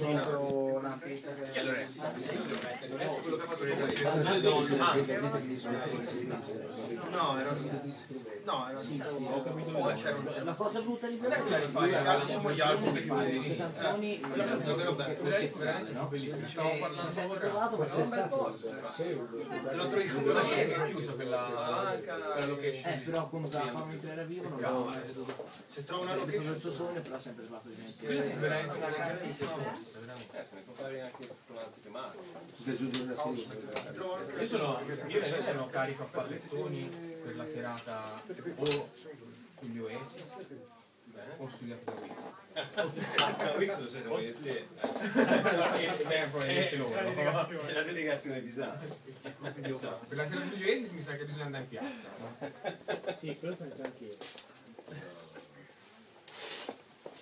originale. No, era No, era sì, sì, Poi c'era la cosa brutta di allora, diciamo gli album che più queste canzoni Quella è davvero bella, quella è veramente no? bellissima. Stiamo E ci parlando ora. trovato. Te lo trovi quella lì è chiusa quella quella location. eh però come stavamo mentre era vivo non l'avevo veduto Se trovo una location il suo sogno però ha sempre trovato di Quella è veramente. una grandissima veramente. Eh, se ne può fare anche che male. Io sono, io e lei sono carico a pallettoni per la serata o sugli Oasis o sugli After Weeks. La Wix lo siete voi te. E beh, probabilmente loro. È la delegazione pisana. Per la serata sugli Oasis mi sa che bisogna andare in piazza. Sì, quello penso anch'io.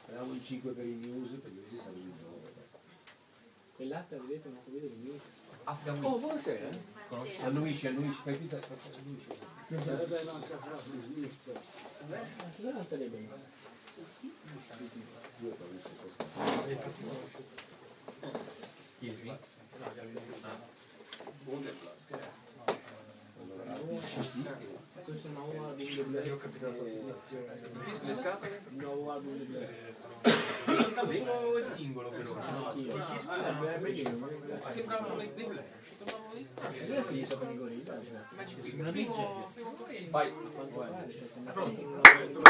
Avevamo il 5 per i news, per gli news siamo in Quell'altra vedete un video di Mix. After Oh, buonasera. Conosci? Annuisci, annuisci, fai finta, annuisci. Sarebbe un'altra frase Smith. Cosa non sarebbe male? Chi è Smith? Questo è un nuovo album di Black. Le scatole? Un nuovo album di Black. Ho ascoltato solo il singolo per ora. Io. Ah, beh, vedi, non mi piace. Sembrava dei dei Black. È uscito un disco. È finito con i gorilla? Magic Queen. Primo. Vai. Pronto? finito.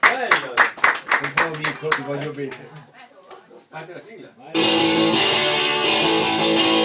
Bello! Un po' amico, ti voglio bene. Parte la sigla. Thank you.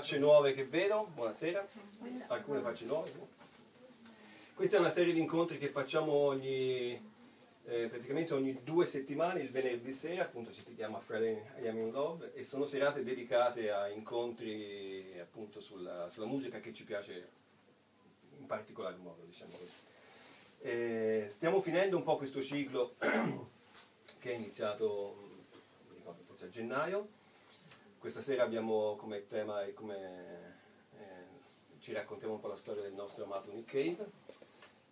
Facce nuove che vedo. Buonasera. Alcune facce nuove. Questa è una serie di incontri che facciamo ogni, eh, praticamente ogni due settimane, il venerdì sera, appunto si chiama Friday I Am in Love, e sono serate dedicate a incontri appunto sulla, sulla musica che ci piace in particolar modo, diciamo così. Eh, stiamo finendo un po' questo ciclo che è iniziato, ricordo, forse a gennaio. Questa sera abbiamo come tema e come eh, ci raccontiamo un po' la storia del nostro amato Nick Cave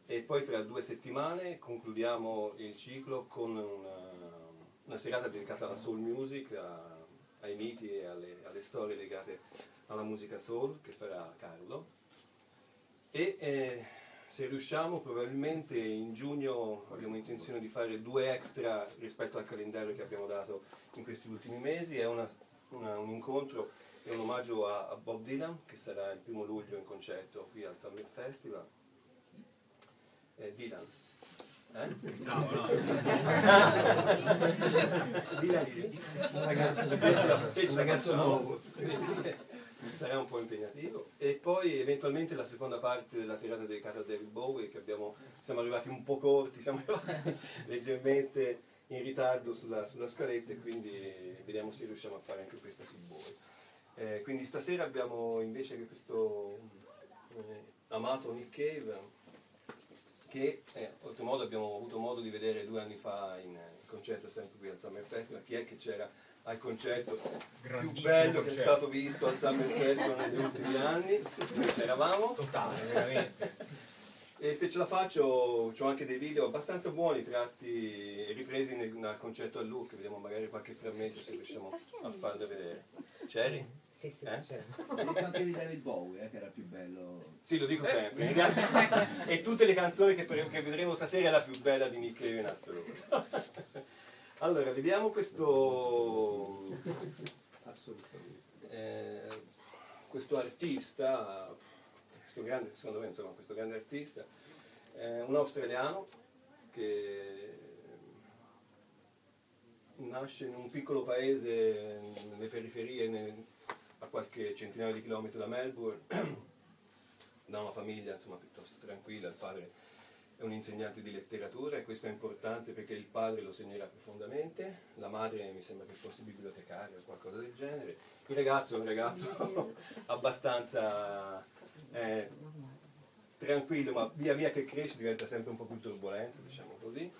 e poi fra due settimane concludiamo il ciclo con una, una serata dedicata alla soul music, a- ai miti e alle, alle storie legate alla musica soul che farà Carlo. E eh, se riusciamo probabilmente in giugno abbiamo intenzione di fare due extra rispetto al calendario che abbiamo dato in questi ultimi mesi, è una- una- un incontro e un omaggio a, a Bob Dylan che sarà il primo luglio in concerto qui al Summer Festival. Eh, Dylan. Eh? Scherzavo, no? Dylan un ragazzo, se ce se ce la facciamo, sarà un po' impegnativo e poi eventualmente la seconda parte della serata dedicata a David Bowie che abbiamo, siamo arrivati un po' corti, siamo arrivati leggermente in ritardo sulla, sulla scaletta e quindi vediamo se riusciamo a fare anche questa su Bowie. Eh, quindi stasera abbiamo invece questo eh, amato Nick Cave che eh, oltremodo abbiamo avuto modo di vedere due anni fa in, in concerto sempre qui al Summer Festival, chi è che c'era al concerto più bello che è stato visto al Summer Festival negli ultimi anni, noi c'eravamo Totale, veramente. E se ce la faccio ho anche dei video abbastanza buoni tratti e ripresi nel, nel concerto a Look, vediamo magari qualche frammento se riusciamo a farlo vedere. Cherry? Sì, sì, Eh? Ho detto anche di David Bowie, eh, che era più bello. Sì, lo dico sempre. In realtà, e tutte le canzoni che, pre- che vedremo stasera è la più bella di Nick Cave in assoluto. Allora, vediamo questo, Assolutamente. eh, questo artista, questo grande, secondo me, insomma, questo grande artista, eh, un australiano che nasce in un piccolo paese nelle periferie, nel- a qualche centinaio di chilometri da Melbourne, da una famiglia insomma, piuttosto tranquilla, il padre è un insegnante di letteratura e questo è importante perché il padre lo segnerà profondamente, la madre mi sembra che fosse bibliotecaria o qualcosa del genere, il ragazzo è un ragazzo abbastanza eh, tranquillo ma via via che cresce diventa sempre un po' più turbolento, diciamo così.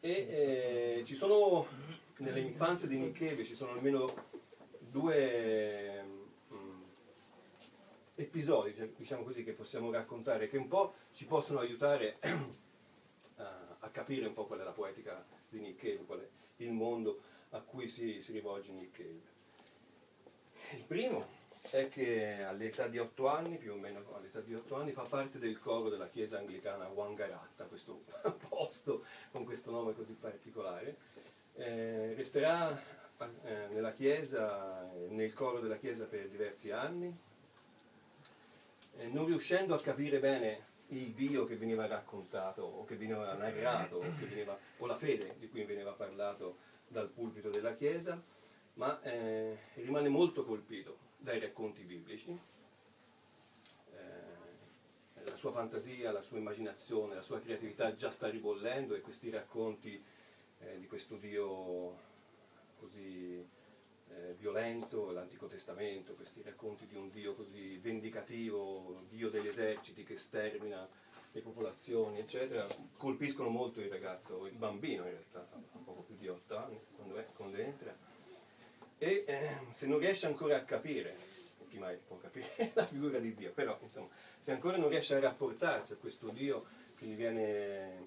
E eh, ci sono nelle infanzie di Nick Cave ci sono almeno due mm, episodi, cioè, diciamo così, che possiamo raccontare, che un po' ci possono aiutare a, a capire un po' qual è la poetica di Nick Cave, qual è il mondo a cui si, si rivolge Nick Cave. Il primo è che all'età di 8 anni, più o meno all'età di 8 anni, fa parte del coro della chiesa anglicana Wangaratta, questo posto con questo nome così particolare. Eh, resterà eh, nella chiesa, nel coro della chiesa per diversi anni, eh, non riuscendo a capire bene il Dio che veniva raccontato o che veniva narrato o, veniva- o la fede di cui veniva parlato dal pulpito della chiesa, ma eh, rimane molto colpito dai racconti biblici. Eh, la sua fantasia, la sua immaginazione, la sua creatività già sta ribollendo e questi racconti eh, di questo Dio così eh, violento, l'Antico Testamento, questi racconti di un Dio così vendicativo, Dio degli eserciti che stermina le popolazioni, eccetera, colpiscono molto il ragazzo, il bambino in realtà, ha poco più di 8 anni quando, è- quando entra. E eh, se non riesce ancora a capire, chi mai può capire la figura di Dio, però insomma, se ancora non riesce a rapportarsi a questo Dio che gli viene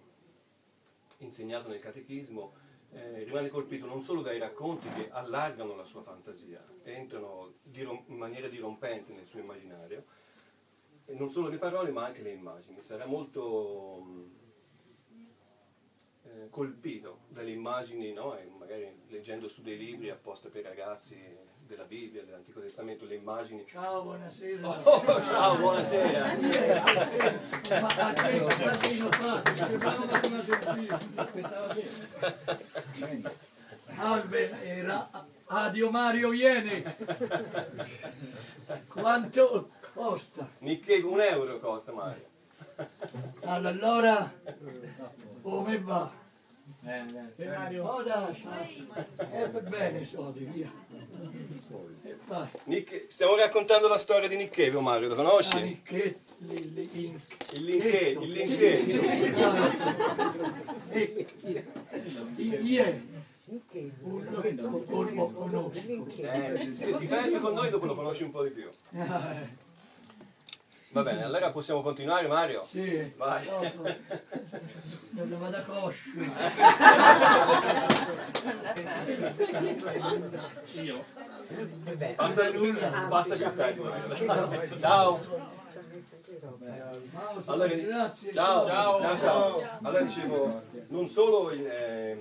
insegnato nel catechismo, eh, rimane colpito non solo dai racconti che allargano la sua fantasia, entrano in maniera dirompente nel suo immaginario, e non solo le parole ma anche le immagini. Sarà molto eh, colpito dalle immagini, no? E magari leggendo su dei libri apposta per ragazzi della Bibbia, dell'Antico Testamento, le immagini. Ciao, buonasera. Oh, ciao, buonasera! Ma a? Sembrava una. Aspettava bene. Era Adio Mario vieni. Quanto costa? Nicchè un euro costa Mario. Allora come va? E Mario? Oh dai, è per bene i soldi, via. E. Nick- stiamo raccontando la storia di Nicchevio Mario, lo Ah, conosci? Li- in- Il Linché, il. E chi è? Un lo conosco. Eh, se, se ti fermi con noi dopo lo conosci un po' di più. Eh, Va bene, allora possiamo continuare Mario? Sì, Vai. Non lo vado a coscio. Basta, basta più tardi Mario. Ciao! Allora. Ciao, ciao, ciao, ciao. Allora dicevo, non solo il, ehm,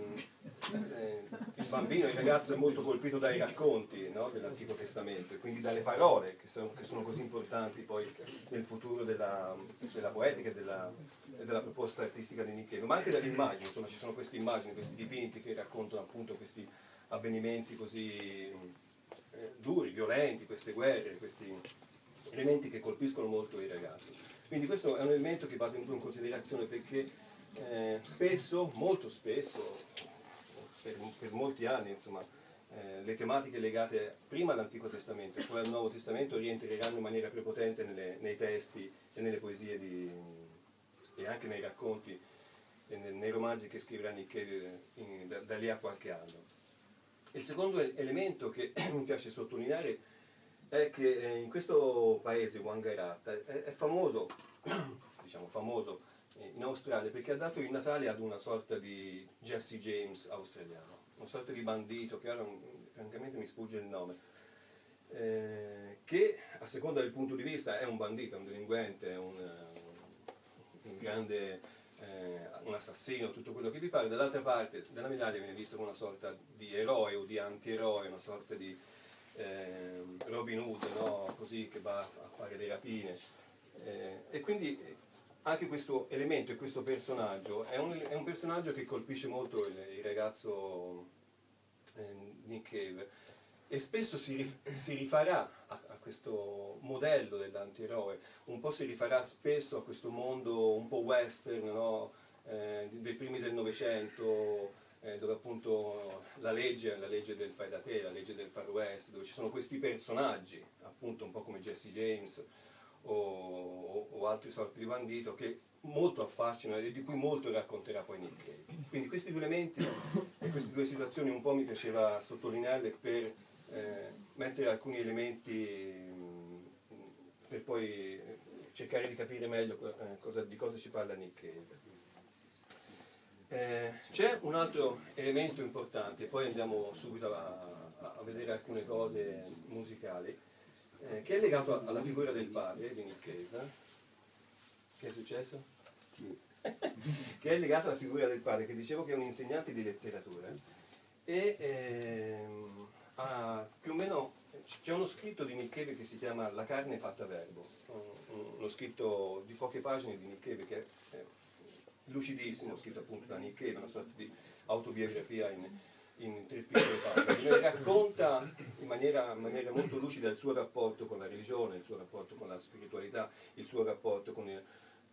eh, il bambino, il ragazzo è molto colpito dai racconti no, dell'Antico Testamento e quindi dalle parole che sono, che sono così importanti poi nel futuro della, della poetica e della, e della proposta artistica di Nicchevio, ma anche dalle immagini, insomma ci sono queste immagini, questi dipinti che raccontano appunto questi avvenimenti così eh, duri, violenti, queste guerre, questi elementi che colpiscono molto i ragazzi. Quindi questo è un elemento che va tenuto in considerazione perché eh, spesso, molto spesso, per, per molti anni, insomma, eh, le tematiche legate prima all'Antico Testamento e poi al Nuovo Testamento rientreranno in maniera prepotente nelle- nei testi e nelle poesie di- e anche nei racconti e ne- nei romanzi che scriverà Nicchie in- da, da lì a qualche anno. Il secondo elemento che mi piace sottolineare è che eh, in questo paese, Wangairat, è, famoso, diciamo famoso in Australia perché ha dato il Natale ad una sorta di Jesse James australiano, una sorta di bandito che ora francamente mi sfugge il nome, eh, che a seconda del punto di vista è un bandito, è un delinquente, è un, eh, un grande eh, un assassino, tutto quello che vi pare, dall'altra parte della medaglia viene visto come una sorta di eroe o di antieroe, una sorta di ehm, Robin Hood, no? così che va a fare le rapine. Eh, e quindi eh, anche questo elemento e questo personaggio è un, è un personaggio che colpisce molto il, il ragazzo eh, Nick Cave e spesso si, rif- si rifarà a, a questo modello dell'antieroe, un po' si rifarà spesso a questo mondo un po' western no? Eh, dei primi del Novecento, eh, dove appunto la legge è la legge del fai da te, la legge del far west, dove ci sono questi personaggi, appunto un po' come Jesse James o, o- altri sorti di bandito, che molto affascinano e di cui molto racconterà poi Nick Cave. Quindi questi due elementi e queste due situazioni un po' mi piaceva sottolinearle per eh, mettere alcuni elementi mh, per poi eh, cercare di capire meglio eh, cosa- di cosa ci parla Nick Cave. Eh, c'è un altro elemento importante, poi andiamo subito a, a vedere alcune cose musicali, eh, che è legato alla figura del padre di Cave. Che è successo? che è legato alla figura del padre, che dicevo che è un insegnante di letteratura e ehm, ha più o meno c'è uno scritto di Cave che si chiama La carne fatta verbo, un- uno scritto di poche pagine di Cave che è lucidissimo, scritto appunto da Cave, una sorta di autobiografia in, in tre piccole pagine, dove racconta in maniera, in maniera molto lucida il suo rapporto con la religione, il suo rapporto con la spiritualità, il suo rapporto con, il-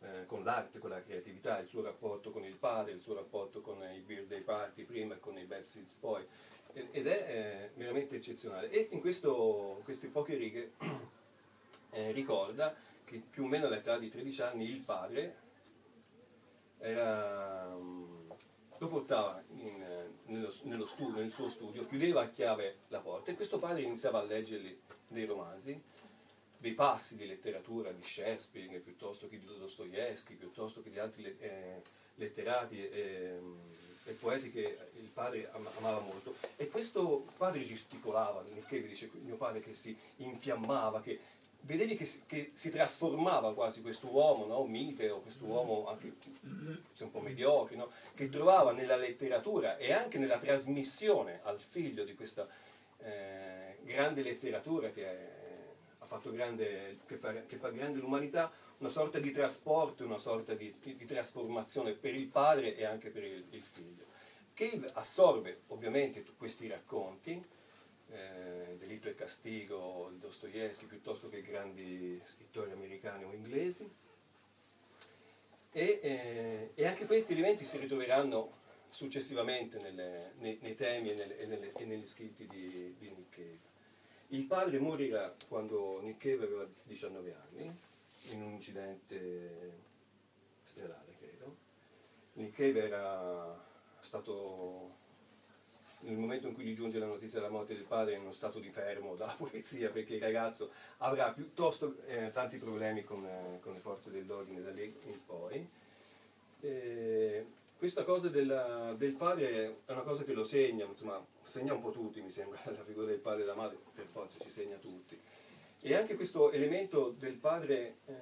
eh, con l'arte, con la creatività, il suo rapporto con il padre, il suo rapporto con i birthday party prima e con i bad seeds poi, ed è eh, veramente eccezionale. E in questo, queste poche righe eh, ricorda che più o meno all'età di 13 anni il padre era, mm, lo portava in, nello, nello studio, nel suo studio, chiudeva a chiave la porta e questo padre iniziava a leggergli dei romanzi, dei passi di letteratura di Shakespeare piuttosto che di Dostoevsky, piuttosto che di altri eh, letterati e, e poeti che il padre am- amava molto. E questo padre gesticolava, che dice mio padre che si infiammava, che vedevi che che si trasformava quasi questo uomo, no? mite o questo uomo anche forse un po' mediocre, no? che trovava nella letteratura e anche nella trasmissione al figlio di questa, eh, grande letteratura che, è- fatto grande, che, fa, che fa grande l'umanità, una sorta di trasporto, una sorta di, di- trasformazione per il padre e anche per il, il figlio. Cave assorbe ovviamente questi racconti, eh, Delitto e Castigo, di Dostoevsky, piuttosto che grandi scrittori americani o inglesi, e, eh, e anche questi elementi si ritroveranno successivamente nelle- nei, nei temi e, nelle- e nelle- e negli scritti di, di Cave. Il padre morirà quando Cave aveva 19 anni, in un incidente stradale, credo. Cave era stato, nel momento in cui gli giunge la notizia della morte del padre, in uno stato di fermo dalla polizia, perché il ragazzo avrà piuttosto eh, tanti problemi con, eh, con le forze dell'ordine da lì in poi. Eh, questa cosa della- del padre è una cosa che lo segna, insomma, segna un po' tutti, mi sembra, la figura del padre e della madre, per forza ci segna tutti. E anche questo elemento del padre eh,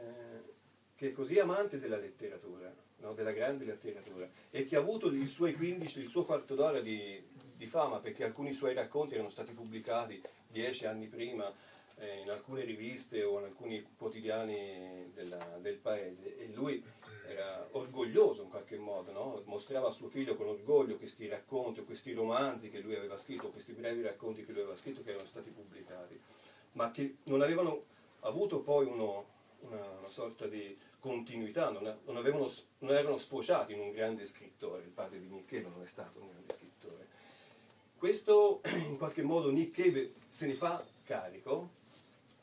che è così amante della letteratura, no? della grande letteratura, e che ha avuto i suoi 15, il suo quarto d'ora di, di fama, perché alcuni suoi racconti erano stati pubblicati dieci anni prima eh, in alcune riviste o in alcuni quotidiani della- del paese, e lui era orgoglioso in qualche modo, no? mostrava a suo figlio con orgoglio questi racconti o questi romanzi che lui aveva scritto, questi brevi racconti che lui aveva scritto che erano stati pubblicati, ma che non avevano avuto poi uno- una, una sorta di continuità, non, non avevano non erano sfociati in un grande scrittore, il padre di Cave non è stato un grande scrittore. Questo in qualche modo Nick Cave se ne fa carico,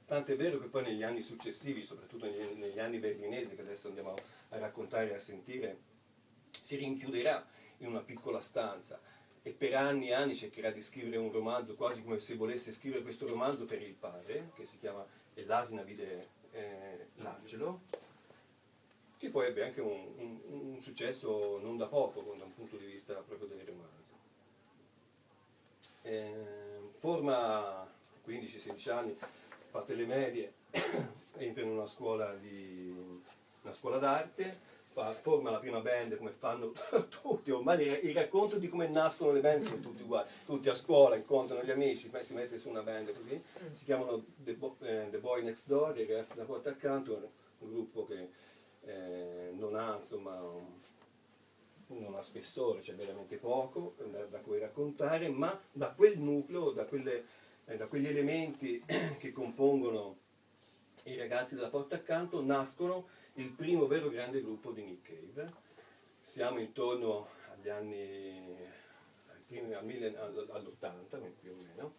tanto è vero che poi negli anni successivi, soprattutto negli, negli anni berlinesi che adesso andiamo a raccontare e a sentire, si rinchiuderà in una piccola stanza e per anni e anni cercherà di scrivere un romanzo, quasi come se volesse scrivere questo romanzo per il padre, che si chiama l'asina vide eh, l'angelo, che poi ebbe anche un, un- un successo non da poco da un punto di vista proprio del romanzo. Eh, forma 15-16 anni, fatte le medie, entra in una scuola, di, una scuola d'arte, fa- forma la prima band come fanno tutti, ormai il, racconto di come nascono le band sono tutti uguali, tutti a scuola incontrano gli amici, si mette su una band così, si chiamano The, Bo- eh, The Boy Next Door, i ragazzi da porta accanto, un gruppo che eh, non ha insomma un- non ha spessore, c'è veramente poco da, da cui raccontare, ma da quel nucleo, da, quelle- eh, da quegli elementi che compongono i ragazzi della porta accanto, nascono il primo vero grande gruppo di Nick Cave. Siamo intorno agli anni, ai primi- al mille- all- all'80 più o meno.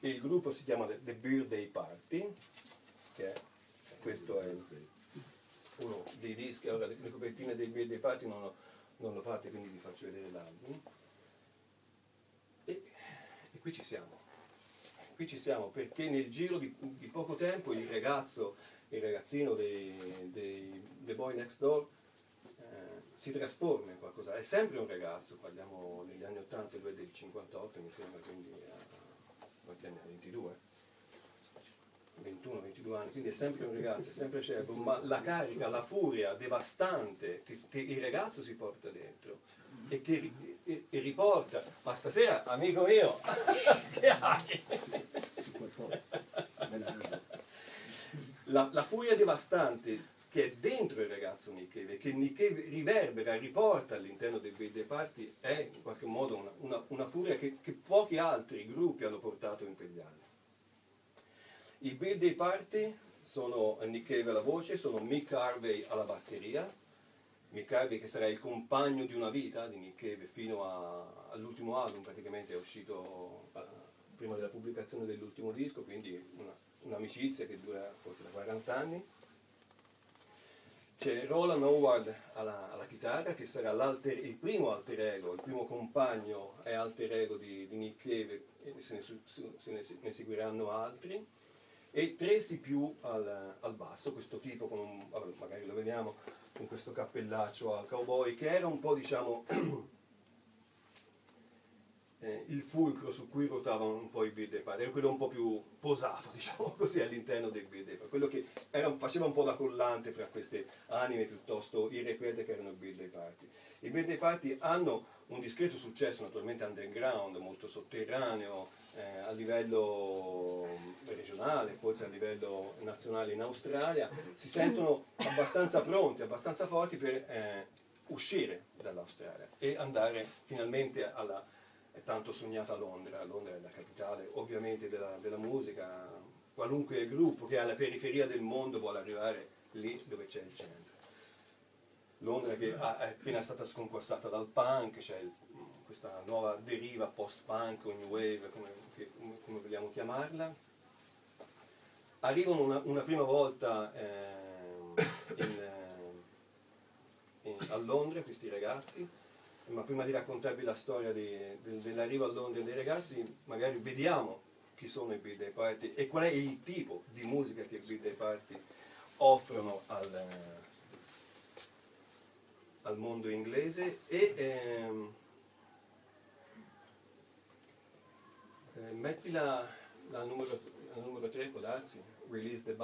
Il gruppo si chiama The Birthday Party, che è, questo è uno dei dischi, allora le copertine dei Birthday Party non lo, non lo fate, quindi vi faccio vedere l'album. E, e qui ci siamo. Qui ci siamo perché nel giro di, di poco tempo il ragazzo, il ragazzino dei, dei The Boy Next Door eh, si trasforma in qualcosa. È sempre un ragazzo, parliamo degli anni 80, lui è del 58 mi sembra, quindi ha quanti anni ha? 22? 21, 22 anni, quindi è sempre un ragazzo, è sempre certo, ma la carica, la furia devastante che, il ragazzo si porta dentro e che e- e riporta, ma stasera, amico mio, che hai? La, la furia devastante che è dentro il ragazzo Cave, che Nick Cave riverbera, riporta all'interno dei Birthday Party, è in qualche modo una, una- una furia che, che pochi altri gruppi hanno portato in quegli anni. I Birthday Party sono Nick Cave alla voce, sono Mick Harvey alla batteria, Mick Harvey che sarà il compagno di una vita di Nick Cave fino a- all'ultimo album, praticamente è uscito eh, prima della pubblicazione dell'ultimo disco, quindi una- un'amicizia che dura forse da 40 anni. C'è Roland Howard alla, alla chitarra che sarà il primo alter ego, il primo compagno e alter ego di, di Nick Cave e se ne, se ne- ne seguiranno altri e Tracy più al, al basso, questo tipo un, vabbè, magari lo vediamo con questo cappellaccio a cowboy che era un po' diciamo eh, il fulcro su cui ruotavano un po' i birthday party, era quello un po' più posato, diciamo così, all'interno del birthday party, quello che era- faceva un po' da collante fra queste anime piuttosto irrequiete che erano i birthday party. I birthday party hanno un discreto successo naturalmente underground, molto sotterraneo, eh, a livello regionale, forse a livello nazionale in Australia, si sentono abbastanza pronti, abbastanza forti per eh, uscire dall'Australia e andare finalmente alla tanto sognata Londra, Londra è la capitale ovviamente della, della musica, qualunque gruppo che è alla periferia del mondo vuole arrivare lì dove c'è il centro. Londra che è appena stata sconquassata dal punk, il- questa nuova deriva post-punk o new wave, come, che- come- vogliamo chiamarla. Arrivano una, una prima volta ehm, in, eh, in- a Londra questi ragazzi, ma prima di raccontarvi la storia di- del- dell'arrivo a Londra dei ragazzi, magari vediamo chi sono i birthday party e qual è il tipo di musica che i birthday party offrono al, al mondo inglese e ehm, eh, metti la, la numero, la numero 3 può darsi, Release the.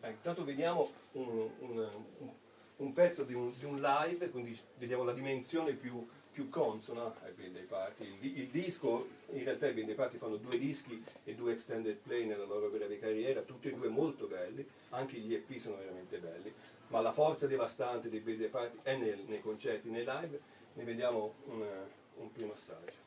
Eh, intanto vediamo un, un- un- un pezzo di un, di un live, quindi vediamo la dimensione più, più consona ai Birthday Party. Il, il disco, in realtà i Birthday Party fanno due dischi e due extended play nella loro breve carriera, tutti e due molto belli, anche gli EP sono veramente belli, ma la forza devastante dei Birthday Party è nel- nei concerti, nei live, ne vediamo un, un primo assaggio.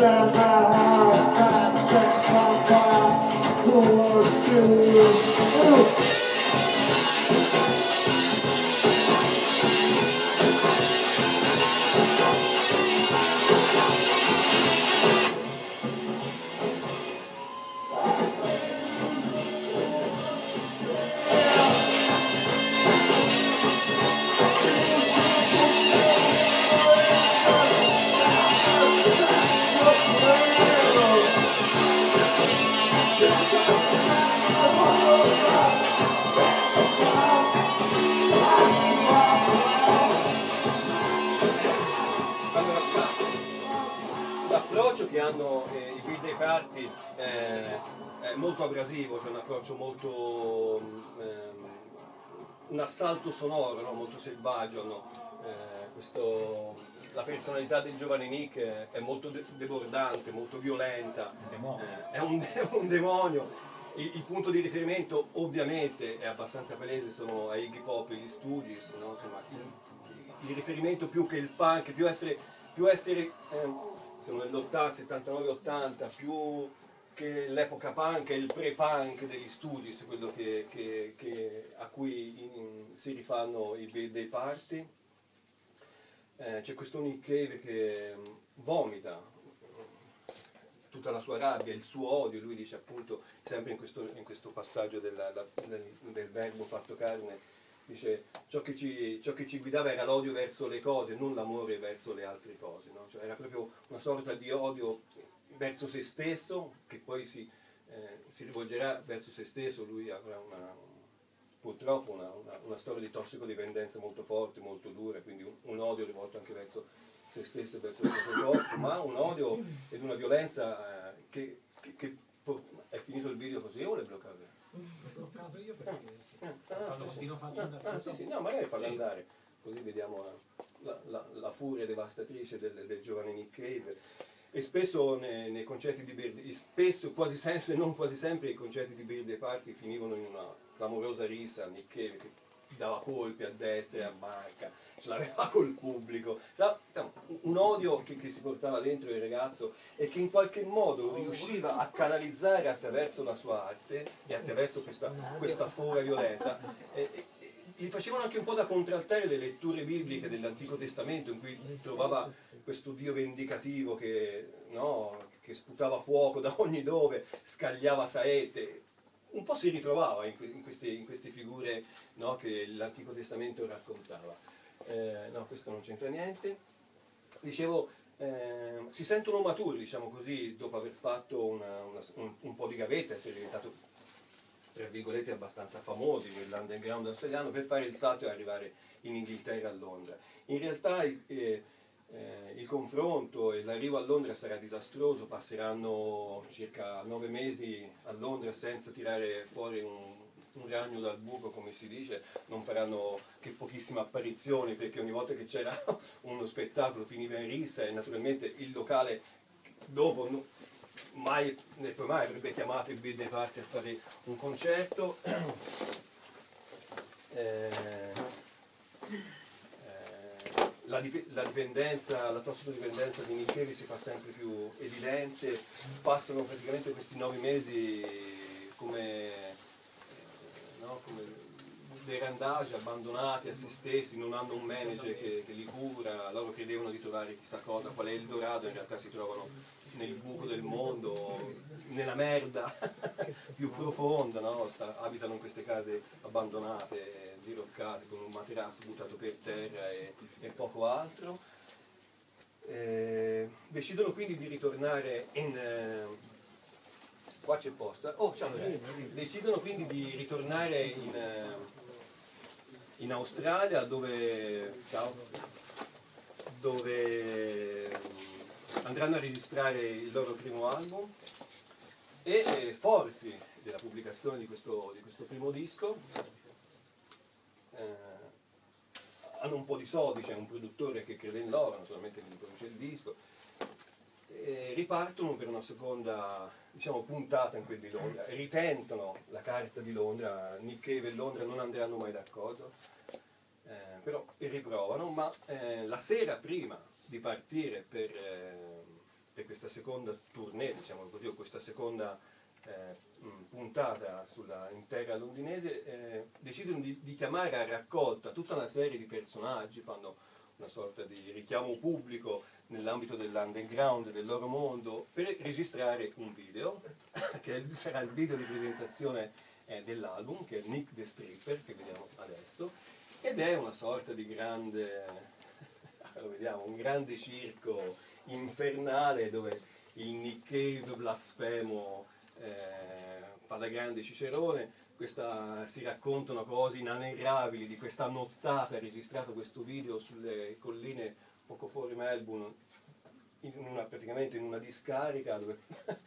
down, down, down. I birthday party eh, è molto abrasivo, c'è un approccio molto ehm, un assalto sonoro, no? molto selvaggio, hanno, eh, questo- la personalità del giovane Nick è, è molto de- debordante, molto violenta, eh, è, un, è un demonio. Il, il punto di riferimento ovviamente è abbastanza palese, sono a Iggy Pop e gli Stooges, no? Insomma, il, il riferimento più che il punk, più essere, più essere ehm, siamo nell'80, 79, 80, più che l'epoca punk è il pre-punk degli Stooges, quello che, che- che- a cui in- si rifanno i birthday party. Eh, c'è questo Nick Cave che mm, vomita tutta la sua rabbia, il suo odio, lui dice appunto, sempre in questo, in questo passaggio della- la- del, del verbo fatto carne, dice ciò che, ci, ciò che ci guidava era l'odio verso le cose, non l'amore verso le altre cose, no? Cioè, era proprio una sorta di odio verso se stesso, che poi si, eh, si rivolgerà verso se stesso, lui avrà una, purtroppo una, una- una storia di tossicodipendenza molto forte, molto dura, quindi un, un odio rivolto anche verso se stesse verso il proprio corpo, ma un odio ed una violenza eh, che, che- che è finito il video così, io volevo bloccare. L'ho bloccato io perché sì. Ah, Quando sì, Ah, sì, sì, no, magari farlo andare, così vediamo la, la- la furia devastatrice del, del giovane Nick Cave. E spesso nei, nei concerti di birthday, spesso, quasi sempre, se non quasi sempre, i concerti di birthday party finivano in una clamorosa risa Nick Cave dava colpi a destra e a manca, ce l'aveva col pubblico, no, un odio che, che si portava dentro il ragazzo e che in qualche modo riusciva a canalizzare attraverso la sua arte e attraverso questa, questa furia violenta. E- e gli facevano anche un po' da contraltare le letture bibliche dell'Antico Testamento in cui trovava questo Dio vendicativo che, no, che sputava fuoco da ogni dove, scagliava saette. Un po' si ritrovava in, in queste, in queste figure no, che l'Antico Testamento raccontava. Eh, no, questo non c'entra niente. Dicevo, eh, si sentono maturi, diciamo così, dopo aver fatto una- una- un, un po' di gavetta, essere diventato, tra virgolette, abbastanza famosi nell'underground australiano, per fare il salto e arrivare in Inghilterra a Londra. In realtà eh, eh, il confronto e l'arrivo a Londra sarà disastroso, passeranno circa nove mesi a Londra senza tirare fuori un, un ragno dal buco, come si dice, non faranno che pochissime apparizioni perché ogni volta che c'era uno spettacolo finiva in rissa e naturalmente il locale dopo no- mai, né poi mai avrebbe chiamato il Birthday Party a fare un concerto. Eh, la, la dipendenza, la tossicodipendenza di Cave si fa sempre più evidente, passano praticamente questi nove mesi come, eh, no, come dei randagi abbandonati a se stessi, non hanno un manager che, che li cura, loro credevano di trovare chissà cosa, qual è il Dorado, in realtà si trovano nel buco del mondo, nella merda più profonda, no? Sta- abitano in queste case abbandonate, diroccate, con un materasso buttato per terra e, e poco altro. Eh, decidono quindi di ritornare in... eh, qua c'è posta. Oh, ciao Lorenzo. Decidono quindi di ritornare in, eh, in Australia dove... Ciao. Dove mm, andranno a registrare il loro primo album e eh, forti della pubblicazione di questo, di questo primo disco eh, hanno un po' di soldi, c'è un produttore che crede in loro, naturalmente che gli produce il disco, e ripartono per una seconda diciamo, puntata in quel di Londra, ritentono la carta di Londra, Nick Cave e Londra non andranno mai d'accordo, eh, però riprovano, ma eh, la sera prima di partire per, eh, per questa seconda tournée, diciamo così, o questa seconda eh, puntata sulla in terra londinese, eh, decidono di, di chiamare a raccolta tutta una serie di personaggi, fanno una sorta di richiamo pubblico nell'ambito dell'underground del loro mondo per registrare un video, che sarà il video di presentazione eh, dell'album, che è Nick the Stripper, che vediamo adesso, ed è una sorta di grande, lo vediamo, un grande circo infernale dove il Nick Cave blasfemo eh, fa da grande cicerone, questa- si raccontano cose inanelrabili di questa nottata, registrato questo video sulle colline poco fuori Melbourne, in una, praticamente in una discarica dove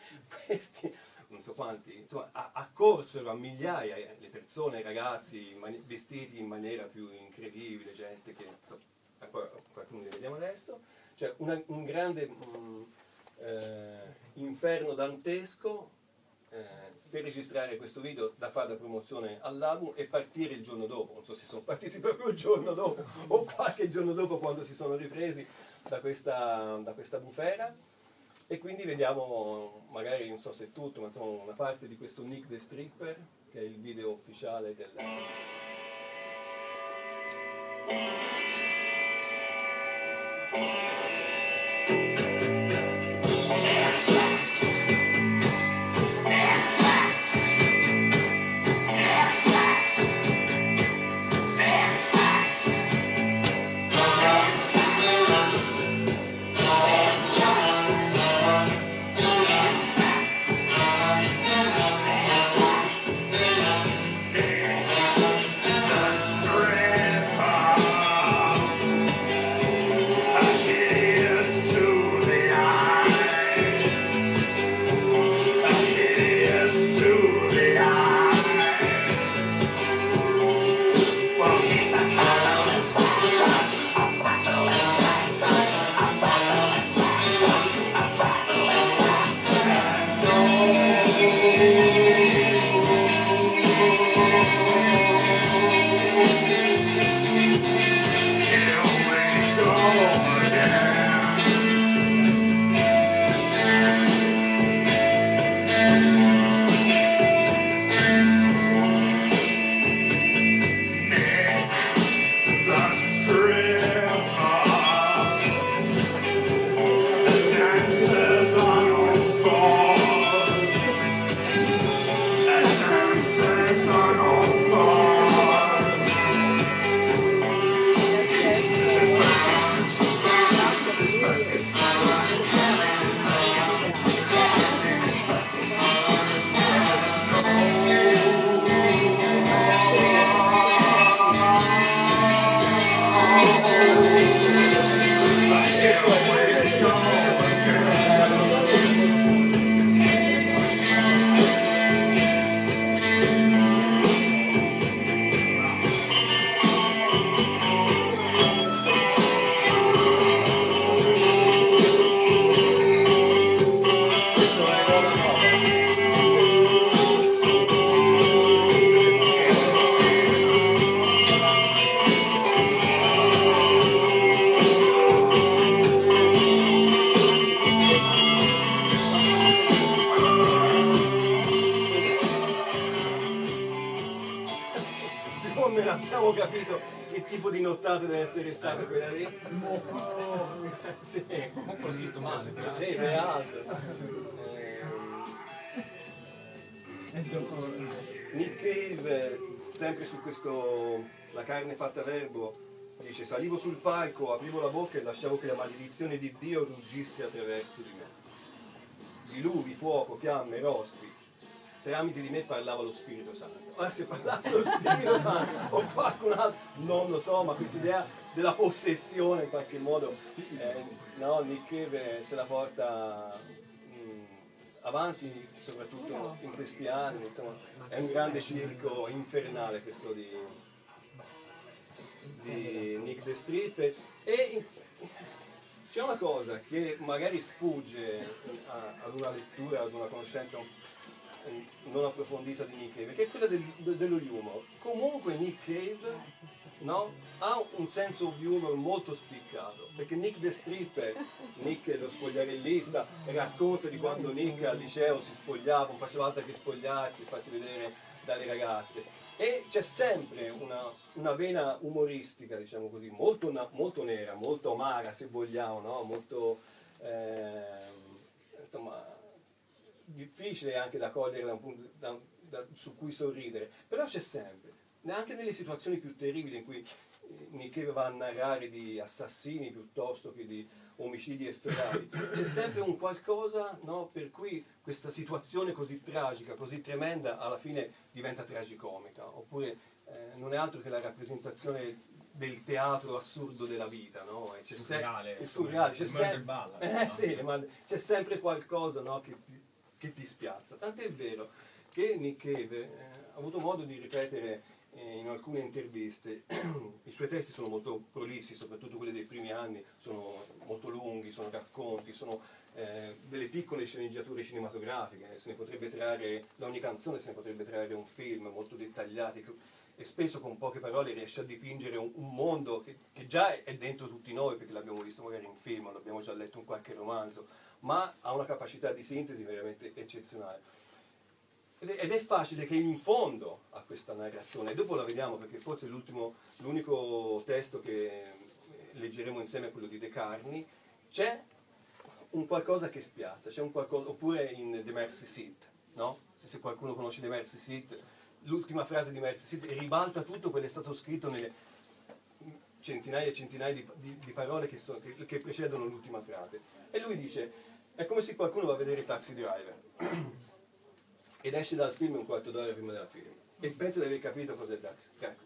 questi, non so quanti, insomma, accorsero a migliaia eh, le persone, i ragazzi in vestiti in maniera più incredibile, gente che, insomma, qualcuno li vediamo adesso, cioè una- un grande mm, eh, inferno dantesco eh, per registrare questo video da fare da promozione all'album e partire il giorno dopo, non so se sono partiti proprio il giorno dopo o qualche giorno dopo quando si sono ripresi da questa, da questa bufera. E quindi vediamo magari non so se tutto ma insomma una parte di questo Nick the Stripper che è il video ufficiale del I Nick Cave, sempre su questo La carne fatta verbo, dice salivo sul palco, aprivo la bocca e lasciavo che la maledizione di Dio ruggisse attraverso di me. Diluvio, fuoco, fiamme, rostri, tramite di me parlava lo Spirito Santo. Ora se parlasse lo Spirito Santo o qualcun altro, non lo so, ma questa idea della possessione in qualche modo, eh, no, Nick Cave se la porta avanti soprattutto in questi anni, insomma, è un grande circo infernale questo di, di Nick the Strip e c'è una cosa che magari sfugge ad una lettura, ad una conoscenza eh, non approfondita di Nick Cave, che è quella del- de- dello humor. Comunque Nick Cave no, ha un senso di humor molto spiccato, perché Nick the Stripper, Nick lo spogliarellista, racconta di quando Nick al liceo si spogliava, non faceva altro che spogliarsi, farsi vedere dalle ragazze. E c'è sempre una, una vena umoristica, diciamo così, molto, molto nera, molto amara se vogliamo, no? molto ehm, insomma difficile anche da cogliere da un punto da- da- su cui sorridere, però c'è sempre, neanche nelle situazioni più terribili in cui eh, Cave va a narrare di assassini piuttosto che di omicidi efferati, c'è sempre un qualcosa no, per cui questa situazione così tragica, così tremenda, alla fine diventa tragicomica, oppure eh, non è altro che la rappresentazione del teatro assurdo della vita, no? E c'è se- Surreale, è surreale, c'è Ballad, eh, no? sì, ma c'è sempre qualcosa no, che, che ti spiazza. Tant'è vero che Nick Cave eh, ha avuto modo di ripetere eh, in alcune interviste, i suoi testi sono molto prolissi, soprattutto quelli dei primi anni, sono molto lunghi, sono racconti, sono eh, delle piccole sceneggiature cinematografiche, se ne potrebbe trarre, da ogni canzone se ne potrebbe trarre un film molto dettagliati e spesso con poche parole riesce a dipingere un, un mondo che, che già è dentro tutti noi, perché l'abbiamo visto magari in film, l'abbiamo già letto in qualche romanzo, ma ha una capacità di sintesi veramente eccezionale. Ed è, ed è facile che in fondo a questa narrazione, e dopo la vediamo perché forse l'unico testo che leggeremo insieme è quello di De Carni, c'è un qualcosa che spiazza, c'è un qualcosa, oppure in The Mercy Seat, no? Se qualcuno conosce The Mercy Seat, l'ultima frase di Seat ribalta tutto quello che è stato scritto nelle centinaia e centinaia di, di- di parole che, so- che- che precedono l'ultima frase. E lui dice, è come se qualcuno va a vedere Taxi Driver ed esce dal film un quarto d'ora prima del film e pensa di aver capito cos'è ta-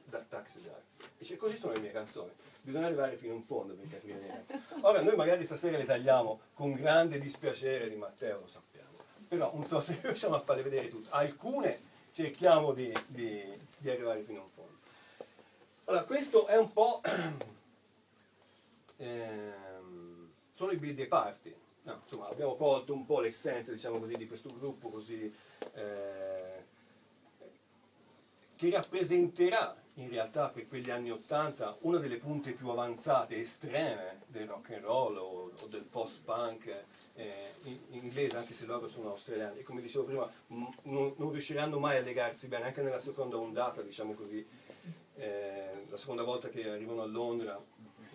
da- Taxi Driver. Dice, così sono le mie canzoni, bisogna arrivare fino in fondo per capire le canzoni. Ora, noi magari stasera le tagliamo con grande dispiacere di Matteo, lo sappiamo, però non so se riusciamo a farle vedere tutte. Alcune cerchiamo di, di- di arrivare fino in fondo. Allora, questo è un po'... ehm, sono i birthday party. No, insomma, abbiamo colto un po' l'essenza, diciamo così, di questo gruppo così... eh, che rappresenterà in realtà per quegli anni Ottanta una delle punte più avanzate, estreme del rock and roll o, o del post-punk eh, in- inglese, anche se loro sono australiani. E come dicevo prima, non, non riusciranno mai a legarsi bene, anche nella seconda ondata, diciamo così, eh, la seconda volta che arrivano a Londra,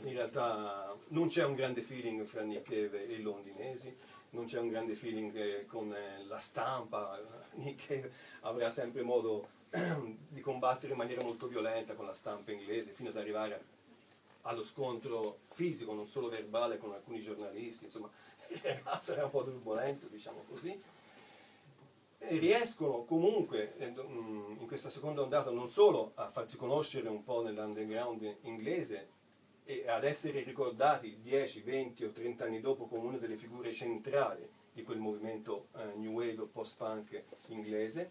in realtà non c'è un grande feeling fra Nick Cave e i londinesi. non c'è un grande feeling eh, con eh, la stampa, Nick Cave avrà sempre modo di combattere in maniera molto violenta con la stampa inglese fino ad arrivare allo scontro fisico, non solo verbale con alcuni giornalisti, insomma il ragazzo era un po' turbolento, diciamo così. Riescono comunque eh, mm, in questa seconda ondata non solo a farsi conoscere un po' nell'underground inglese e ad essere ricordati 10, 20 o 30 anni dopo come una delle figure centrali di quel movimento eh, new wave o post-punk inglese,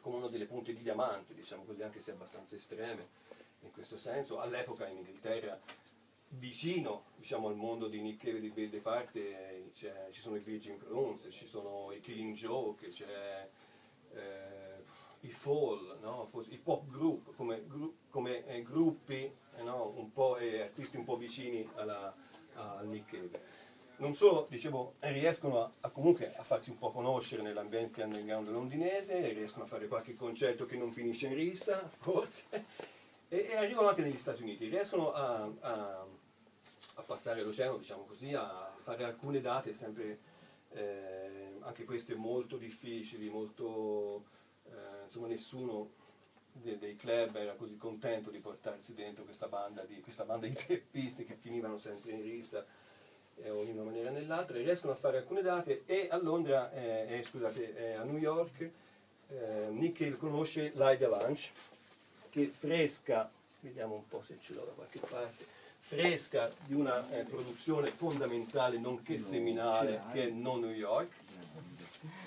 come una delle punte di diamante, diciamo così, anche se abbastanza estreme in questo senso. All'epoca in Inghilterra, vicino diciamo, al mondo di Nick Cave e di Bill DeParte, eh, c'è- ci sono i Virgin Prunes, ci sono i Killing Joke, c'è eh, i Fall, no? I pop group come, come, eh, gruppi eh, no? un po', e artisti un po' vicini alla, al Nick Cave. Non solo, dicevo, riescono a, a comunque a farsi un po' conoscere nell'ambiente underground londinese, riescono a fare qualche concerto che non finisce in rissa, forse, e, e arrivano anche negli Stati Uniti, riescono a, a- a passare l'oceano, diciamo così, a fare alcune date sempre, eh, anche queste molto difficili, molto, eh, insomma nessuno de- dei club era così contento di portarsi dentro questa banda di, questa banda di teppisti che finivano sempre in rissa eh, o in una maniera o nell'altra, e riescono a fare alcune date e a Londra, eh, eh, scusate, eh, a New York, eh, Nick Cave conosce Lydia Lunch, che fresca, vediamo un po' se ce l'ho da qualche parte, fresca di una eh, produzione fondamentale nonché seminale che è No New York.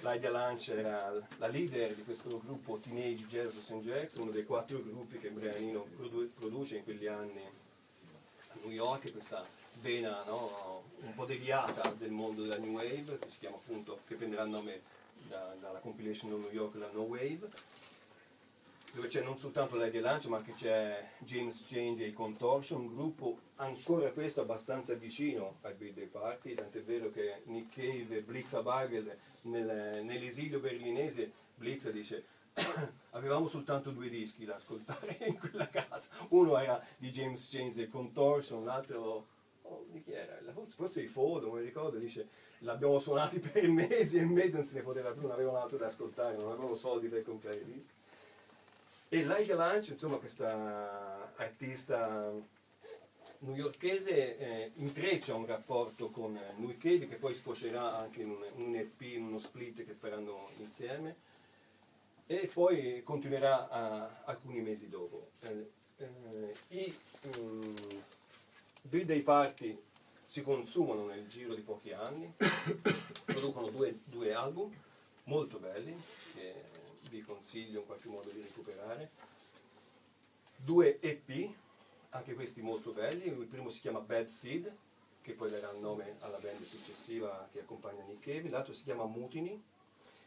Lydia Lunch era la leader di questo gruppo Teenage Jazz St. Jackson, uno dei quattro gruppi che Brian Eno produ- produce in quegli anni a New York, questa vena no, un po' deviata del mondo della New Wave, che si chiama appunto, che prenderà il nome da- dalla compilation di New York, la No Wave, dove c'è non soltanto Lady Lunch ma anche c'è James Change e i Contortion, un gruppo ancora questo abbastanza vicino ai Birthday Party, tant'è vero che Nick Cave e Blitz Bargel nel- nell'esilio berlinese Blitz dice avevamo soltanto due dischi da ascoltare in quella casa, uno era di James Change e Contortion, l'altro oh, di chi era? Forse, i Fodo, non mi ricordo, dice l'abbiamo suonati per mesi e mesi, non se ne poteva più, non avevano altro da ascoltare, non avevano soldi per comprare i dischi. E Lydia Lunch, insomma, questa artista newyorkese eh, intreccia un rapporto con New Cave che poi sfocerà anche in un, un EP, in uno split che faranno insieme e poi continuerà a- alcuni mesi dopo. Eh, eh, I mm, birthday party si consumano nel giro di pochi anni, producono due, due album molto belli che vi consiglio in qualche modo di recuperare. Due EP, anche questi molto belli, il primo si chiama Bad Seed, che poi darà il nome alla band successiva che accompagna Nick Cave, l'altro si chiama Mutiny,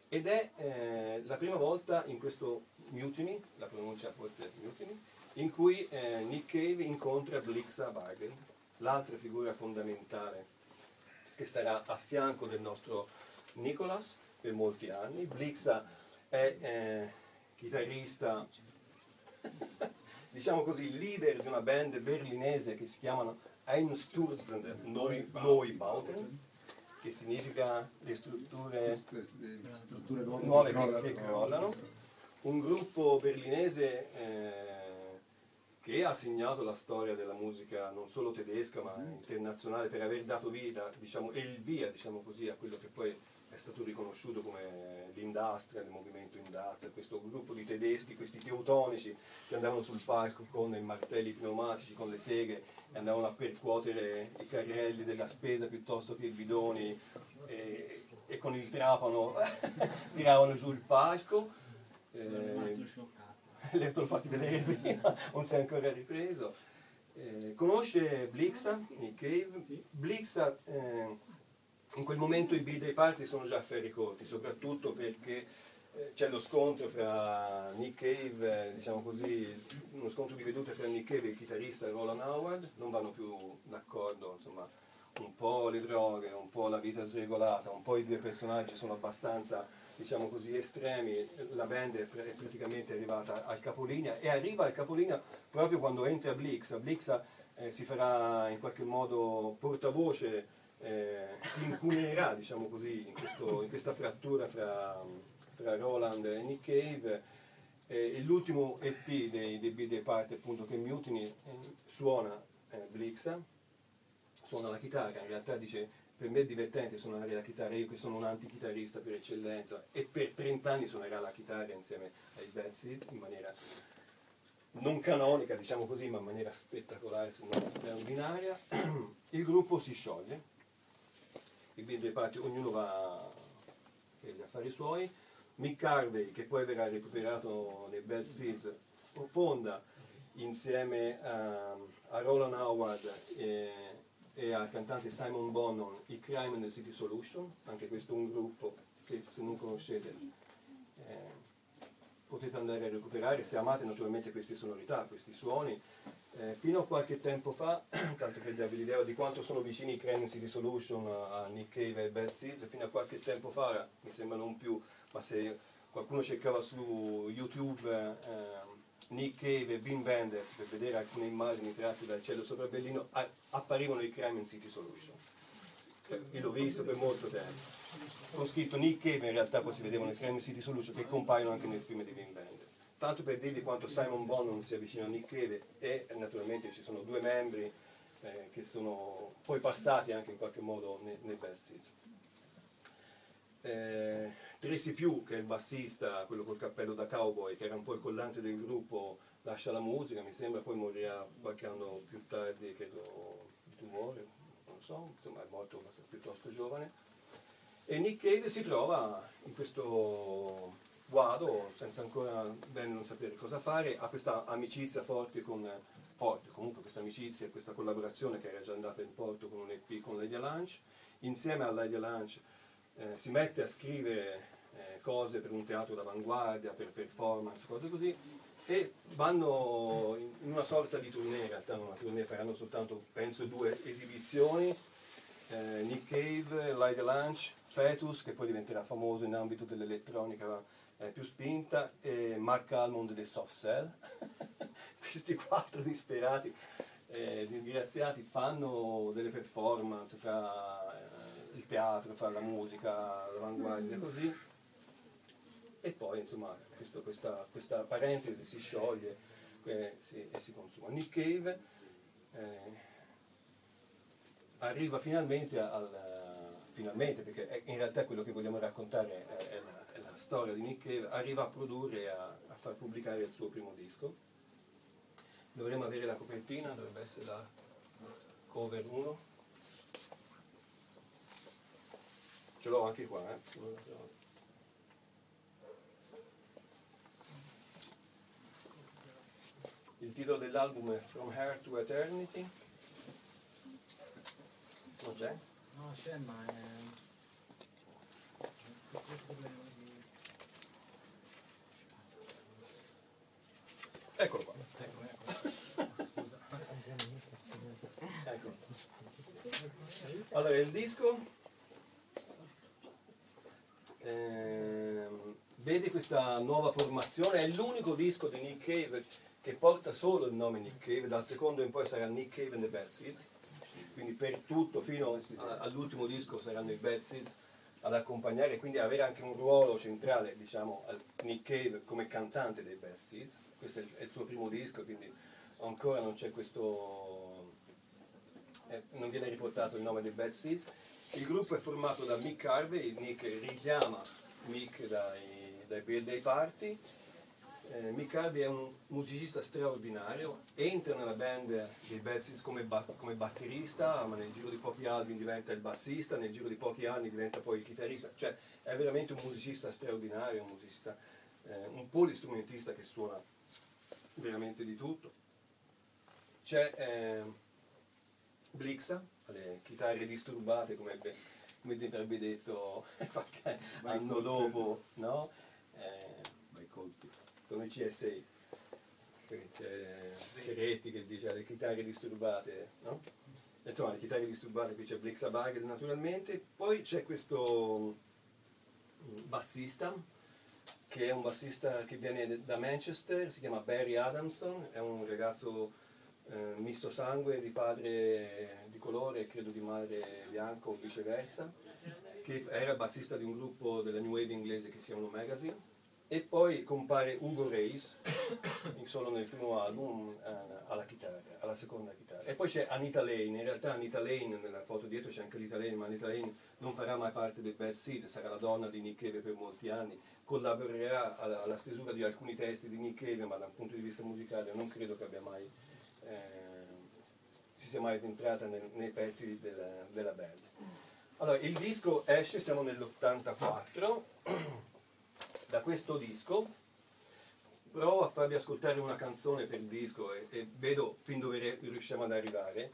ed è eh, la prima volta in questo Mutiny, la pronuncia forse è Mutiny, in cui eh, Nick Cave incontra Blixa Bargel, l'altra figura fondamentale che starà a fianco del nostro Nicholas per molti anni. Blixa è eh, chitarrista, diciamo così, leader di una band berlinese che si chiamano Einstürzende Neubauten, che significa le strutture strutture nuove, che che, crollano. Un gruppo berlinese eh, che ha segnato la storia della musica non solo tedesca ma internazionale per aver dato vita, diciamo, e il via, diciamo così, a quello che poi stato riconosciuto come l'industria, il movimento industria, questo gruppo di tedeschi, questi teutonici che andavano sul palco con i martelli pneumatici, con le seghe e andavano a percuotere i carrelli della spesa piuttosto che i bidoni e, e con il trapano tiravano giù il palco. Eh, l'ho fatti vedere prima, non si è ancora ripreso. Eh, conosce Blixa, Nick Cave? Blixa, eh, in quel momento i birthday party sono già ferri corti, soprattutto perché eh, c'è lo scontro fra Nick Cave, eh, diciamo così, uno scontro di vedute fra Nick Cave e il chitarrista Roland Howard, non vanno più d'accordo, insomma, un po' le droghe, un po' la vita sregolata, un po' i due personaggi sono abbastanza, diciamo così, estremi, la band è, pr- è praticamente arrivata al capolinea e arriva al capolinea proprio quando entra Blixa. Blixa eh, si farà in qualche modo portavoce eh, si incunerà, diciamo così, in, questo- in questa frattura fra, fra Roland e Nick Cave. Eh, e l'ultimo EP dei, dei Birthday Party, appunto, che Mutiny eh, suona eh, Blixa, suona la chitarra, in realtà dice per me è divertente suonare la chitarra, io che sono un antichitarrista per eccellenza e per 30 anni suonerà la chitarra insieme ai Bad Seeds in maniera non canonica, diciamo così, ma in maniera spettacolare, se non straordinaria. Il gruppo si scioglie, i Birthday Party, ognuno va per gli affari suoi. Mick Harvey, che poi verrà recuperato nei Bad Seeds, fonda insieme a, a Roland Howard e, e al cantante Simon Bonnon i Crime and the City Solution, anche questo è un gruppo che se non conoscete eh, potete andare a recuperare se amate naturalmente queste sonorità, questi suoni. Eh, fino a qualche tempo fa, tanto per darvi l'idea di quanto sono vicini i Crane City Solution a Nick Cave e Bad Seeds, fino a qualche tempo fa, mi sembra non più, ma se qualcuno cercava su YouTube eh, Nick Cave e Bean Bandits per vedere alcune immagini tratte dal cielo sopra Berlino, apparivano i Crime City Io l'ho visto per molto tempo. Ho scritto Nick Cave, in realtà poi si vedevano i Crime City Solution che compaiono anche nel film di Wim Wenders. Tanto per dirvi quanto Simon Bonham sia vicino a Nick Cave e naturalmente ci sono due membri eh, che sono poi passati anche in qualche modo nei Bad Seeds. Eh, Tracy Pugh, che è il bassista, quello col cappello da cowboy, che era un po' il collante del gruppo, lascia la musica, mi sembra, poi morirà qualche anno più tardi, credo, di tumore, so, insomma è abbastanza- piuttosto giovane. E Nick Cave si trova in questo guado, senza ancora bene non sapere cosa fare, ha questa amicizia forte con, forte, comunque questa amicizia e questa collaborazione che era già andata in porto con un EP con Lydia Lunch, insieme a Lydia Lunch eh, si mette a scrivere eh, cose per un teatro d'avanguardia, per performance, cose così, e vanno in una sorta di tournée, in realtà non una tournée, faranno soltanto, penso, due esibizioni, eh, Nick Cave, Lydia Lunch, Fetus, che poi diventerà famoso in ambito dell'elettronica eh, più spinta, e Mark Almond dei Soft Cell. Questi quattro disperati, eh, disgraziati, fanno delle performance fra eh, il teatro, fra la musica, l'avanguardia, così. E poi, insomma, questo- questa, questa parentesi si scioglie eh, si- e si consuma. Nick Cave eh, arriva finalmente al finalmente perché in realtà quello che vogliamo raccontare è, è la, è la storia di Nick Cave arriva a produrre a, a far pubblicare il suo primo disco dovremmo avere la copertina dovrebbe essere la cover 1 ce l'ho anche qua eh? se non la trovo. Il titolo dell'album è From Here to Eternity non c'è? No, c'è, ma è... problema di... Eccolo qua. Ecco, ecco. Scusa. Ecco. Allora, il disco ehm, vede questa nuova formazione, è l'unico disco di Nick Cave che porta solo il nome Nick Cave, dal secondo in poi sarà Nick Cave and the Bad Seeds, quindi per tutto fino all'ultimo disco saranno i Bad Seeds ad accompagnare, quindi avere anche un ruolo centrale, diciamo, al Nick Cave come cantante dei Bad Seeds. Questo è il, è il suo primo disco, quindi ancora non c'è questo eh, non viene riportato il nome dei Bad Seeds. Il gruppo è formato da Mick Harvey, Nick richiama Mick dai, dai Birthday Party. Eh, Mick Harvey è un musicista straordinario, entra nella band dei Bad come, ba- come batterista, ma nel giro di pochi anni diventa il bassista, nel giro di pochi anni diventa poi il chitarrista, cioè è veramente un musicista straordinario, un musicista, eh, un polistrumentista che suona veramente di tutto. C'è eh, Blixa, le chitarre disturbate come, be- come avrebbe detto qualche anno dopo, no? Eh. Sono i CSA. Qui C'è che dice le chitarre disturbate, no? Insomma, le chitarre disturbate, qui c'è Blixa Bagel naturalmente. Poi c'è questo mm, bassista, che è un bassista che viene da Manchester, si chiama Barry Adamson, è un ragazzo eh, misto sangue di padre, di colore credo di mare bianco o viceversa, che era bassista di un gruppo della New Wave inglese che si chiama Magazine. E poi compare Ugo Reis, solo nel primo album, eh, alla chitarra, alla seconda chitarra. E poi c'è Anita Lane, in realtà Anita Lane, nella foto dietro c'è anche Anita Lane, ma Anita Lane non farà mai parte del Bad Seed, sarà la donna di Nick Cave per molti anni, collaborerà alla, alla stesura di alcuni testi di Nick Cave, ma da un punto di vista musicale non credo che abbia mai, eh, si sia mai entrata nel- nei pezzi della, della band. Allora, il disco esce, siamo nell'84, da questo disco provo a farvi ascoltare una canzone per disco e, e vedo fin dove riusciamo ad arrivare.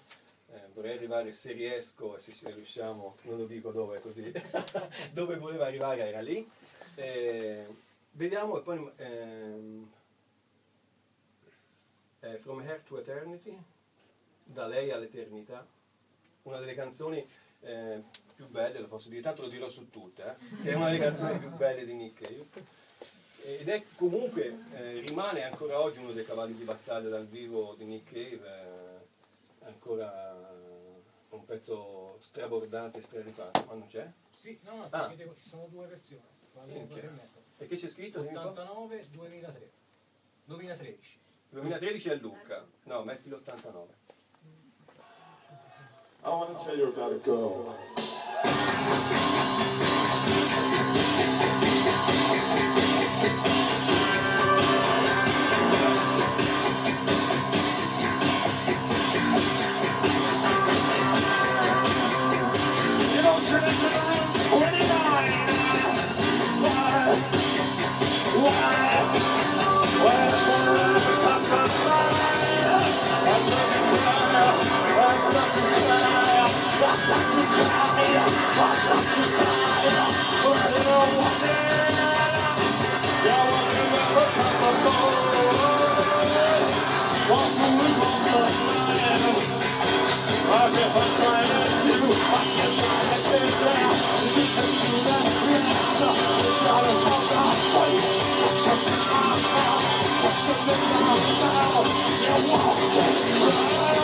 Eh, vorrei arrivare se riesco, e se ci riusciamo, non lo dico dove così, dove voleva arrivare era lì. Eh, vediamo e poi ehm, eh, From Here to Eternity, da lei all'eternità, una delle canzoni eh, più belle, lo posso dire, tanto lo dirò su tutte, eh, è una delle canzoni più belle di Nick Cave. Ed è comunque, eh, rimane ancora oggi uno dei cavalli di battaglia dal vivo di Nick Cave, eh, ancora un pezzo strabordante straripante, ma non c'è? Sì, no, no, Ah. chiedevo, ci sono due versioni. E che c'è scritto? Dimmi qua? 89 2003. 2013. 2013 è Lucca, no, metti l'89. I want to tell you about a girl. Thank you. Touch up in my mouth. Touch up in my mouth. You walk and cry.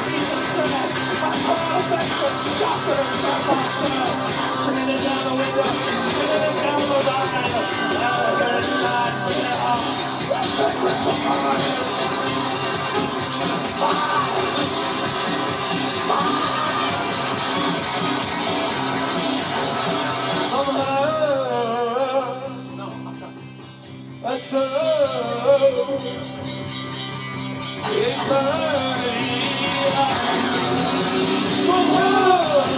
Singing it down the window, singing it down the line. Now and then, back to mine. From her, eternity, eternity.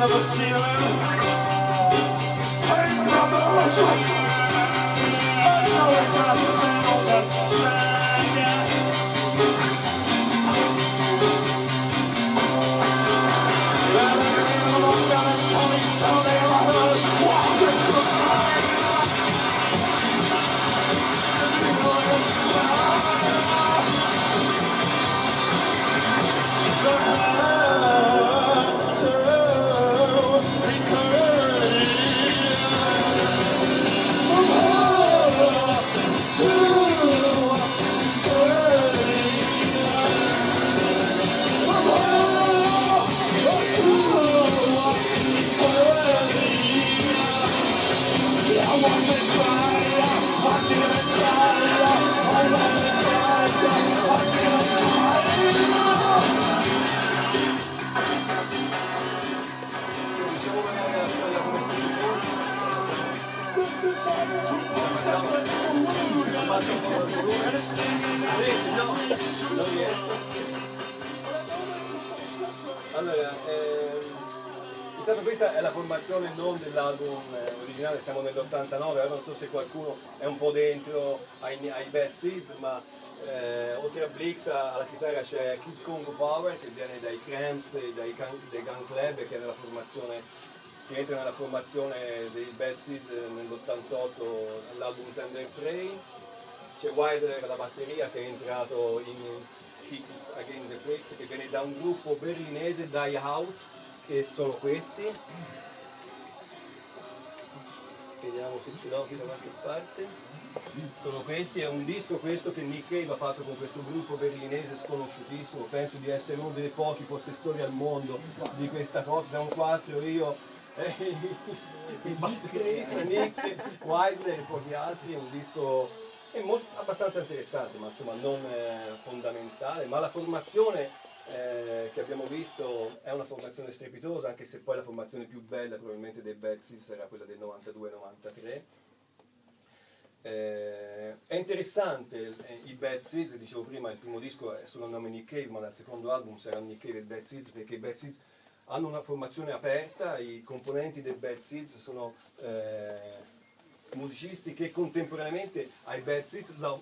with my ear to the ceiling. Hey, brothers! Oltre a Blix a- alla chitarra c'è Kid Congo Power che viene dai Cramps e dai, Gun- dai Gun Club che che entra nella formazione dei Bad Seeds eh, nell'88 all'album Tender Prey c'è Wilder alla batteria che è entrato in Kicks Again the Pricks che viene da un gruppo berlinese Die Out che sono questi. Vediamo se ce l'ho da qualche parte sono questi, è un disco questo che Nick Cave ha fatto con questo gruppo berlinese sconosciutissimo, penso di essere uno dei pochi possessori al mondo di questa cosa, siamo quattro, io, eh, il batterista Nick, Wilder e pochi altri, è un disco è molto- abbastanza interessante, ma insomma non eh, fondamentale, ma la formazione eh, che abbiamo visto è una formazione strepitosa, anche se poi la formazione più bella probabilmente dei Seeds era quella del 92-93. Eh, è interessante eh, i Bad Seeds, dicevo prima, il primo disco è solo il nome Nick Cave, ma dal secondo album sarà Nick Cave e Bad Seeds, perché i Bad Seeds hanno una formazione aperta, i componenti dei Bad Seeds sono eh, musicisti che contemporaneamente ai Bad Seeds la-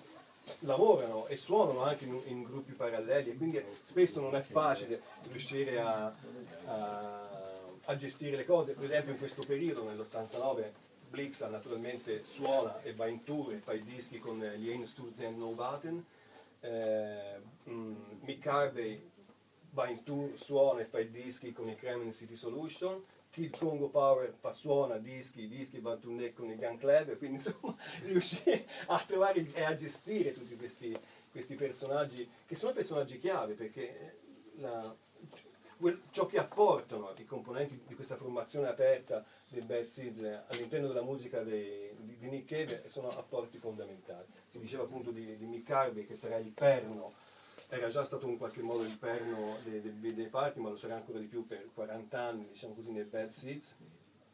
lavorano e suonano anche in, in gruppi paralleli e quindi spesso non è facile riuscire a, a- a gestire le cose. Per esempio in questo periodo, nell'89, Blix naturalmente suona e va in tour e fa i dischi con eh, gli Einsturz and Novaten. Eh, mm, Mick Harvey va in tour, suona e fa i dischi con i Kremlin City Solution. Kid Congo Power fa suona dischi, dischi va in tournée con i Gun Club, quindi insomma riuscire a trovare e a gestire tutti questi, questi personaggi che sono personaggi chiave perché eh, la- ciò che apportano i componenti di questa formazione aperta dei eh, all'interno della musica dei- di, di Nick Cave sono apporti fondamentali. Si diceva appunto di, di Mick Harvey che sarà il perno era già stato in qualche modo il perno dei, dei, dei party, ma lo sarà ancora di più per 40 anni, diciamo così, nei Bad Seeds.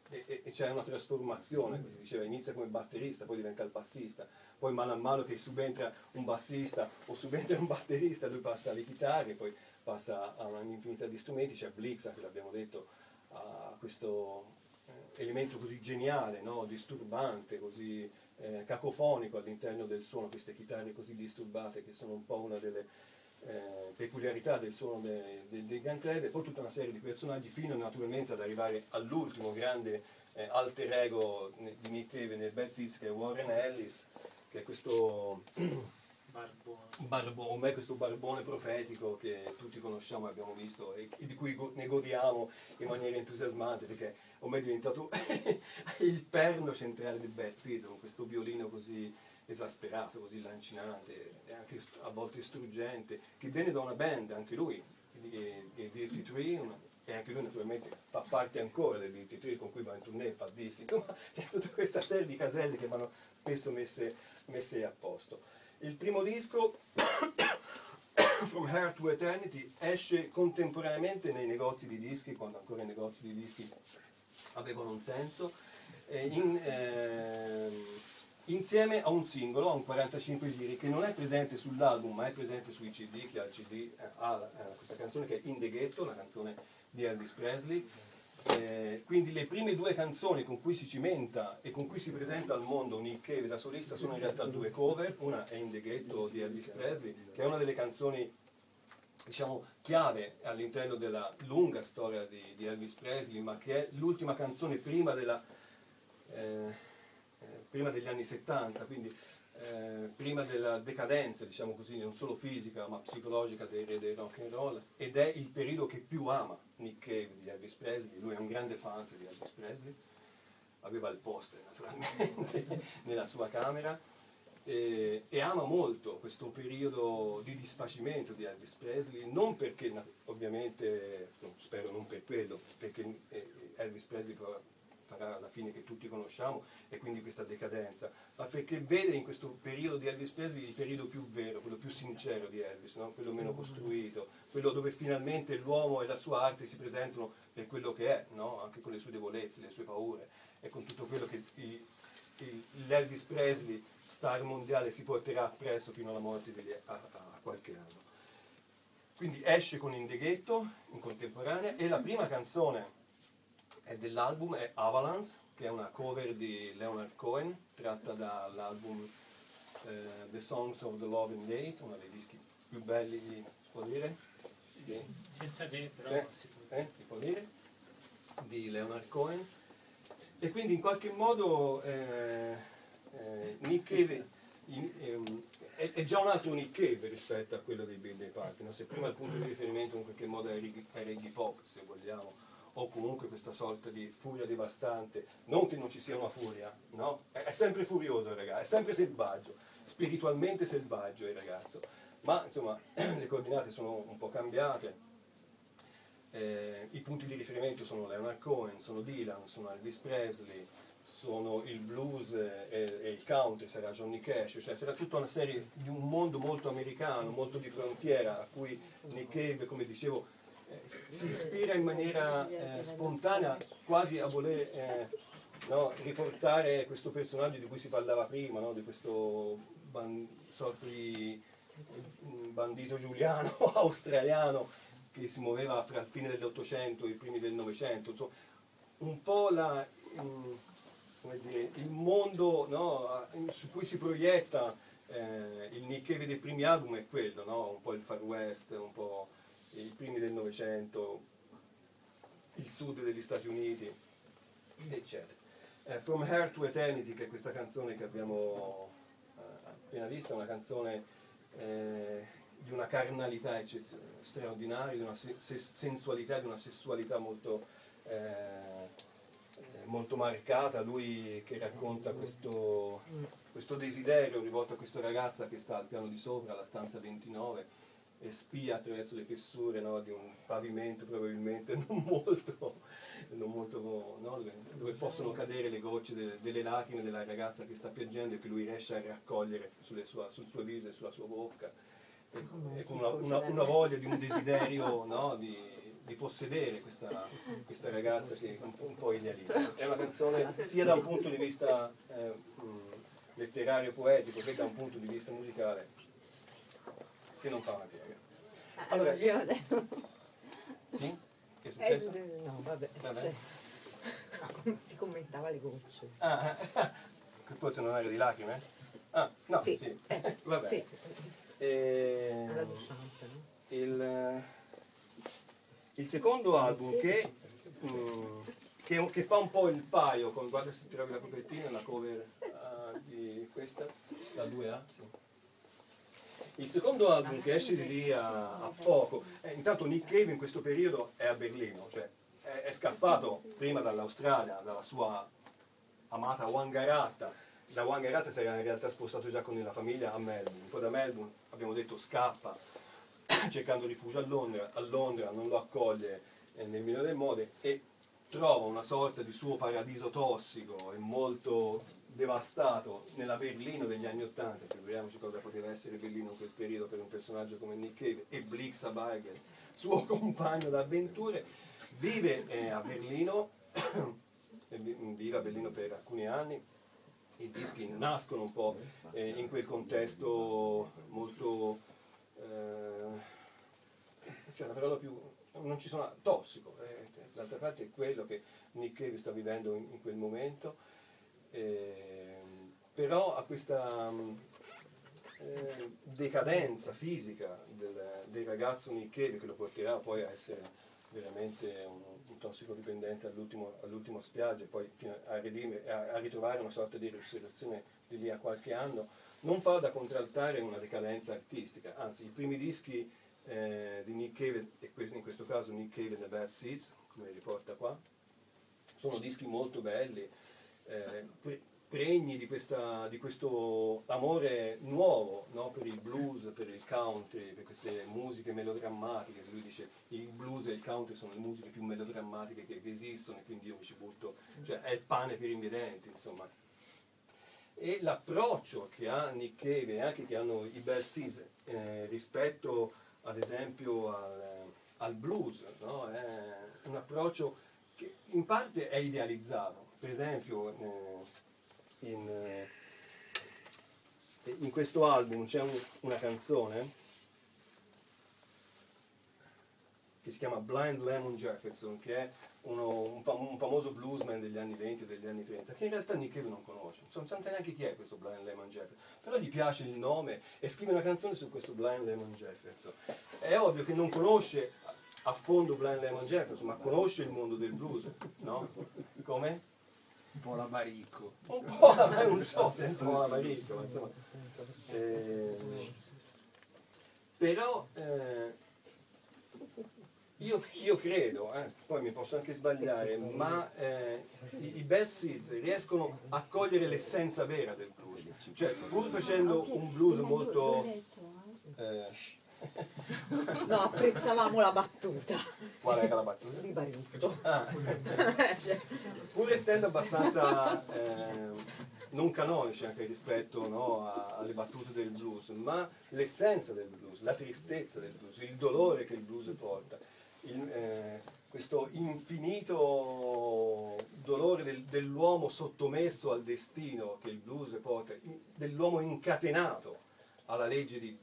E, e- e c'è una trasformazione, quindi diceva inizia come batterista, poi diventa il bassista, poi mano a mano che subentra un bassista o subentra un batterista, lui passa alle chitarre, poi passa a un'infinità di strumenti, c'è Blixa che l'abbiamo detto, ha questo elemento così geniale, no? disturbante, così eh, cacofonico all'interno del suono, queste chitarre così disturbate che sono un po' una delle eh, peculiarità del suono de- de- dei Gun Club e poi tutta una serie di personaggi fino naturalmente ad arrivare all'ultimo grande eh, alter ego di Nick Cave nel Bad Seeds che è Warren Ellis che è questo barbone, questo barbone profetico che tutti conosciamo e abbiamo visto e, di cui ne godiamo in maniera entusiasmante perché ormai è diventato il perno centrale del Bad Seeds con questo violino così esasperato, così lancinante e anche a volte struggente, che viene da una band, anche lui, di, di Dirty Tree, e anche lui naturalmente fa parte ancora del Dirty Tree con cui va in tournée, fa dischi, insomma c'è tutta questa serie di caselle che vanno spesso messe, messe a posto. Il primo disco, From Here to Eternity, esce contemporaneamente nei negozi di dischi, quando ancora i negozi di dischi avevano un senso, eh, in, ehm, insieme a un singolo, a un 45 giri, che non è presente sull'album, ma è presente sui CD, che ha il CD, eh, ha eh, questa canzone che è In the Ghetto, la canzone di Elvis Presley. Eh, quindi le prime due canzoni con cui si cimenta e con cui si presenta al mondo Nick Cave da solista sono in realtà due cover, una è In the Ghetto di Elvis Presley, che è una delle canzoni diciamo, chiave all'interno della lunga storia di, di Elvis Presley, ma che è l'ultima canzone prima, della, eh, eh, prima degli anni 70, quindi eh, prima della decadenza, diciamo così, non solo fisica ma psicologica dei re del rock and roll, ed è il periodo che più ama Nick Cave di Elvis Presley, lui è un grande fan di Elvis Presley, aveva il poster naturalmente nella sua camera e, e ama molto questo periodo di disfacimento di Elvis Presley, non perché ovviamente, spero non per quello, perché eh, Elvis Presley farà la fine che tutti conosciamo e quindi questa decadenza, ma perché vede in questo periodo di Elvis Presley il periodo più vero, quello più sincero di Elvis, no? quello meno costruito, quello dove finalmente l'uomo e la sua arte si presentano per quello che è, no? anche con le sue debolezze, le sue paure e con tutto quello che l'Elvis Presley, star mondiale, si porterà appresso fino alla morte di a, a qualche anno. Quindi esce con Indeghetto in contemporanea e la prima canzone è dell'album è Avalanche, che è una cover di Leonard Cohen, tratta dall'album eh, The Songs of the Love and Hate, uno dei dischi più belli di, si può dire? Di- Senza te, però eh, si può. eh, si può dire, di Leonard Cohen. E quindi in qualche modo eh, eh, Nick Cave in- ehm, è, è già un altro Nick rispetto a quello dei Birthday Party. no? Se prima il punto di riferimento in qualche modo è è reggae pop, se vogliamo, o comunque questa sorta di furia devastante, non che non ci sia una furia, no? È, è sempre furioso il ragazzo, è sempre selvaggio, spiritualmente selvaggio il ragazzo, ma insomma le coordinate sono un po' cambiate, eh, I punti di riferimento sono Leonard Cohen, sono Dylan, sono Elvis Presley, sono il blues e, e il country, sarà Johnny Cash, cioè sarà tutta una serie di un mondo molto americano, molto di frontiera, a cui Nick Cave, come dicevo, eh, si ispira in maniera eh, spontanea quasi a voler eh, no, riportare questo personaggio di cui si parlava prima, no, di questo ban- sorta di mm, bandito giuliano australiano che si muoveva fra il fine dell'Ottocento e i primi del Novecento, insomma, un po' la, come dire, il mondo no, su cui si proietta eh, il Nick dei primi album è quello, no? un po' il Far West, un po' i primi del Novecento, il sud degli Stati Uniti, eccetera. Eh, From Here to Eternity, che è questa canzone che abbiamo eh, appena visto, è una canzone eh, di una carnalità straordinaria, di una se- se- sensualità, di una sessualità molto, eh, molto marcata. Lui che racconta questo, questo desiderio rivolto a questa ragazza che sta al piano di sopra, alla stanza 29, e spia attraverso le fessure no, di un pavimento probabilmente non molto, non molto no, dove, possono cadere le gocce de- delle lacrime della ragazza che sta piangendo e che lui riesce a raccogliere sua- sul suo viso e sulla sua bocca e, con una, una- una voglia di un desiderio no, di, di possedere questa, questa ragazza che un, po'- un po' idealizza. È una canzone sia da un punto di vista eh, letterario poetico che da un punto di vista musicale che non fa una piega. Allora, Allora, Sì? Che è eh, successo? no, vabbè, Vabbè. cioè, come si commentava le gocce. Ah, ah, che forse non era di lacrime? Ah, no, sì. Sì, eh, Vabbè. sì. No? il, il secondo album che, mm, che, che fa un po' il paio con, guarda se trovi la copertina, la cover ah, di questa, la 2A, sì. Il secondo album che esce di lì a, a poco, eh, intanto Nick Cave in questo periodo è a Berlino, cioè è, è scappato prima dall'Australia, dalla sua amata Wangaratta, da Wangaratta si era in realtà spostato già con la famiglia a Melbourne, poi da Melbourne abbiamo detto scappa cercando rifugio a Londra, a Londra non lo accoglie eh, nel migliore dei modi e trova una sorta di suo paradiso tossico e molto devastato nella Berlino degli anni Ottanta, figuriamoci cosa poteva essere Berlino in quel periodo per un personaggio come Nick Cave e Blix Bargel, suo compagno d'avventure, vive eh, a Berlino, vi- vive a Berlino per alcuni anni, i dischi nascono un po' eh, in quel contesto molto eh, cioè la parola più non ci sono tossico eh, d'altra parte è quello che Nick Cave sta vivendo in, in quel momento ehm, però ha questa eh, decadenza fisica del, del ragazzo Nick Cave che lo porterà poi a essere veramente un, un tossicodipendente all'ultimo, all'ultimo spiaggia e poi a, redimere- a, a ritrovare una sorta di risurrezione di lì a qualche anno, non fa da contraltare una decadenza artistica, anzi i primi dischi eh, di Nick Cave, e que- in questo caso Nick Cave and the Bad Seeds, come riporta qua, sono dischi molto belli, eh, pregni di, questa- di questo amore nuovo no? per il blues, per il country, per queste musiche melodrammatiche. Lui dice il blues e il country sono le musiche più melodrammatiche che, che esistono e quindi io mi ci butto, cioè è il pane per i miei insomma. E l'approccio che ha Nick Cave e anche che hanno i Bell Seas eh, rispetto ad esempio al, al blues, no? è un approccio che in parte è idealizzato. Per esempio eh, in, eh, in questo album c'è un- una canzone che si chiama Blind Lemon Jefferson, che è uno- un, fam- un famoso bluesman degli anni 20 e degli anni 30, che in realtà Nick Cave non conosce, insomma, non sa neanche chi è questo Blind Lemon Jefferson, però gli piace il nome e scrive una canzone su questo Blind Lemon Jefferson. È ovvio che non conosce a fondo Blind Lemon Jefferson, ma conosce il mondo del blues, no? Come? Un po' la baricco. Un po' la, non so se è un po' la baricca, ma insomma. eh, però eh, io, io credo, eh, poi mi posso anche sbagliare, ma eh, i, i Bad Seeds riescono a cogliere l'essenza vera del blues. Cioè, pur facendo un blues molto... No, apprezzavamo la battuta qual era la battuta? di Baricco. Ah. Cioè, pur essendo abbastanza eh, non canonici anche rispetto no, a- alle battute del blues, ma l'essenza del blues, la tristezza del blues, il dolore che il blues porta, il, eh, questo infinito dolore del- dell'uomo sottomesso al destino che il blues porta, in- dell'uomo incatenato alla legge di.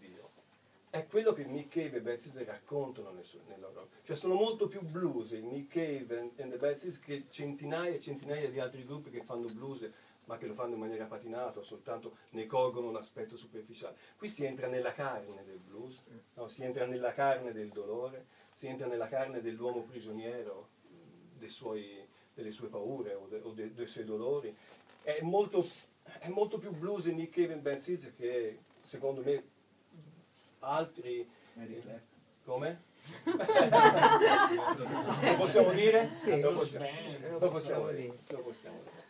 È quello che Nick Cave e Seeds raccontano nel, nel loro Cioè sono molto più blues i Nick Cave and the Seeds che centinaia e centinaia di altri gruppi che fanno blues ma che lo fanno in maniera patinata o soltanto ne colgono un aspetto superficiale. Qui si entra nella carne del blues, no? si entra nella carne del dolore, si entra nella carne dell'uomo prigioniero, dei suoi- delle sue paure o, de- o de- dei suoi dolori. È molto, è molto più blues in Nick Cave and Bad Seeds che secondo me altri... Come? lo possiamo dire? Sì. Lo possiamo, Lo possiamo dire. Lo possiamo dire.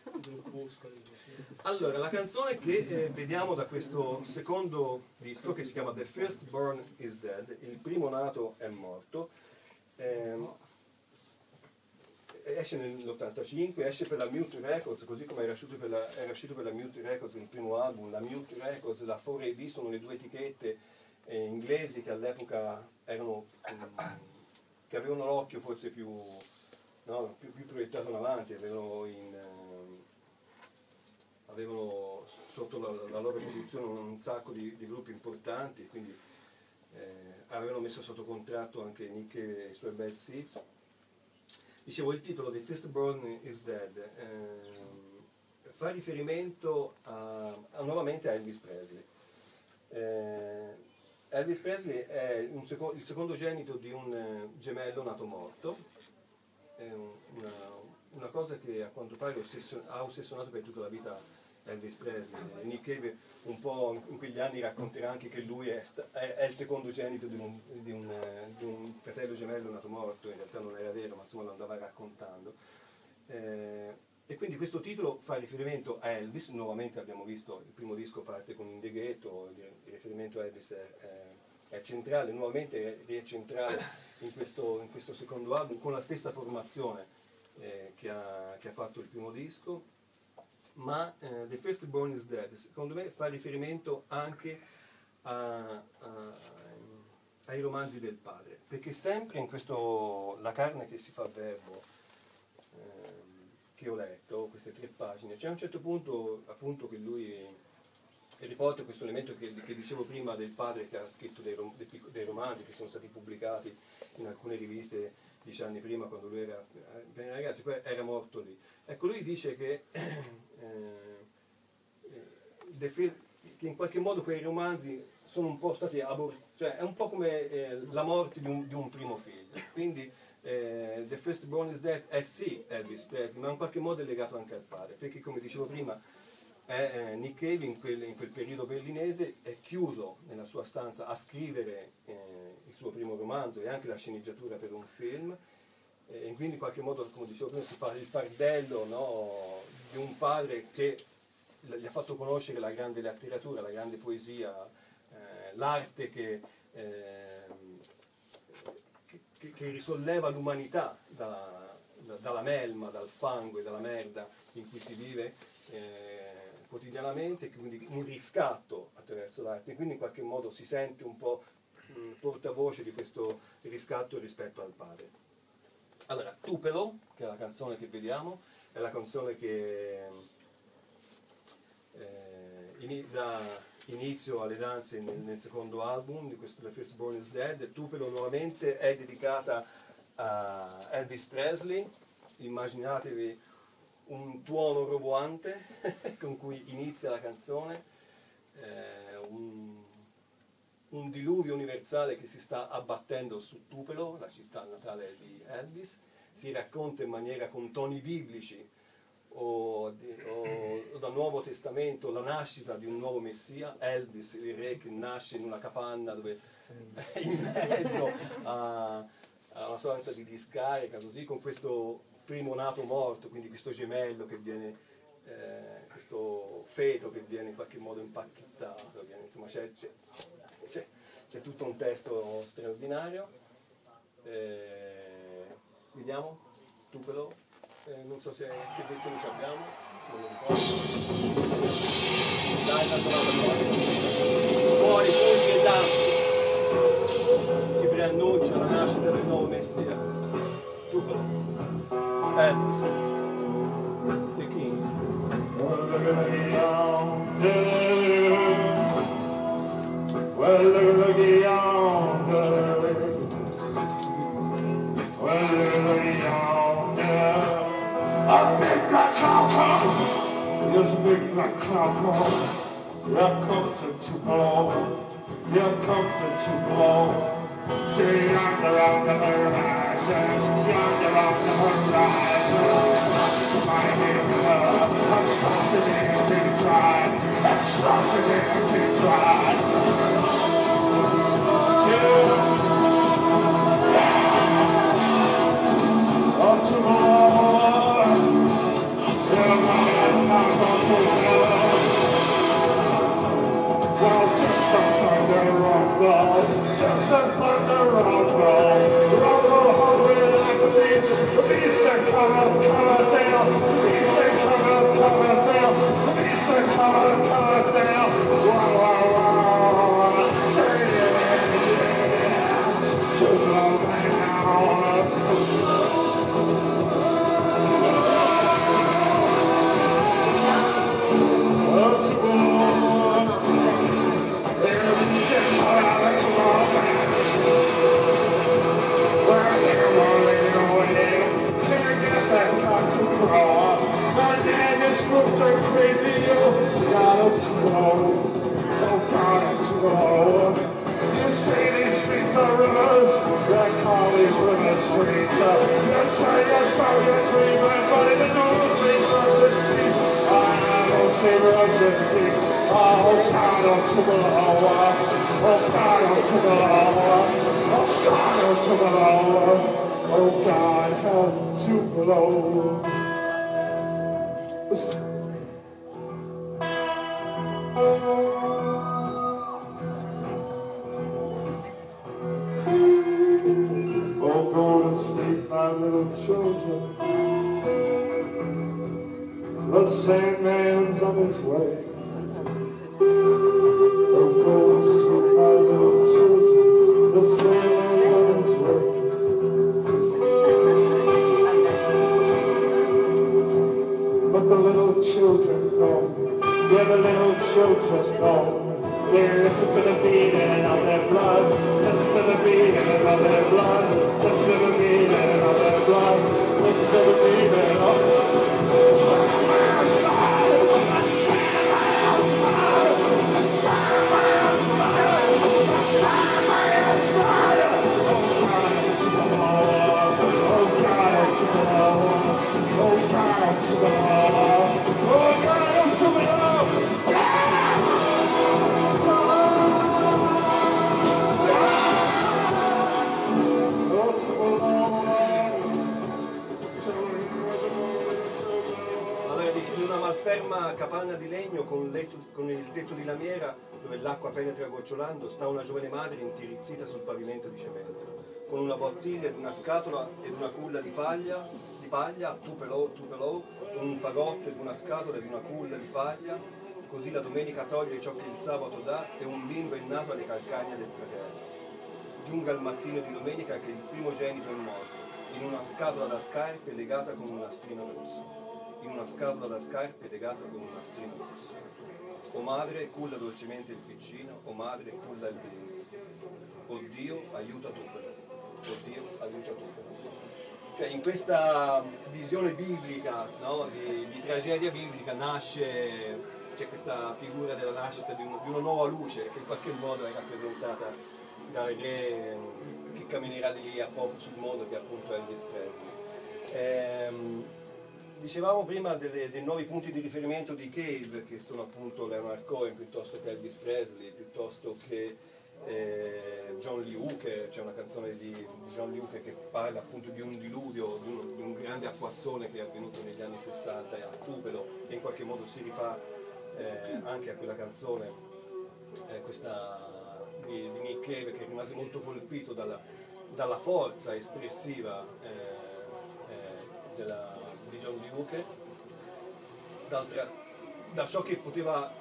Allora, la canzone che eh, vediamo da questo secondo disco, che si chiama The First Born is Dead, il primo nato è morto, ehm, esce nell'85, esce per la Mute Records, così come era uscito per la, era uscito per la Mute Records il primo album, la Mute Records, la 4AD sono le due etichette eh, inglesi che all'epoca erano, mm, che avevano l'occhio forse più, no, più, più proiettato in avanti, avevano, in, ehm, avevano sotto la, la loro produzione un sacco di, di gruppi importanti, quindi eh, avevano messo sotto contratto anche Nick e i suoi Bad Seeds. Dicevo, il titolo di First Born is Dead ehm, fa riferimento a, a- nuovamente a Elvis Presley. Elvis Presley è seco- il secondogenito di un eh, gemello nato morto, è un- una, una cosa che a quanto pare ossessio- ha ossessionato per tutta la vita Elvis Presley. Nick Cave un po' in quegli anni racconterà anche che lui è, sta- è- il secondogenito di un, di, un, eh, di un fratello gemello nato morto, in realtà non era vero, ma insomma lo andava raccontando. Eh, e quindi questo titolo fa riferimento a Elvis, nuovamente abbiamo visto il primo disco parte con Ghetto, il, riferimento a Elvis è, è- è centrale, nuovamente è, è centrale in questo, in questo secondo album con la stessa formazione eh, che, ha, che ha fatto il primo disco, ma eh, The First Born is Dead secondo me fa riferimento anche a- a- ai romanzi del padre, perché sempre in questo La carne che si fa verbo che ho letto, queste tre pagine, c'è un certo punto appunto che lui riporta questo elemento che, che dicevo prima del padre che ha scritto dei, rom- dei dei romanzi che sono stati pubblicati in alcune riviste dieci anni prima quando lui era eh, ragazzi, poi era morto lì. Ecco, lui dice che, eh, che in qualche modo quei romanzi sono un po' stati abortiti, cioè è un po' come eh, la morte di un, di un primo figlio. Quindi eh, The First Born is Dead è sì Elvis Presley, ma in qualche modo è legato anche al padre, perché come dicevo prima è, eh, Nick Cave in quel, in quel periodo berlinese è chiuso nella sua stanza a scrivere eh, il suo primo romanzo e anche la sceneggiatura per un film. Eh, e quindi in qualche modo, come dicevo prima, si fa il fardello no, di un padre che gli ha fatto conoscere la grande letteratura, la grande poesia, eh, l'arte che, che- che- risolleva l'umanità dalla, da- dalla melma, dal fango e dalla merda in cui si vive eh, quotidianamente, quindi un riscatto attraverso l'arte, quindi in qualche modo si sente un po' mh, portavoce di questo riscatto rispetto al padre. Allora, Tupelo, che è la canzone che vediamo, è la canzone che eh, ini- dà inizio alle danze nel, nel secondo album di questo The First Born is Dead. Tupelo nuovamente è dedicata a Elvis Presley. Immaginatevi un tuono roboante con cui inizia la canzone, eh, un, un diluvio universale che si sta abbattendo su Tupelo, la città natale di Elvis, si racconta in maniera con toni biblici o, di- o- dal Nuovo Testamento la nascita di un nuovo Messia, Elvis, il re che nasce in una capanna dove in mezzo a, a una sorta di discarica, così con questo primo nato morto, quindi questo gemello che viene, eh, questo feto che viene in qualche modo impacchettato, viene- insomma c'è, c'è- c'è- tutto un testo straordinario. Eh, vediamo, Tupelo, eh, non so se che versione ci abbiamo, non lo ricordo. Dai, tanto vado Fuori, fuori e danza. Si preannuncia la nascita del nuovo Messia. Tupelo. Elvis. The King. Well, look yonder. Cloud Yes, a big black cloud Here comes it to blow. Here comes it to blow. See yonder on the horizon, yonder on the horizon. Something my river, and something in a big drive, and something in a big drive. On tomorrow, rumble, just a thunder rumble. Rumble hungry like the beast, the beast that come up, come up down, the beast that come up, come up down, scatola ed una culla di paglia, di paglia, tupelo, tupelo, un fagotto ed una scatola ed una culla di paglia, così la domenica toglie ciò che il sabato dà e un bimbo è nato alle calcagna del fratello. Giunga il mattino di domenica che il primogenito è morto, in una scatola da scarpe legata con un nastrino rosso. In una scatola da scarpe legata con un nastrino rosso. O madre, culla dolcemente il piccino, o madre, culla il bimbo. O Dio, aiuta tu però. O Dio, aiuta tu però. Cioè in questa visione biblica, no, di, di tragedia biblica, nasce, c'è questa figura della nascita di, un- di una nuova luce che in qualche modo è rappresentata dal re che camminerà di lì a poco sul mondo che è appunto Elvis Presley. Ehm, dicevamo prima delle- dei nuovi punti di riferimento di Cave che sono appunto Leonard Cohen piuttosto che Elvis Presley, piuttosto che eh, John Lee Hooker, c'è una canzone di, John Lee Hooker che parla appunto di un diluvio, di un, di un grande acquazzone che è avvenuto negli anni 60 a Tupelo e in qualche modo si rifà eh, anche a quella canzone, eh, questa di, di Nick Cave che rimase molto colpito dalla, dalla forza espressiva eh, eh, della- di John Hooker, d'altra- da ciò che poteva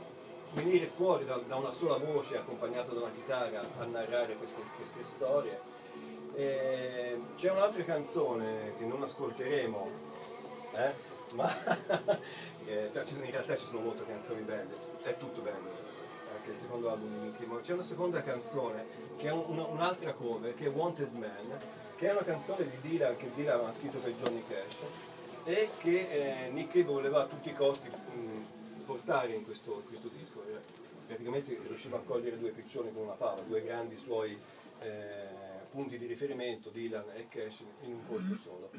venire fuori da, da una sola voce accompagnata da una chitarra a narrare queste, queste storie. E c'è un'altra canzone che non ascolteremo, eh, ma cioè, in realtà ci sono molte canzoni belle, è tutto bello, anche il secondo album di Nicky, ma c'è una seconda canzone che è un- una- un'altra cover, che è Wanted Man, che è una canzone di Dylan che Dylan aveva scritto per Johnny Cash e che eh, Nick voleva a tutti i costi mh, portare in questo, questo Praticamente riusciva a cogliere due piccioni con una fava, due grandi suoi eh, punti di riferimento, Dylan e Cash, in un colpo solo.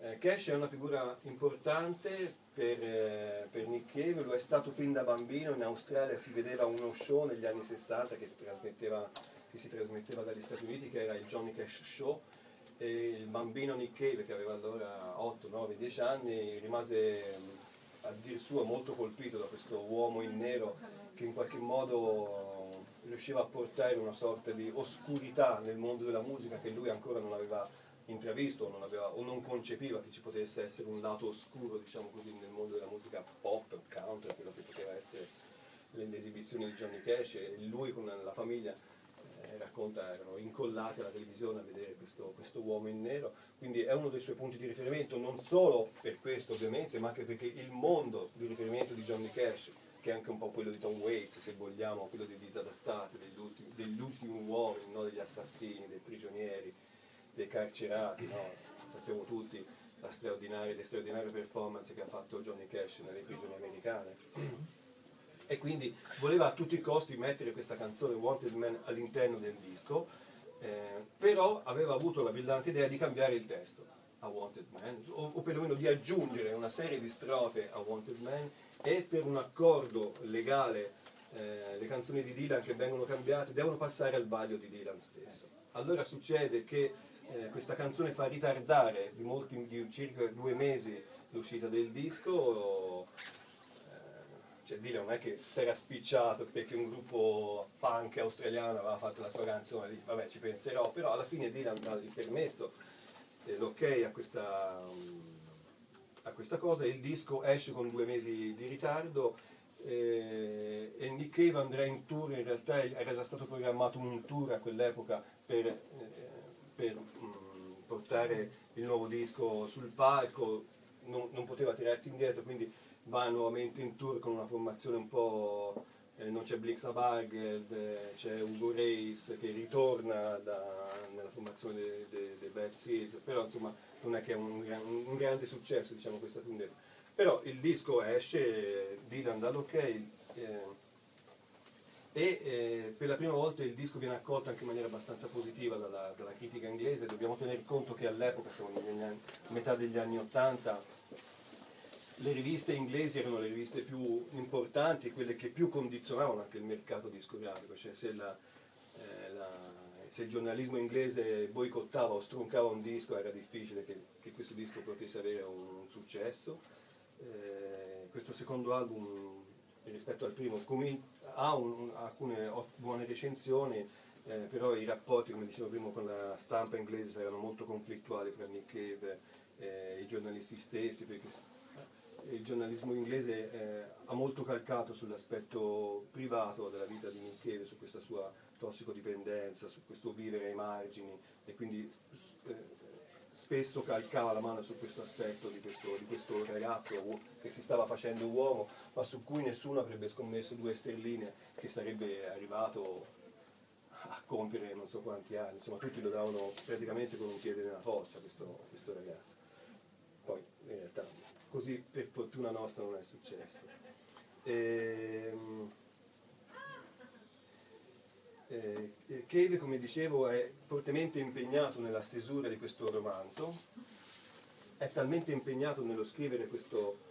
Eh, Cash è una figura importante per, eh, per Nick Cave, lo è stato fin da bambino, in Australia si vedeva uno show negli anni 60 che, che si trasmetteva dagli Stati Uniti, che era il Johnny Cash Show, e il bambino Nick Cave, che aveva allora 8, 9, 10 anni, rimase a dir suo molto colpito da questo uomo in nero che in qualche modo riusciva a portare una sorta di oscurità nel mondo della musica che lui ancora non aveva intravisto non, aveva- o non concepiva che ci potesse essere un lato oscuro, diciamo così, nel mondo della musica pop, country, quello che poteva essere le esibizioni di Johnny Cash e lui con la famiglia racconta erano incollati alla televisione a vedere questo, questo uomo in nero, quindi è uno dei suoi punti di riferimento, non solo per questo ovviamente, ma anche perché il mondo di riferimento di Johnny Cash, che è anche un po' quello di Tom Waits, se vogliamo, quello dei disadattati, degli ultimi, degli ultimi uomini, no? degli assassini, dei prigionieri, dei carcerati, no? sappiamo tutti la straordinaria, le straordinarie performance che ha fatto Johnny Cash nelle prigioni americane e quindi voleva a tutti i costi mettere questa canzone Wanted Man all'interno del disco, eh, però aveva avuto la brillante idea di cambiare il testo a Wanted Man, o, o perlomeno di aggiungere una serie di strofe a Wanted Man e per un accordo legale eh, le canzoni di Dylan che vengono cambiate devono passare al vaglio di Dylan stesso. Allora succede che eh, questa canzone fa ritardare di, molti, di circa due mesi l'uscita del disco cioè Dylan non è che si era spicciato perché un gruppo punk australiano aveva fatto la sua canzone, dice, vabbè ci penserò, però alla fine Dylan il permesso, eh, l'ok a questa, a questa cosa, il disco esce con due mesi di ritardo eh, e Nick Cave andrà in tour, in realtà era già stato programmato un tour a quell'epoca per, eh, per mm, portare il nuovo disco sul palco, non, non poteva tirarsi indietro, quindi va nuovamente in tour con una formazione un po'... eh, non c'è Blix Bargeld, eh, c'è Ugo Reis che ritorna da- nella formazione dei de, de Bad Seeds, però insomma non è che è un, gran- un grande successo diciamo questa tournée. Però il disco esce, Dylan dà l'ok eh, e eh, per la prima volta il disco viene accolto anche in maniera abbastanza positiva dalla, dalla critica inglese, dobbiamo tener conto che all'epoca, siamo negli anni- metà degli anni 80, le riviste inglesi erano le riviste più importanti, quelle che più condizionavano anche il mercato discografico, cioè se, la- eh, la- se il giornalismo inglese boicottava o stroncava un disco era difficile che, che questo disco potesse avere un, successo. Eh, questo secondo album rispetto al primo ha un- un- alcune buone recensioni, eh, però i rapporti, come dicevo prima, con la stampa inglese erano molto conflittuali fra Nick Cave e i giornalisti stessi, perché il giornalismo inglese eh, ha molto calcato sull'aspetto privato della vita di Cave, su questa sua tossicodipendenza, su questo vivere ai margini e quindi eh, spesso calcava la mano su questo aspetto di questo, di questo ragazzo che si stava facendo uomo, ma su cui nessuno avrebbe scommesso due sterline che sarebbe arrivato a compiere non so quanti anni, insomma tutti lo davano praticamente con un piede nella fossa questo, questo ragazzo. Poi in realtà così per fortuna nostra non è successo. Ehm, eh, eh, Cave, come dicevo, è fortemente impegnato nella stesura di questo romanzo, è talmente impegnato nello scrivere questo,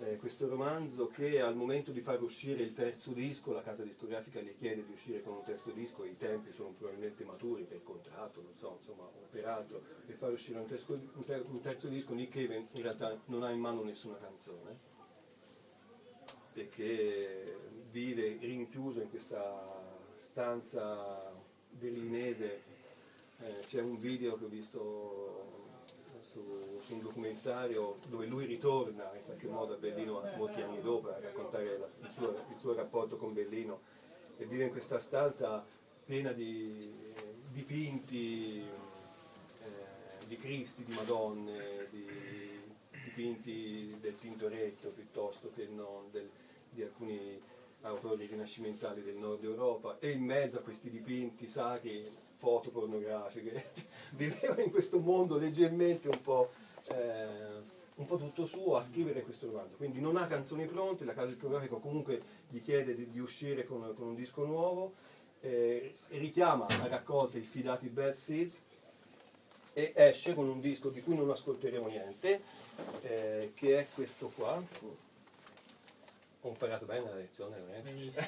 eh, questo romanzo che al momento di far uscire il terzo disco, la casa discografica gli chiede di uscire con un terzo disco, i tempi sono probabilmente maturi per contratto, non so, insomma, o per altro, per far uscire un terzo, un ter- un terzo disco, Nick Cave in realtà non ha in mano nessuna canzone, perché vive rinchiuso in questa stanza berlinese, eh, c'è un video che ho visto su, su un documentario dove lui ritorna in qualche modo a Berlino molti anni dopo a raccontare la- il, suo, il suo rapporto con Berlino e vive in questa stanza piena di dipinti eh, di Cristi, di Madonne, di dipinti del Tintoretto piuttosto che non del- di alcuni autori rinascimentali del nord Europa e in mezzo a questi dipinti sacri, foto pornografiche, viveva in questo mondo leggermente un po', eh, un po' tutto suo a scrivere questo romanzo. Quindi non ha canzoni pronte, la casa discografica comunque gli chiede di, di uscire con, con un disco nuovo, eh, richiama a raccolta i fidati Bad Seeds e esce con un disco di cui non ascolteremo niente, eh, che è questo qua. Ho imparato bene la lezione, Lorenzo.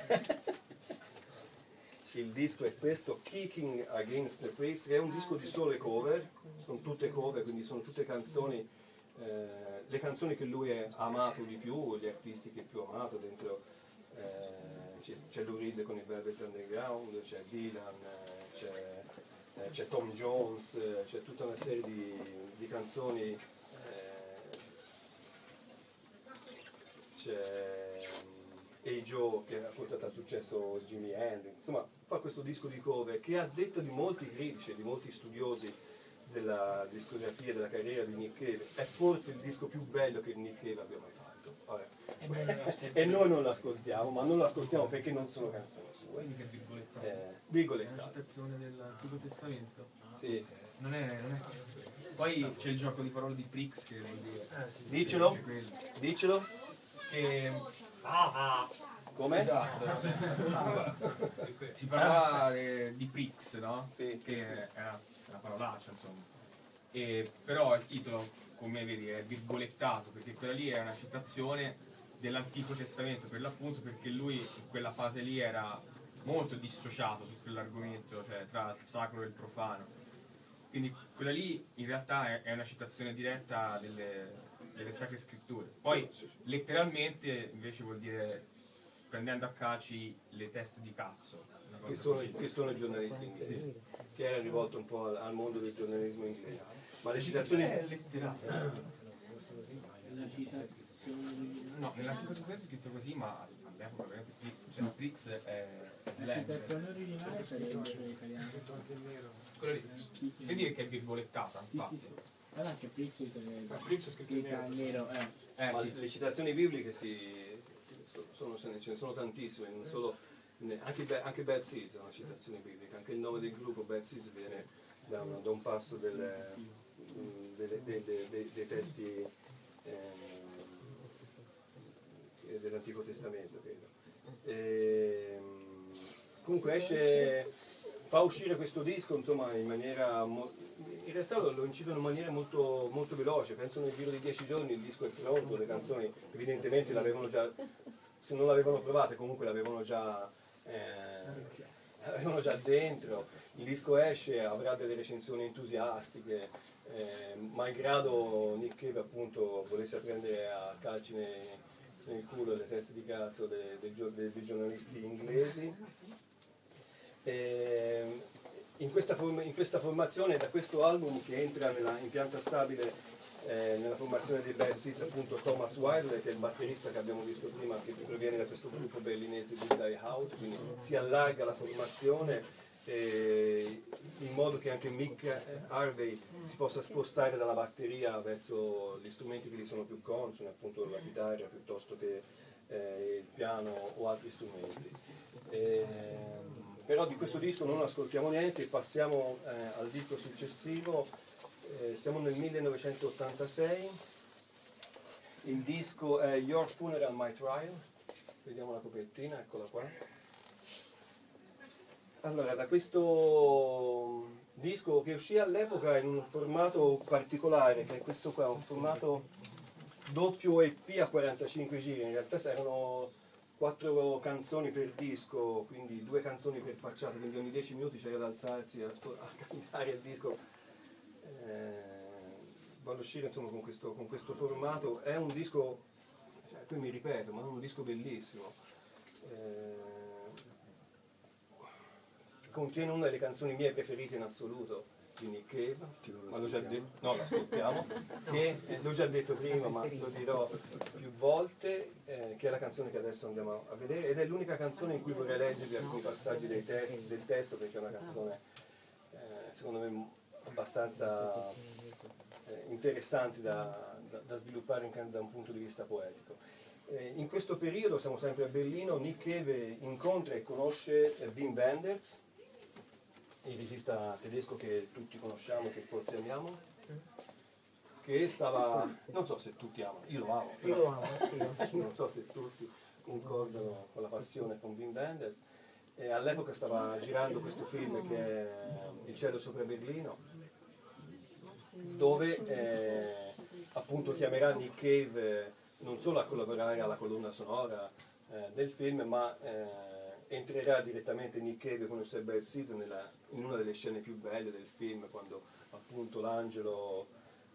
Il disco è questo, Kicking Against the Pricks, che è un disco di sole cover, sono tutte cover, quindi sono tutte canzoni, eh, le canzoni che lui ha amato di più, gli artisti che più ha amato dentro, eh, c'è, c'è Lou Reed con il Velvet Underground, c'è Dylan, c'è, eh, c'è Tom Jones, c'è tutta una serie di, di canzoni, eh, c'è Hey Joe che ha portato al successo Jimmy Hendrix, insomma fa questo disco di cover che a detta di molti critici e di molti studiosi della discografia, della carriera di Nick Cave, è forse il disco più bello che Nick Cave abbia mai fatto. E noi non l'ascoltiamo, ma non l'ascoltiamo perché non sono canzoni sue. Virgolettato. Eh, È una citazione dell'Antico Testamento. Sì. Non è, non è. Poi c'è il gioco di parole di Prix che vuol dire. Dicelo. Anche quello. Dicelo. Che. Come? Esatto. si parlava eh, di Prix, no? Sì, Che sì. è una, parolaccia, insomma. E, però il titolo, come vedi, è virgolettato, perché quella lì è una citazione dell'Antico Testamento, per l'appunto, perché lui in quella fase lì era molto dissociato su quell'argomento, cioè tra il sacro e il profano. Quindi quella lì in realtà è, è una citazione diretta delle, delle sacre scritture. Poi letteralmente invece vuol dire prendendo a calci le teste di cazzo. Che sono, che sono i giornalisti inglesi, Sì. che era rivolto un po' al, mondo del giornalismo inglese. Ma le La citazioni... è letterale. La citazione No, nell'Antico Testamento è scritto così, ma all'epoca ovviamente Prix- cioè, Prix è La slang. citazione originale sarebbe in italiano. Quello lì. Vedi che è virgolettata, Sì, infatti. sì. Allora anche Prix Prix è scritto in nero. Eh. Eh, Ma sì. le citazioni bibliche si, sono, ce ne sono tantissime, solo, anche, anche Bad Seeds è una citazione biblica, anche il nome del gruppo Bad Seeds viene da, un- da un passo del- mm, delle- delle- dei, testi ehm, dell'Antico Testamento, credo. Ehm, comunque esce, fa uscire questo disco insomma, in maniera... in realtà lo, lo incidono in maniera molto, molto veloce, penso nel giro di dieci giorni il disco è pronto, le canzoni evidentemente l'avevano già, se non l'avevano provate comunque l'avevano già, eh, l'avevano già dentro, il disco esce, avrà delle recensioni entusiastiche, eh, malgrado Nick Cave appunto volesse prendere a calci nei, nel culo delle teste di cazzo dei, dei- dei giornalisti inglesi. E in, questa form- in questa formazione, da questo album che entra nella, in pianta stabile eh, nella formazione dei Bad Seeds, appunto Thomas Wilder, che è il batterista che abbiamo visto prima, che proviene da questo gruppo berlinese di Die House, quindi si allarga la formazione eh, in modo che anche Mick Harvey si possa spostare dalla batteria verso gli strumenti che gli sono più consoni, appunto la chitarra piuttosto che eh, il piano o altri strumenti. Però di questo disco non ascoltiamo niente, passiamo eh, al disco successivo, eh, siamo nel 1986, il disco è Your Funeral My Trial, vediamo la copertina, eccola qua. Allora, da questo disco che uscì all'epoca in un formato particolare, che è questo qua, un formato doppio EP a 45 giri, in realtà erano quattro canzoni per disco, quindi due canzoni per facciata, quindi ogni 10 minuti c'era da alzarsi a, a cambiare il disco. Eh, voglio uscire insomma con questo, con questo formato, è un disco, cioè, qui mi ripeto, ma è un disco bellissimo. Eh, contiene una delle canzoni mie preferite in assoluto di Nick Cave, ma l'ho già detto, no l'ascoltiamo, che eh, l'ho già detto prima ma lo dirò più volte, eh, che è la canzone che adesso andiamo a vedere ed è l'unica canzone in cui vorrei leggervi alcuni passaggi dei test- del testo perché è una canzone eh, secondo me abbastanza eh, interessanti da, da- da sviluppare in- da un punto di vista poetico. Eh, in questo periodo, siamo sempre a Berlino, Nick Cave incontra e conosce Wim Wenders, il regista tedesco che tutti conosciamo, che forse amiamo, che stava, non so se tutti amano, io lo amo, Io lo amo, non so se tutti concordano con la passione con Wim Wenders, e all'epoca stava girando questo film che è Il cielo sopra Berlino, dove eh, appunto chiamerà Nick Cave eh, non solo a collaborare alla colonna sonora eh, del film, ma eh, entrerà direttamente Nick Cave con il suo Bad Seeds nella- in una delle scene più belle del film, quando appunto l'angelo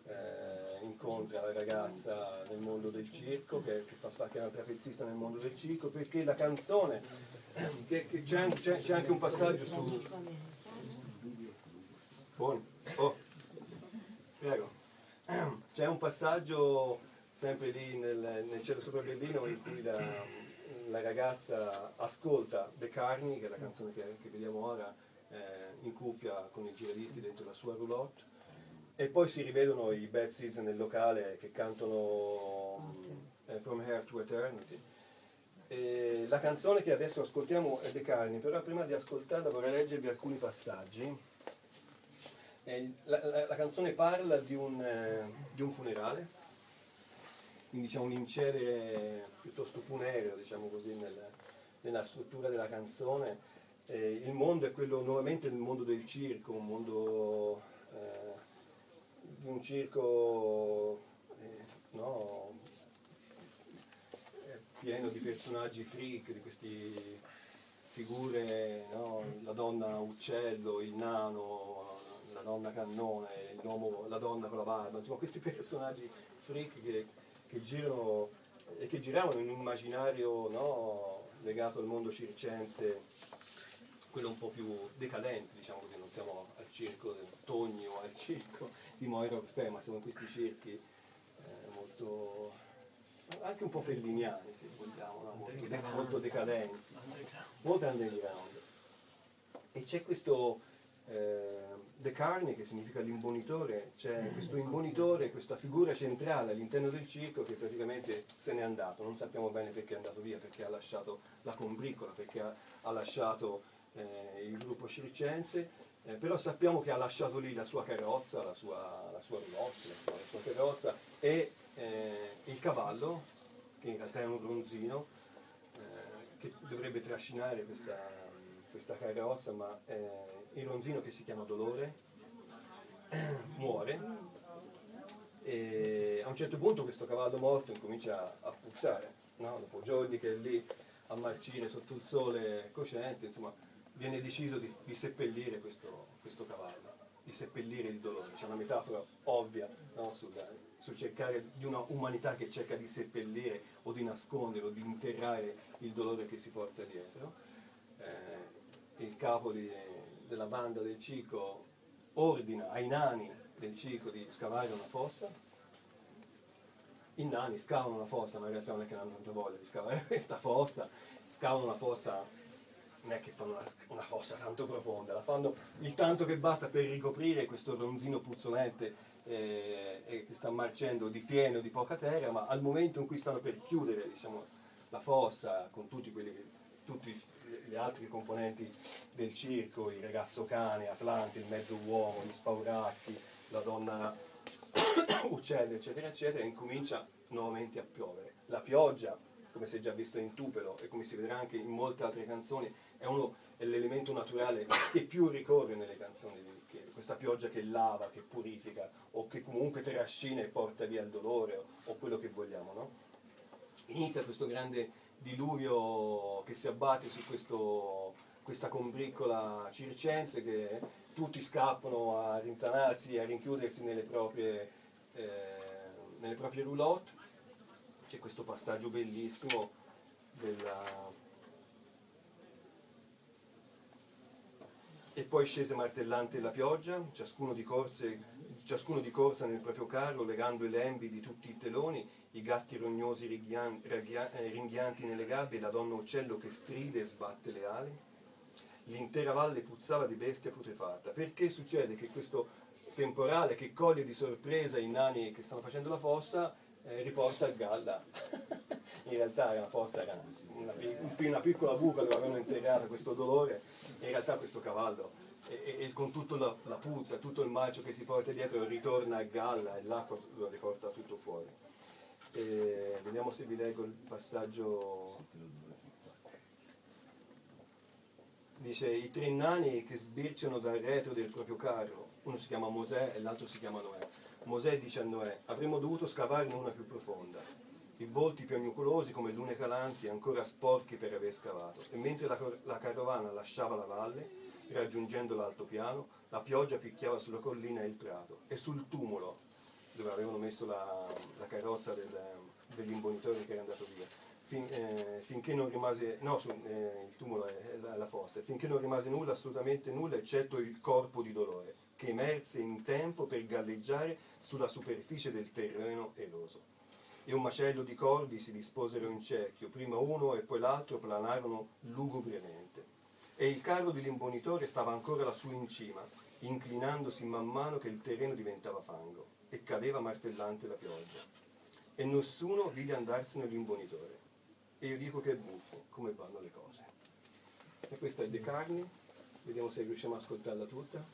eh, incontra la ragazza nel mondo del circo, che, che fa parte è una trapezzista nel mondo del circo, perché la canzone, che, che c'è, c'è- c'è anche un passaggio su... Buono. Oh. Prego. C'è un passaggio sempre lì nel, nel cielo sopra Berlino in cui la, la ragazza ascolta The Carney, che è la canzone che, che vediamo ora, eh, in cuffia con i giradischi dentro la sua roulotte, e poi si rivedono i Bad Seeds nel locale che cantano eh, From Here to Eternity. E la canzone che adesso ascoltiamo è The Carney, però prima di ascoltarla vorrei leggervi alcuni passaggi. La, la- la canzone parla di un, eh, di un funerale, quindi c'è un incedere piuttosto funereo, diciamo così, nel- nella struttura della canzone. Eh, il mondo è quello nuovamente il mondo del circo, un mondo eh, di un circo eh, no, pieno di personaggi freak, di queste figure, no, la donna uccello, il nano, la donna cannone, l'uomo, la donna con la barba, insomma questi personaggi freak che, che girano e che giravano in un immaginario no, legato al mondo circense, quello un po' più decadente, diciamo così, non siamo al circo del Togni o al circo di Moira Orfeo, ma siamo in questi circhi eh, molto anche un po' felliniani se vogliamo, no? molto, de- molto decadenti, molto underground. E c'è questo eh, The Carney che significa l'imbonitore, c'è questo imbonitore, questa figura centrale all'interno del circo che praticamente se n'è andato, non sappiamo bene perché è andato via, perché ha lasciato la combricola, perché ha, ha lasciato eh, il gruppo circense, eh, però sappiamo che ha lasciato lì la sua carrozza, la sua, la sua roulotte, la sua, la sua carrozza e eh, il cavallo, che in realtà è un ronzino, eh, che dovrebbe trascinare questa, questa carrozza, ma eh, il ronzino che si chiama Dolore muore e a un certo punto questo cavallo morto incomincia a puzzare, no? dopo giorni che è lì a marcire sotto il sole cocente, insomma viene deciso di, di seppellire questo, questo cavallo, di seppellire il dolore, c'è una metafora ovvia no? sul, sul cercare di una umanità che cerca di seppellire o di nascondere o di interrare il dolore che si porta dietro. Eh, il capo di- della banda del circo ordina ai nani del circo di scavare una fossa. I nani scavano una fossa, ma in realtà non è che hanno tanta voglia di scavare questa fossa, scavano una fossa non è che fanno una, una fossa tanto profonda, la fanno il tanto che basta per ricoprire questo ronzino puzzolente eh, eh, che sta marcendo di fieno di poca terra, ma al momento in cui stanno per chiudere diciamo, la fossa con tutti, quelli che- tutti gli altri componenti del circo, il ragazzo cane, Atlante, il mezzo uomo, gli spauracchi, la donna uccello, eccetera, eccetera, incomincia nuovamente a piovere. La pioggia, come si è già visto in Tupelo e come si vedrà anche in molte altre canzoni, è, uno, è l'elemento naturale che più ricorre nelle canzoni di Michele. Questa pioggia che lava, che purifica, o che comunque trascina e porta via il dolore, o, o quello che vogliamo, no? Inizia questo grande diluvio che si abbatte su questo- questa combriccola circense che tutti scappano a rintanarsi, a rinchiudersi nelle proprie, eh, nelle proprie roulotte. C'è questo passaggio bellissimo della... E poi scese martellante la pioggia, ciascuno di, corse- ciascuno di corsa nel proprio carro, legando i lembi di tutti i teloni, i gatti rognosi eh, ringhianti nelle gabbie, la donna uccello che stride e sbatte le ali. L'intera valle puzzava di bestia putrefatta. Perché succede che questo temporale che coglie di sorpresa i nani che stanno facendo la fossa eh, riporta a galla. in realtà era una fossa, era una, una piccola buca dove avevano interrato questo dolore, in realtà questo cavallo, e, e- e con tutta la, la puzza, tutto il marcio che si porta dietro, ritorna a galla e l'acqua lo riporta tutto fuori. E vediamo se vi leggo il passaggio. Dice i tre nani che sbirciano dal retro del proprio carro, uno si chiama Mosè e l'altro si chiama Noè. Mosè dice a Noè, avremmo dovuto scavarne una più profonda. I volti piagnucolosi come lune calanti, ancora sporchi per aver scavato. E mentre la, la carovana lasciava la valle, raggiungendo l'altopiano, la pioggia picchiava sulla collina e il prato. E sul tumulo, dove avevano messo la, la carrozza del, dell'imbonitore che era andato via, fin- eh, finché non rimase, no, su- eh, il tumulo è la, la fossa, finché non rimase nulla, assolutamente nulla, eccetto il corpo di dolore, che emerse in tempo per galleggiare sulla superficie del terreno eroso. E un macello di corvi si disposero in cerchio, prima uno e poi l'altro planarono lugubremente. E il carro dell'imbonitore stava ancora lassù in cima, inclinandosi man mano che il terreno diventava fango, e cadeva martellante la pioggia. E nessuno vide andarsene l'imbonitore. E io dico che è buffo, come vanno le cose. E questa è De Carni, vediamo se riusciamo a ascoltarla tutta.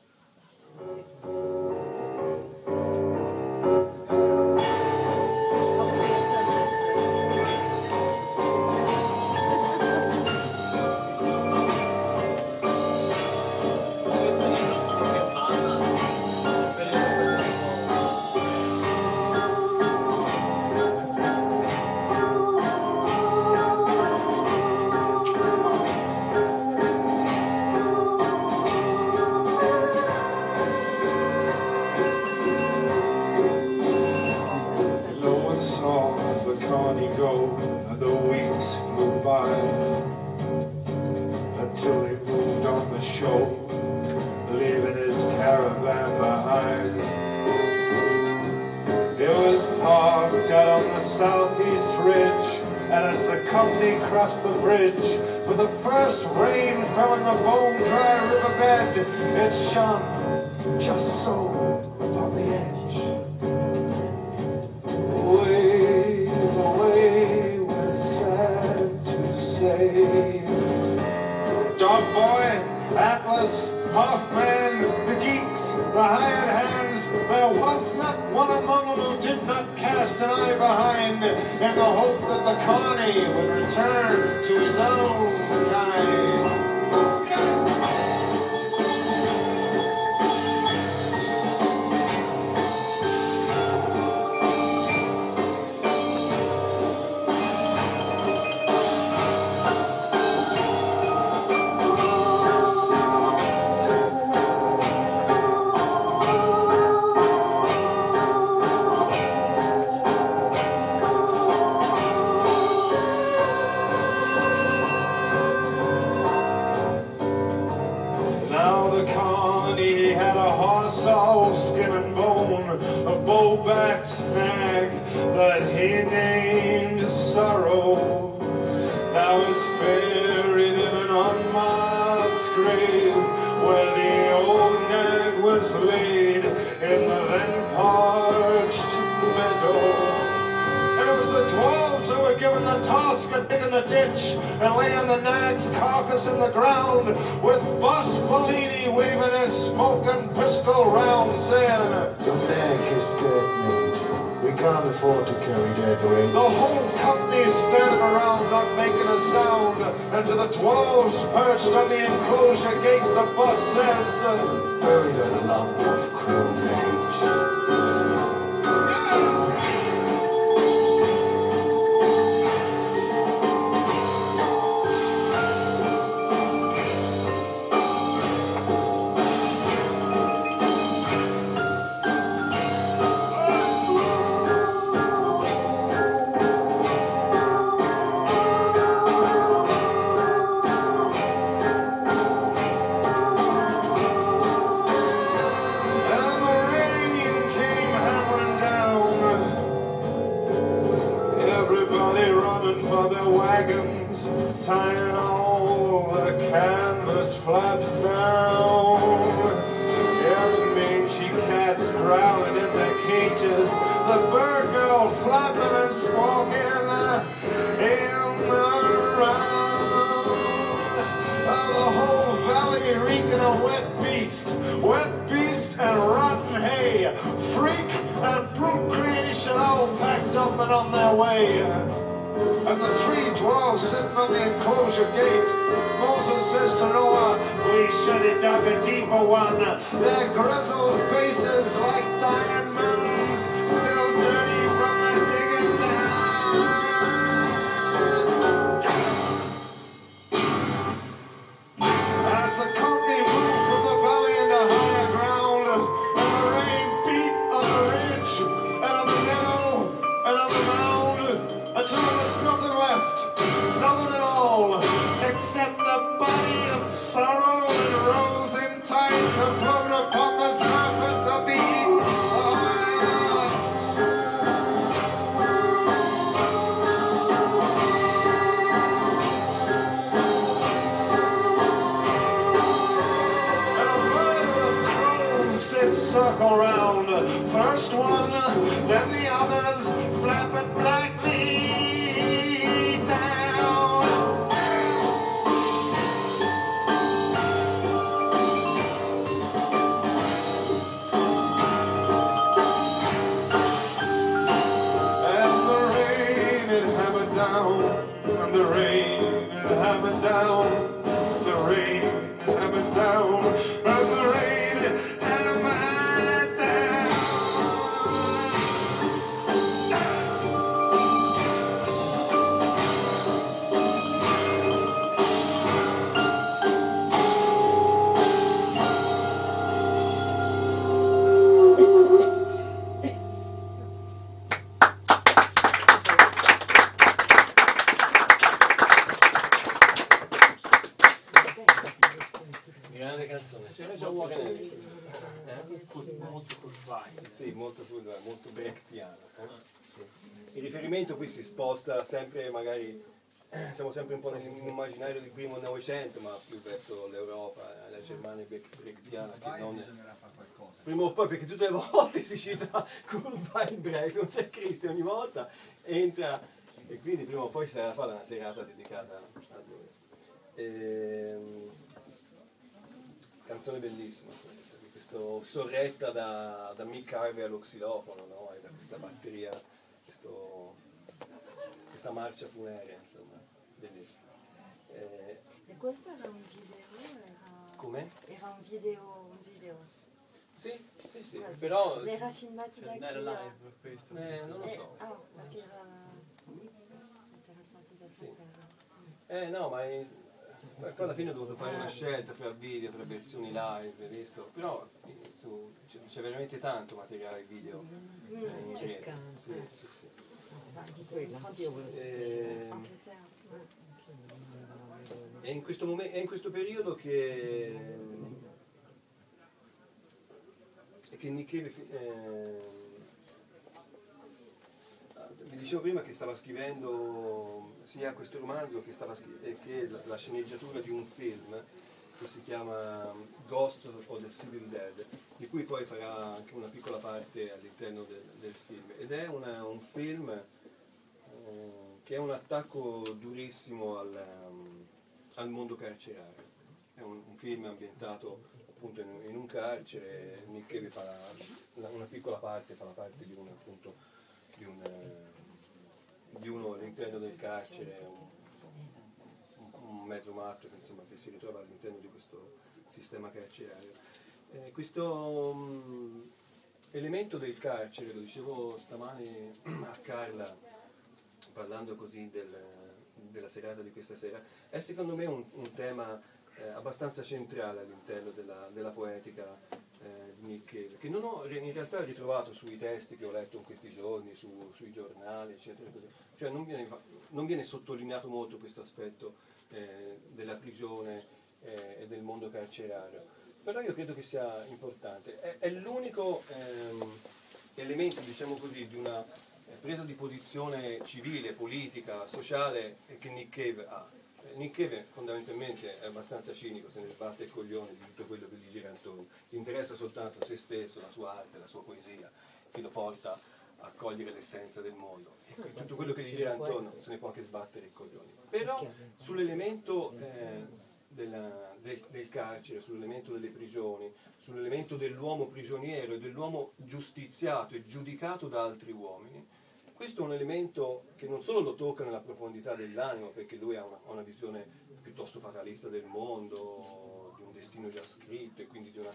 Dwarves who were given the task of digging the ditch and laying the nag's carcass in the ground, with Boss Bellini waving his smoking pistol round, saying, The nag is dead, mate. We can't afford to carry dead weight. The whole company is standing around not making a sound, and to the dwarves perched on the enclosure gate, the boss says, Bury that lump of crow Corazón. Sì, molto, fu- molto brechtiano. eh? Sì. Il riferimento qui si sposta sempre, magari, siamo sempre un po' nell'immaginario del primo Novecento, ma più verso l'Europa, eh, la Germania brech- brechtiana che non... Prima o poi, perché tutte le volte si cita Kurzweil Brecht, non c'è Cristi, ogni volta entra e quindi prima o poi si sarà fatta una serata dedicata a lui. Ehm, canzone bellissima, di questo sorretta da, da Mick Harvey allo xilofono, no? E da questa batteria, questo- questa marcia funerea, insomma, bellissima. Eh, E questo era un video? Era, Com'è? era un video, un video. Sì, sì, sì, Quasi. però... Era filmato da chi? Non era live questo. Eh, non lo Eh, so. ah, perché era interessante da sapere. Eh no, ma è- poi poi alla fine ho dovuto fare una scelta fra video, tra versioni live, visto? Però eh, su- c'è, c'è veramente tanto materiale video eh, in rete. Cercante. Sì, sì, sì. Francese, Eh. È in questo, momen- è in questo periodo che, che Nick Cave, eh, ah, dicevo prima che stava scrivendo sia questo romanzo che, eh, che la, la sceneggiatura di un film che si chiama Ghost of the Civil Dead, di cui poi farà anche una piccola parte all'interno del, del film. Ed è una- un film eh, che è un attacco durissimo al, um, al mondo carcerario. È un, un film ambientato appunto in, in un carcere, Cave fa la- una piccola parte, fa la parte di un appunto di, un, eh, di uno all'interno del carcere, un, un mezzo matto che, insomma, che si ritrova all'interno di questo sistema carcerario. Eh, questo mm, elemento del carcere, lo dicevo stamani a Carla, parlando così del- della serata di questa sera, è secondo me un, un tema eh, abbastanza centrale all'interno della, della poetica eh, di Cave, che non ho in realtà ritrovato sui testi che ho letto in questi giorni, su- sui giornali, eccetera, così. cioè non viene, non viene sottolineato molto questo aspetto eh, della prigione eh, e del mondo carcerario, però io credo che sia importante. È, è l'unico ehm, elemento, diciamo così, di una eh, presa di posizione civile, politica, sociale che Nick Cave ha. Nick Cave fondamentalmente è abbastanza cinico, se ne sbatte il coglione di tutto quello che gli gira intorno, gli interessa soltanto se stesso, la sua arte, la sua poesia, che lo porta a cogliere l'essenza del mondo. E tutto quello che gli gira intorno se ne può anche sbattere i coglioni. Però sull'elemento eh, della- del, del carcere, sull'elemento delle prigioni, sull'elemento dell'uomo prigioniero e dell'uomo giustiziato e giudicato da altri uomini, questo è un elemento che non solo lo tocca nella profondità dell'animo, perché lui ha una, ha una visione piuttosto fatalista del mondo, di un destino già scritto e quindi di una,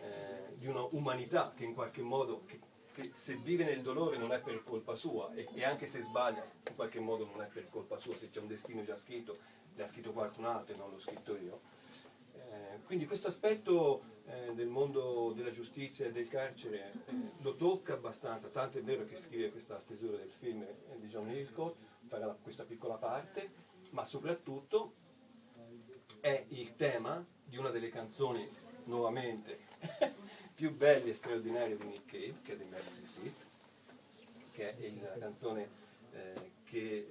eh, di una umanità che in qualche modo, che, che se vive nel dolore non è per colpa sua e, e anche se sbaglia in qualche modo non è per colpa sua, se c'è un destino già scritto, l'ha scritto qualcun altro e non l'ho scritto io. Eh, quindi questo aspetto eh, del mondo della giustizia e del carcere eh, lo tocca abbastanza, tanto è vero che scrive questa stesura del film eh, di John Hillcoat, farà questa piccola parte, ma soprattutto è il tema di una delle canzoni, nuovamente, più belle e straordinarie di Nick Cave, che è The Mercy Seat, che è la canzone eh, che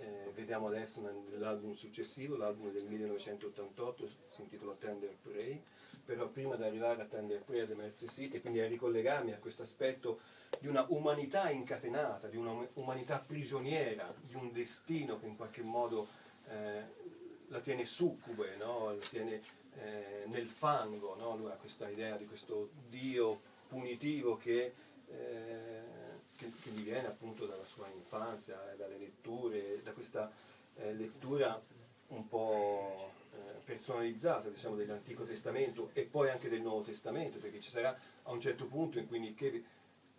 eh, vediamo adesso nell'album successivo, l'album del 1988, si intitola Tender Prey, però prima di arrivare a Tender Prey e The Mercy Seat e quindi a ricollegarmi a questo aspetto di una umanità incatenata, di una umanità prigioniera, di un destino che in qualche modo eh, la tiene succube, no? la tiene eh, nel fango, no? lui ha questa idea di questo Dio punitivo che, eh, che, gli viene appunto dalla sua infanzia, eh, dalle letture, da questa eh, lettura un po' eh, personalizzata diciamo, dell'Antico Testamento e poi anche del Nuovo Testamento, perché ci sarà a un certo punto in cui Nick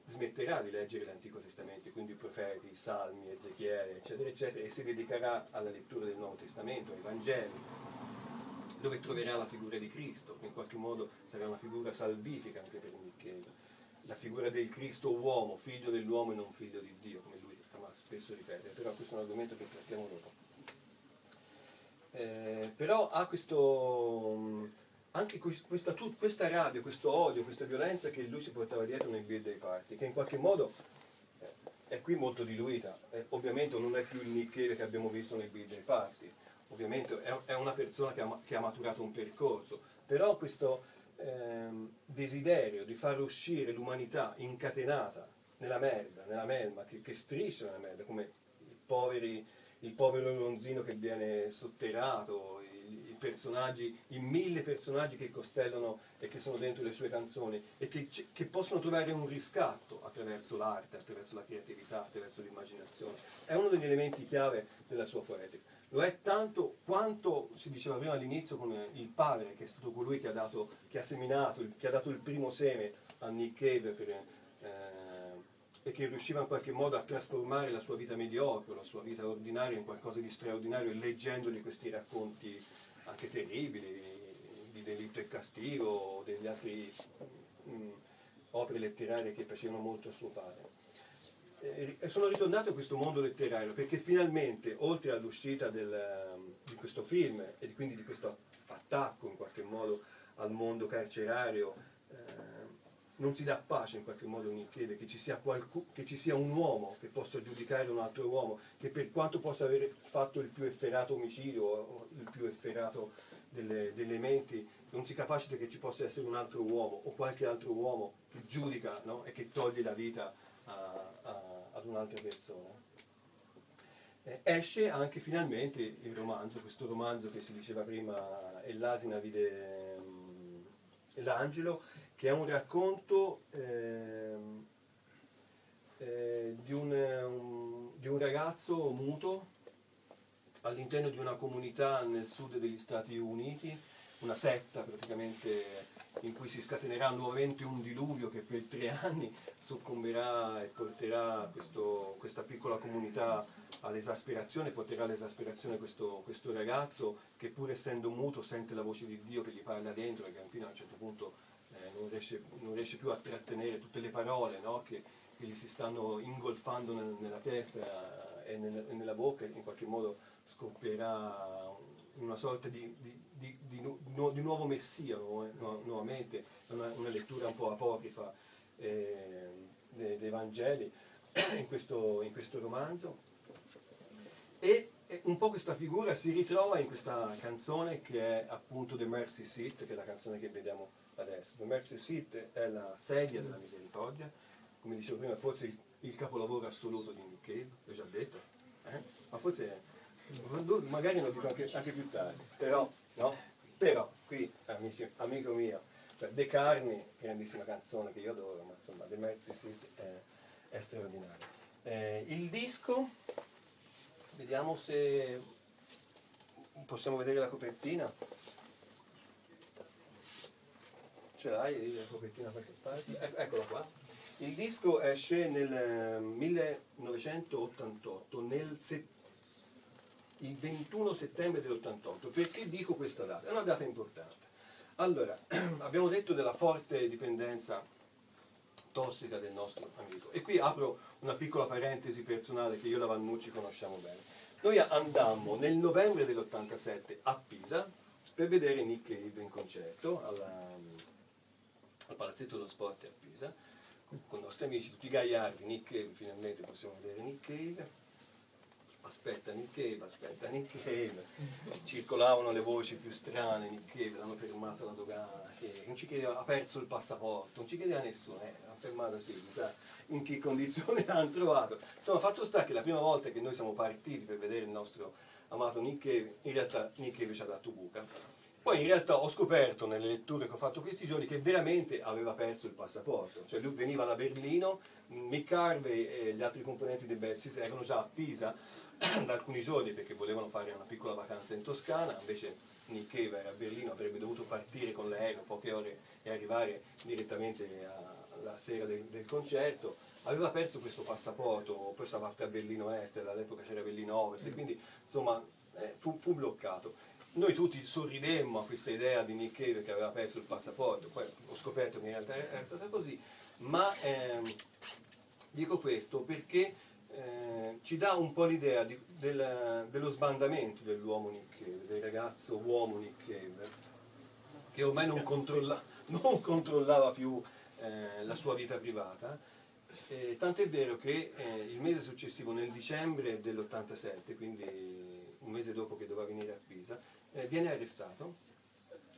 smetterà di leggere l'Antico Testamento, quindi i profeti, i salmi, Ezechiele, eccetera, eccetera, e si dedicherà alla lettura del Nuovo Testamento, ai Vangeli, dove troverà la figura di Cristo, che in qualche modo sarà una figura salvifica anche per Michele, la figura del Cristo uomo, figlio dell'uomo e non figlio di Dio, come lui ama spesso ripetere, però questo è un argomento che trattiamo dopo. Eh, però ha questo, mh, anche quest- questa, questa rabbia, questo odio, questa violenza che lui si portava dietro nei birthday party, che in qualche modo eh, è qui molto diluita. Eh, ovviamente non è più il Michele che abbiamo visto nei birthday party, ovviamente è, è una persona che ha, che ha maturato un percorso, però questo ehm, desiderio di far uscire l'umanità incatenata nella merda, nella melma, che, che striscia nella merda, come i poveri, il povero ronzino che viene sotterrato, i, i personaggi, i mille personaggi che costellano e che sono dentro le sue canzoni e che, che possono trovare un riscatto attraverso l'arte, attraverso la creatività, attraverso l'immaginazione. È uno degli elementi chiave della sua poetica. Lo è tanto quanto si diceva prima all'inizio con il padre, che è stato colui che ha, dato, che ha seminato, che ha dato il primo seme a Nick Cave per, eh, e che riusciva in qualche modo a trasformare la sua vita mediocre, la sua vita ordinaria in qualcosa di straordinario, leggendogli questi racconti anche terribili di delitto e castigo o degli altri mm, opere letterarie che piacevano molto a suo padre. Eh, sono ritornato a questo mondo letterario perché finalmente, oltre all'uscita del, ehm, di questo film e di- quindi di questo attacco in qualche modo al mondo carcerario, eh, non si dà pace in qualche modo mi chiede che ci, sia qualcu- che ci sia un uomo che possa giudicare un altro uomo, che per quanto possa aver fatto il più efferato omicidio o il più efferato delle, delle menti, non si capacita che ci possa essere un altro uomo o qualche altro uomo che giudica no? e che toglie la vita a- ad un'altra persona. Eh, esce anche finalmente il romanzo, questo romanzo che si diceva prima, E l'asina vide mm, l'angelo, che è un racconto ehm, eh, di, un, un- di un ragazzo muto all'interno di una comunità nel sud degli Stati Uniti, una setta praticamente in cui si scatenerà nuovamente un diluvio che per tre anni soccomberà e porterà questo- questa piccola comunità all'esasperazione, porterà all'esasperazione questo, questo ragazzo che pur essendo muto sente la voce di Dio che gli parla dentro e che fino a un certo punto eh, non, riesce, non riesce più a trattenere tutte le parole no? che, che gli si stanno ingolfando nel- nella testa e, nel- e nella bocca e in qualche modo scoppierà una sorta di, di- di- di nu- di nuovo messia nu- nuovamente, una, una lettura un po' apocrifa eh, dei, dei Vangeli in questo, in questo romanzo. E e un po' questa figura si ritrova in questa canzone che è appunto The Mercy Seat, che è la canzone che vediamo adesso. The Mercy Seat è la sedia della misericordia, come dicevo prima, forse il, il capolavoro assoluto di Nick Cave, l'ho già detto, eh? ma forse magari lo dico anche, anche più tardi, però, no? Però, qui, amici, amico mio, De Carni, grandissima canzone che io adoro, ma insomma, The Mercy Seat è, è straordinario. Eh, il disco, vediamo se possiamo vedere la copertina. Ce l'hai la copertina da qualche parte? Ec- Eccolo qua. Il disco esce nel eh, 1988, nel se- il 21 settembre dell'88. Perché dico questa data? È una data importante. Allora, abbiamo detto della forte dipendenza tossica del nostro amico. E qui apro una piccola parentesi personale che io e la Vannucci conosciamo bene. Noi andammo nel novembre dell'87 a Pisa per vedere Nick Cave in concerto alla- al Palazzetto dello Sport a Pisa con i nostri amici, tutti gaiardi, Nick Cave, finalmente possiamo vedere Nick Cave. Aspetta Nick Cave, aspetta Nick Cave. Circolavano le voci più strane, Nick Cave l'hanno fermato alla dogana, che non ci chiedeva, ha perso il passaporto, non ci chiedeva nessuno, eh, ha fermato sì, chissà in che condizioni l'hanno trovato. Insomma, fatto sta che la prima volta che noi siamo partiti per vedere il nostro amato Nick Cave, in realtà Nick Cave ci ha dato buca. Poi in realtà ho scoperto nelle letture che ho fatto questi giorni che veramente aveva perso il passaporto, cioè lui veniva da Berlino, Mick Harvey e gli altri componenti dei Seeds erano già a Pisa da alcuni giorni perché volevano fare una piccola vacanza in Toscana, invece Nick Cave era a Berlino, avrebbe dovuto partire con l'aereo poche ore e arrivare direttamente alla sera del, del concerto, aveva perso questo passaporto, poi stava a Berlino Est, all'epoca c'era Berlino Ovest, e quindi insomma eh, fu, fu bloccato. Noi tutti sorridemmo a questa idea di Nick Cave che aveva perso il passaporto, poi ho scoperto che in realtà era stata così, ma ehm, dico questo perché eh, ci dà un po' l'idea di- del- dello sbandamento dell'uomo Nick Cave, del ragazzo uomo Nick Cave, che ormai non, controlla- non controllava più eh, la sua vita privata. Eh, tant'è vero che eh, il mese successivo, nel dicembre dell'87, quindi un mese dopo che doveva venire a Pisa, eh, viene arrestato,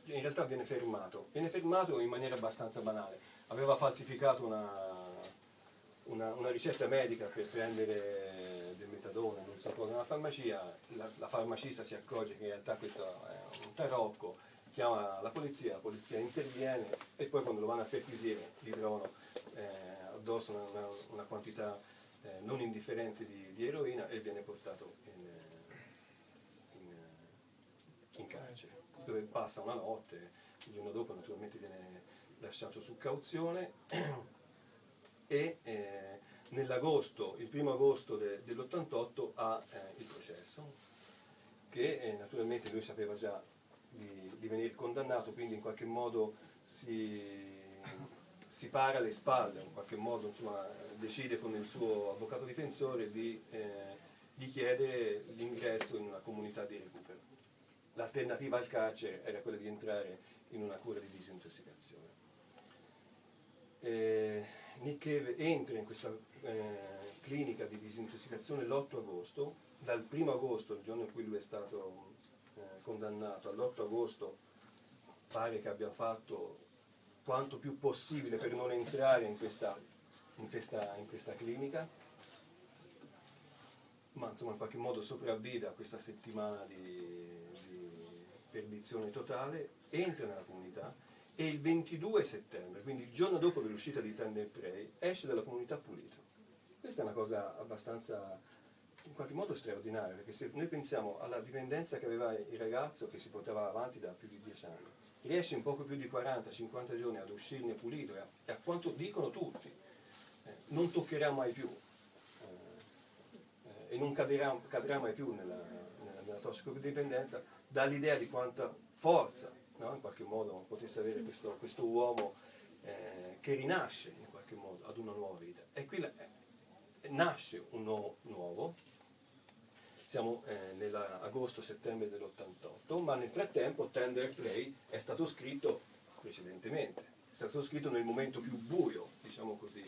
in realtà viene fermato, viene fermato in maniera abbastanza banale, aveva falsificato una, una, una ricetta medica per prendere del metadone, non so cosa, nella farmacia, la, la farmacista si accorge che in realtà questo è un tarocco, chiama la polizia, la polizia interviene e poi quando lo vanno a perquisire gli trovano eh, addosso una, una- una quantità eh, non indifferente di, di eroina e viene portato in, in, in carcere, dove passa una notte, il giorno dopo naturalmente viene lasciato su cauzione e eh, nell'agosto, il primo agosto de- dell'88 ha eh, il processo, che eh, naturalmente lui sapeva già di, di venire condannato, quindi in qualche modo si, si para le spalle, in qualche modo insomma, decide con il suo avvocato difensore di, eh, di chiedere l'ingresso in una comunità di recupero. L'alternativa al carcere era quella di entrare in una cura di disintossicazione. Eh, Nick entra in questa eh, clinica di disintossicazione l'8 agosto, dal 1 agosto, il giorno in cui lui è stato eh, condannato all'8 agosto pare che abbia fatto quanto più possibile per non entrare in questa, in questa, in questa clinica, ma insomma in qualche modo sopravvive a questa settimana di, di perdizione totale, entra nella comunità e il 22 settembre, quindi il giorno dopo l'uscita di Tender Prey, esce dalla comunità pulito. Questa è una cosa abbastanza, in qualche modo straordinaria, perché se noi pensiamo alla dipendenza che aveva il ragazzo che si portava avanti da più di dieci anni, riesce in poco più di 40-50 giorni ad uscirne pulito e a, e a quanto dicono tutti, eh, non toccherà mai più eh, e non cadrà, cadrà mai più nella, nella, nella tossicodipendenza, dà l'idea di quanta forza no? in qualche modo potesse avere questo, questo uomo eh, che rinasce in qualche modo ad una nuova vita. E qui la- eh, nasce un uomo nuovo, siamo eh, nell'agosto-settembre dell'88, ma nel frattempo Tender Play è stato scritto precedentemente, è stato scritto nel momento più buio, diciamo così,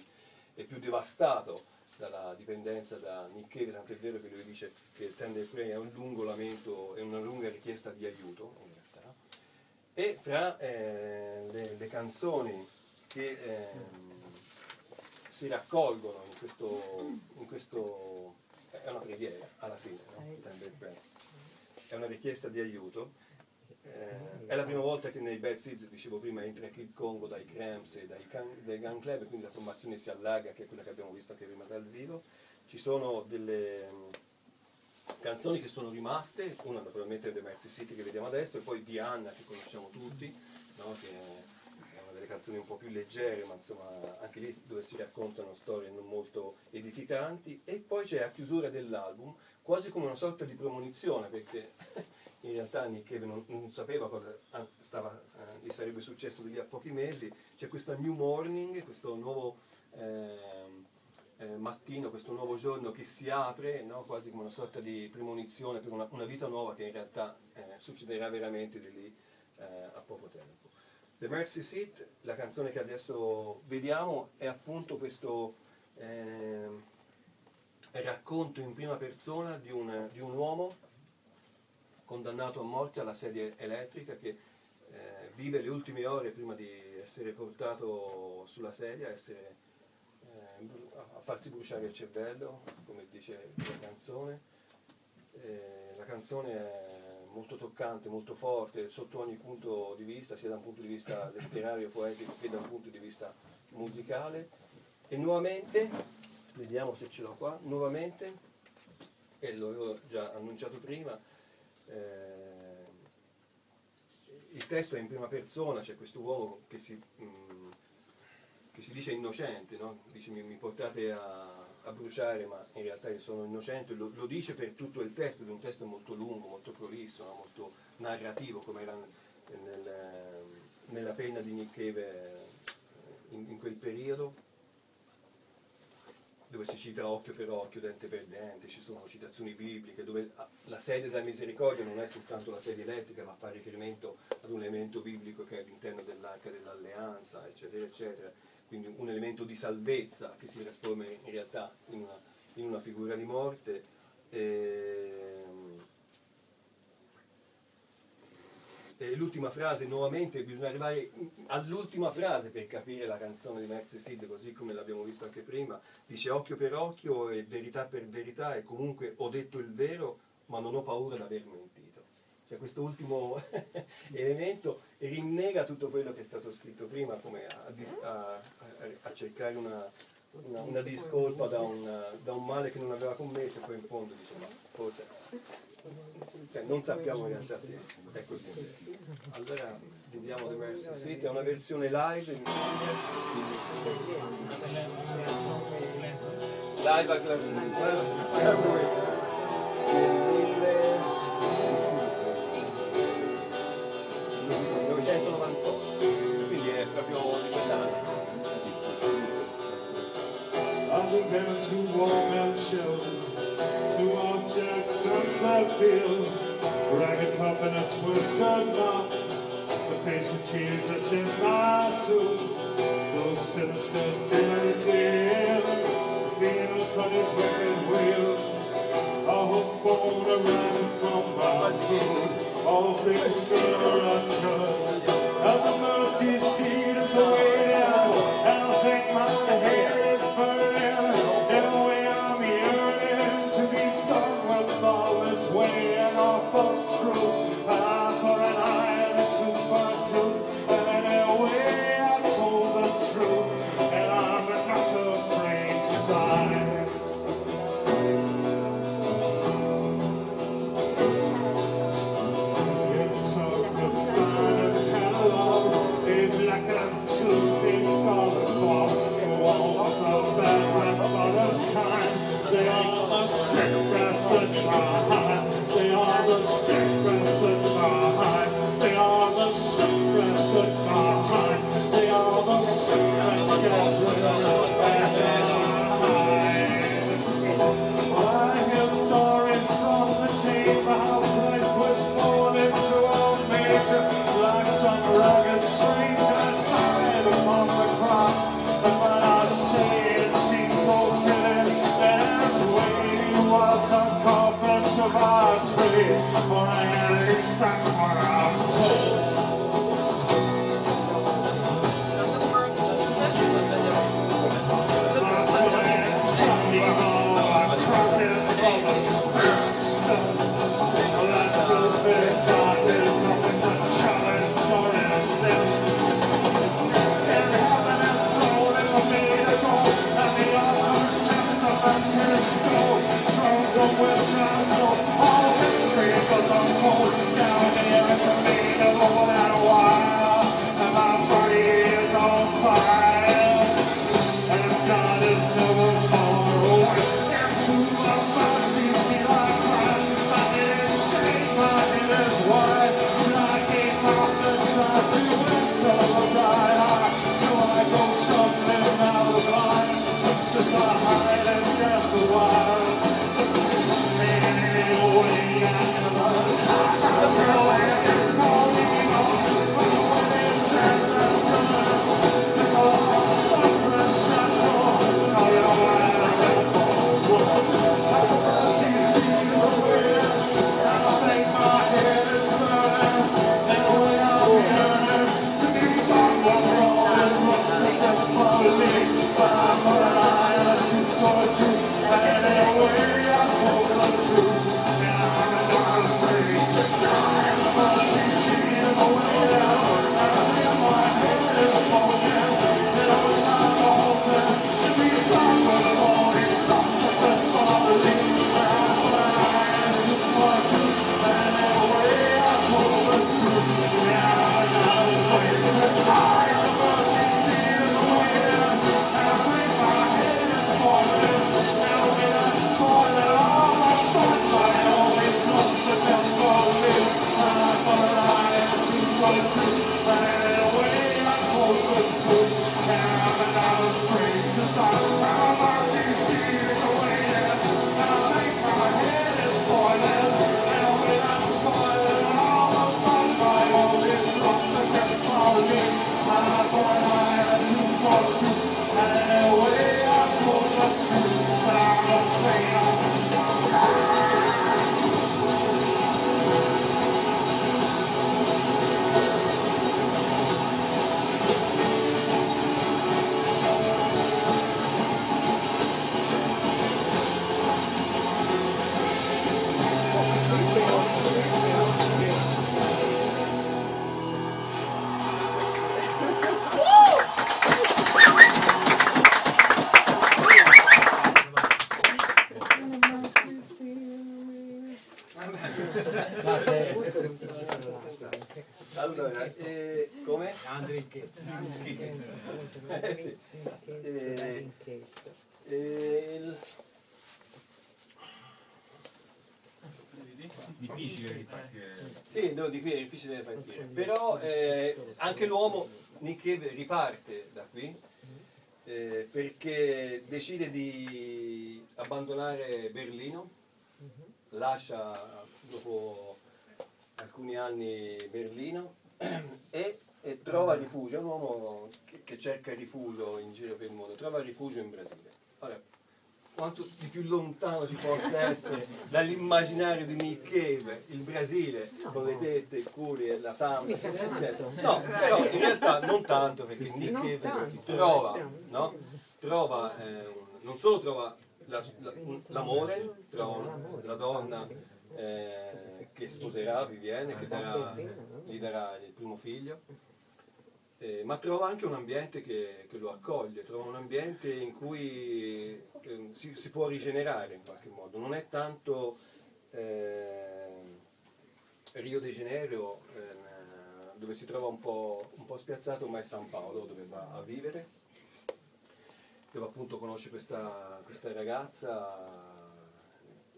e più devastato dalla dipendenza da Cave, tanto è vero che lui dice che Tender Play è un lungo lamento e una lunga richiesta di aiuto. E fra eh, le, le canzoni che ehm, si raccolgono in questo, in questo è una preghiera alla fine, no? È una richiesta di aiuto. Eh, è la prima volta che nei Bad Seeds, dicevo prima, entra Kid Congo dai Cramps e dai, Can- dai Gun Club, quindi la formazione si allarga, che è quella che abbiamo visto anche prima dal vivo. Ci sono delle canzoni che sono rimaste, una naturalmente The Mercy City che vediamo adesso, e poi Diana che conosciamo tutti, no? che è una delle canzoni un po' più leggere, ma insomma anche lì dove si raccontano storie non molto edificanti, e poi c'è a chiusura dell'album quasi come una sorta di premonizione, perché in realtà Nick Cave non, non sapeva cosa ah, stava, eh, gli sarebbe successo di lì a pochi mesi, c'è questa New Morning, questo nuovo ehm, eh, mattino, questo nuovo giorno che si apre, no? quasi come una sorta di premonizione per una, una vita nuova che in realtà eh, succederà veramente di lì eh, a poco tempo. The Mercy Seat, la canzone che adesso vediamo, è appunto questo ehm, racconto in prima persona di un, di un uomo condannato a morte alla sedia elettrica che eh, vive le ultime ore prima di essere portato sulla sedia, essere, a farsi bruciare il cervello, come dice la canzone. Eh, la canzone è molto toccante, molto forte sotto ogni punto di vista, sia da un punto di vista letterario, poetico che da un punto di vista musicale. E nuovamente, vediamo se ce l'ho qua, nuovamente, e l'avevo già annunciato prima, eh, il testo è in prima persona, c'è questo uomo che si, mm, che si dice innocente, no? dice mi, mi portate a, a bruciare ma in realtà io sono innocente, lo, lo dice per tutto il testo, è un testo molto lungo, molto prolisso, no? molto narrativo come era nel- nella penna di Nick Cave eh, in, in quel periodo dove si cita occhio per occhio, dente per dente, ci sono citazioni bibliche, dove la sede della misericordia non è soltanto la sede elettrica, ma fa riferimento ad un elemento biblico che è all'interno dell'arca dell'alleanza, eccetera, eccetera. Quindi un elemento di salvezza che si trasforma in realtà in una, in una figura di morte. Ehm, E l'ultima frase, nuovamente, bisogna arrivare all'ultima frase per capire la canzone di Max Sid, così come l'abbiamo visto anche prima. Dice occhio per occhio e verità per verità e comunque ho detto il vero, ma non ho paura di aver mentito. Cioè questo ultimo elemento rinnega tutto quello che è stato scritto prima, come a, a- a- cercare una, una- una discolpa da un, da un male che non aveva commesso e poi in fondo dice ma forse cioè, non sappiamo in realtà se è così. Allora vediamo The Mercy Seat, è una versione live. Live a Glastonbury. been to warm and chill. Two objects and my bills, ragged pup and a twisted knob. The face of Jesus in my soul. Those sinister dirty dealers, feelings from his wicked wheel. A hope bone arising from my food. All things good are unjust. And the mercy seat is away and I think my dipendano di qui è difficile da partire. Però eh, anche l'uomo Nikkei riparte da qui eh, perché decide di abbandonare Berlino, lascia dopo alcuni anni Berlino e, e trova rifugio, un uomo che, che cerca rifugio in giro per il mondo, trova rifugio in Brasile. Allora, quanto di più lontano ci possa essere dall'immaginario di Nick Cave, il Brasile, con le tette, il culi e la samba, eccetera. No, però in realtà non tanto, perché Nick Cave tanto. trova, no? trova eh, non solo trova la- la- un- l'amore, trova la donna eh, che sposerà Vivienne, che darà, gli darà il primo figlio, eh, ma trova anche un ambiente che, che lo accoglie, trova un ambiente in cui eh, si, si può rigenerare in qualche modo. Non è tanto eh, Rio de Janeiro eh, dove si trova un po', un po' spiazzato, ma è San Paolo dove va a vivere, dove appunto conosce questa, questa ragazza,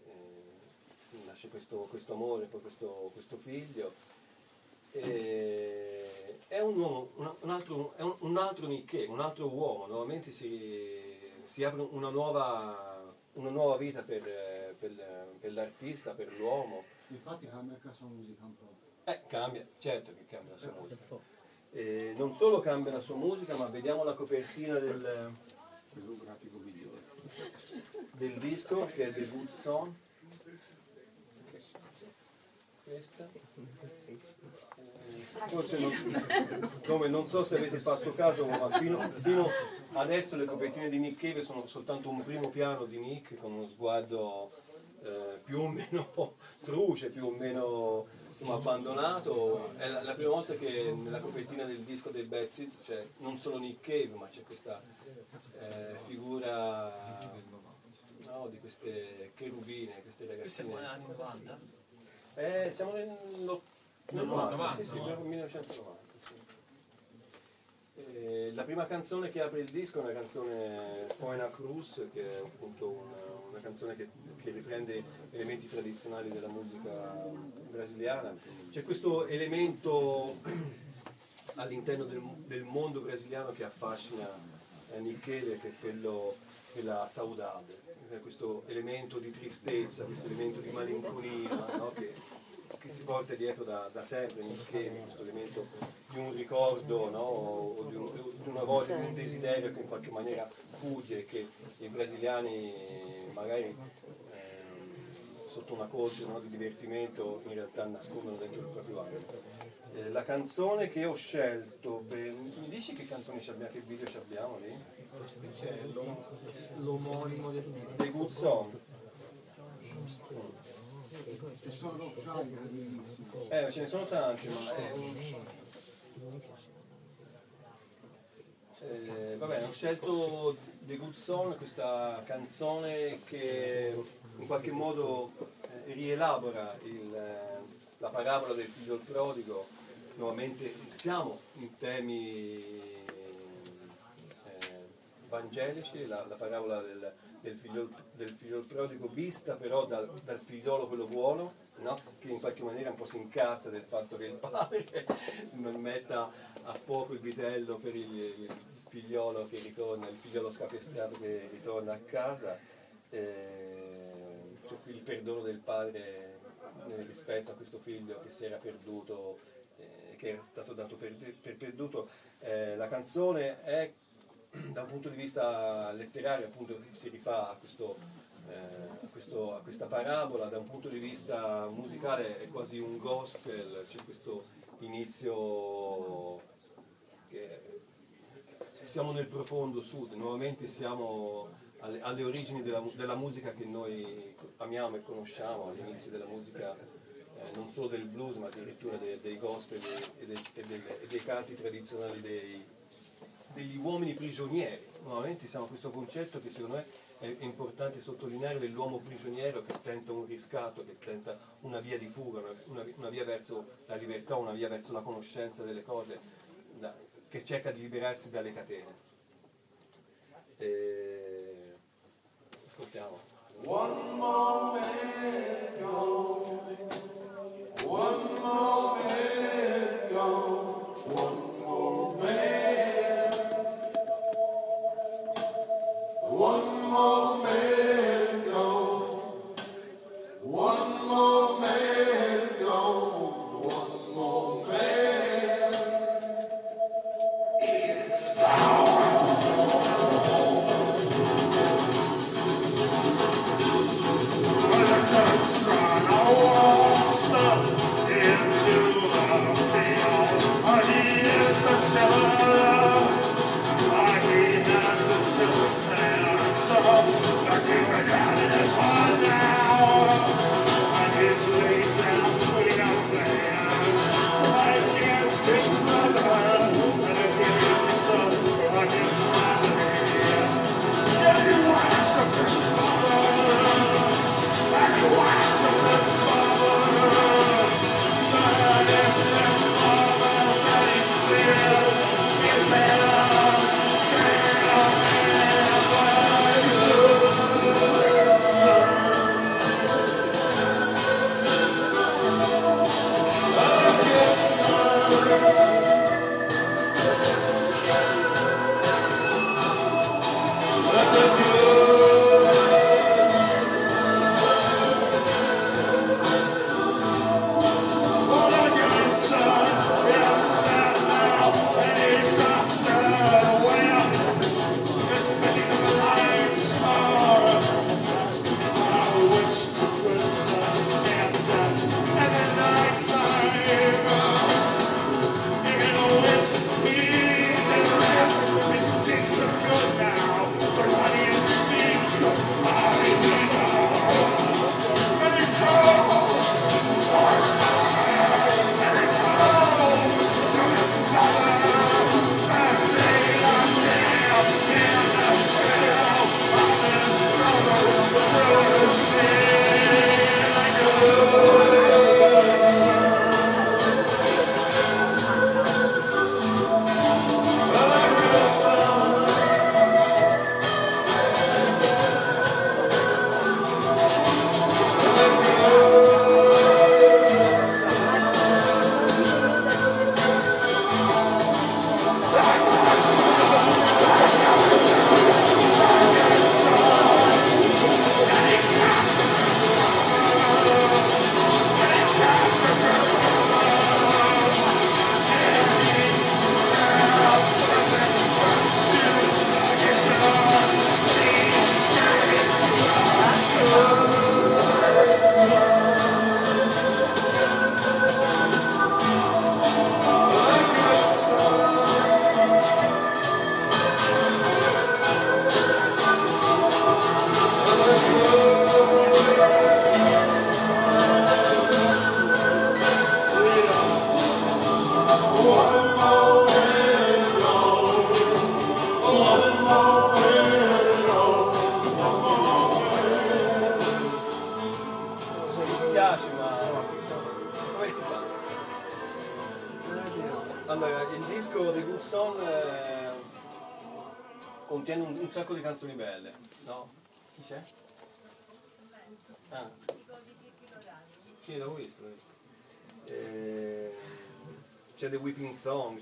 eh, nasce questo, questo amore, poi questo, questo figlio. E è un uomo, un, un altro, è un, un altro Nikkei, un altro uomo, nuovamente si, si apre una nuova, una nuova vita per, eh, per- per l'artista, per l'uomo. Infatti cambia anche la sua musica un po'. Eh, cambia, certo che cambia la sua musica. E non solo cambia la sua musica, ma vediamo la copertina del, del disco che è The Good Song. Questa. Forse non, come non so se avete fatto caso, ma fino, fino adesso le copertine di Nick Cave sono soltanto un primo piano di Nick con uno sguardo eh, più o meno truce, più o meno insomma, abbandonato. È la, la prima volta che nella copertina del disco dei Bad Seeds c'è non solo Nick Cave, ma c'è questa eh, figura no, di queste cherubine, queste Questo è buon ragazzine. anni 90. Eh, siamo nel Nel 90, 90, sì, sì, no? proprio 1990. sì. Eh, la prima canzone che apre il disco è una canzone Foina Cruz, che è appunto una, una canzone che, che riprende elementi tradizionali della musica brasiliana. C'è questo elemento all'interno del, del mondo brasiliano che affascina eh, Michele, che è quello della saudade, questo elemento di tristezza, questo elemento di malinconia no? che, che si porta dietro da, da sempre Michele, questo elemento di un ricordo no? o di, un- di una voglia, di un desiderio che in qualche maniera fugge che i brasiliani magari ehm, sotto una corte no, di divertimento in realtà nascondono dentro il proprio animo. Eh, la canzone che ho scelto, per- mi dici che canzoni ci abbiamo, che video ci abbiamo lì? C'è l'om- l'omonimo del titolo. The Good Song. Ci sono. Eh, ce ne sono tanti, eh, eh, va bene, ho scelto The Good Song, questa canzone che in qualche modo eh, rielabora il, eh, la parabola del figlio il prodigo. Nuovamente siamo in temi evangelici, la, la parabola del, del, figlio, del figlio prodigo vista però dal, dal figliolo quello buono, no? che in qualche maniera un po' si incazza del fatto che il padre non metta a fuoco il vitello per il, figliolo che ritorna, il figliolo scapestrato che ritorna a casa, eh, qui il perdono del padre rispetto a questo figlio che si era perduto, eh, che era stato dato per, per perduto. Eh, la canzone è da un punto di vista letterario appunto si rifà a, questo, eh, a, questo- a questa parabola, da un punto di vista musicale è quasi un gospel, c'è questo inizio che siamo nel profondo sud, nuovamente siamo alle, alle origini della, della musica che noi amiamo e conosciamo, all'inizio della musica eh, non solo del blues ma addirittura dei, dei gospel e, dei, e del- e dei canti tradizionali dei, degli uomini prigionieri. Nuovamente siamo a questo concetto che secondo me è importante sottolineare dell'uomo prigioniero che tenta un riscatto, che tenta una via di fuga, una, una vi- una via verso la libertà, una via verso la conoscenza delle cose, da- che cerca di liberarsi dalle catene. E... Ascoltiamo. One more. One more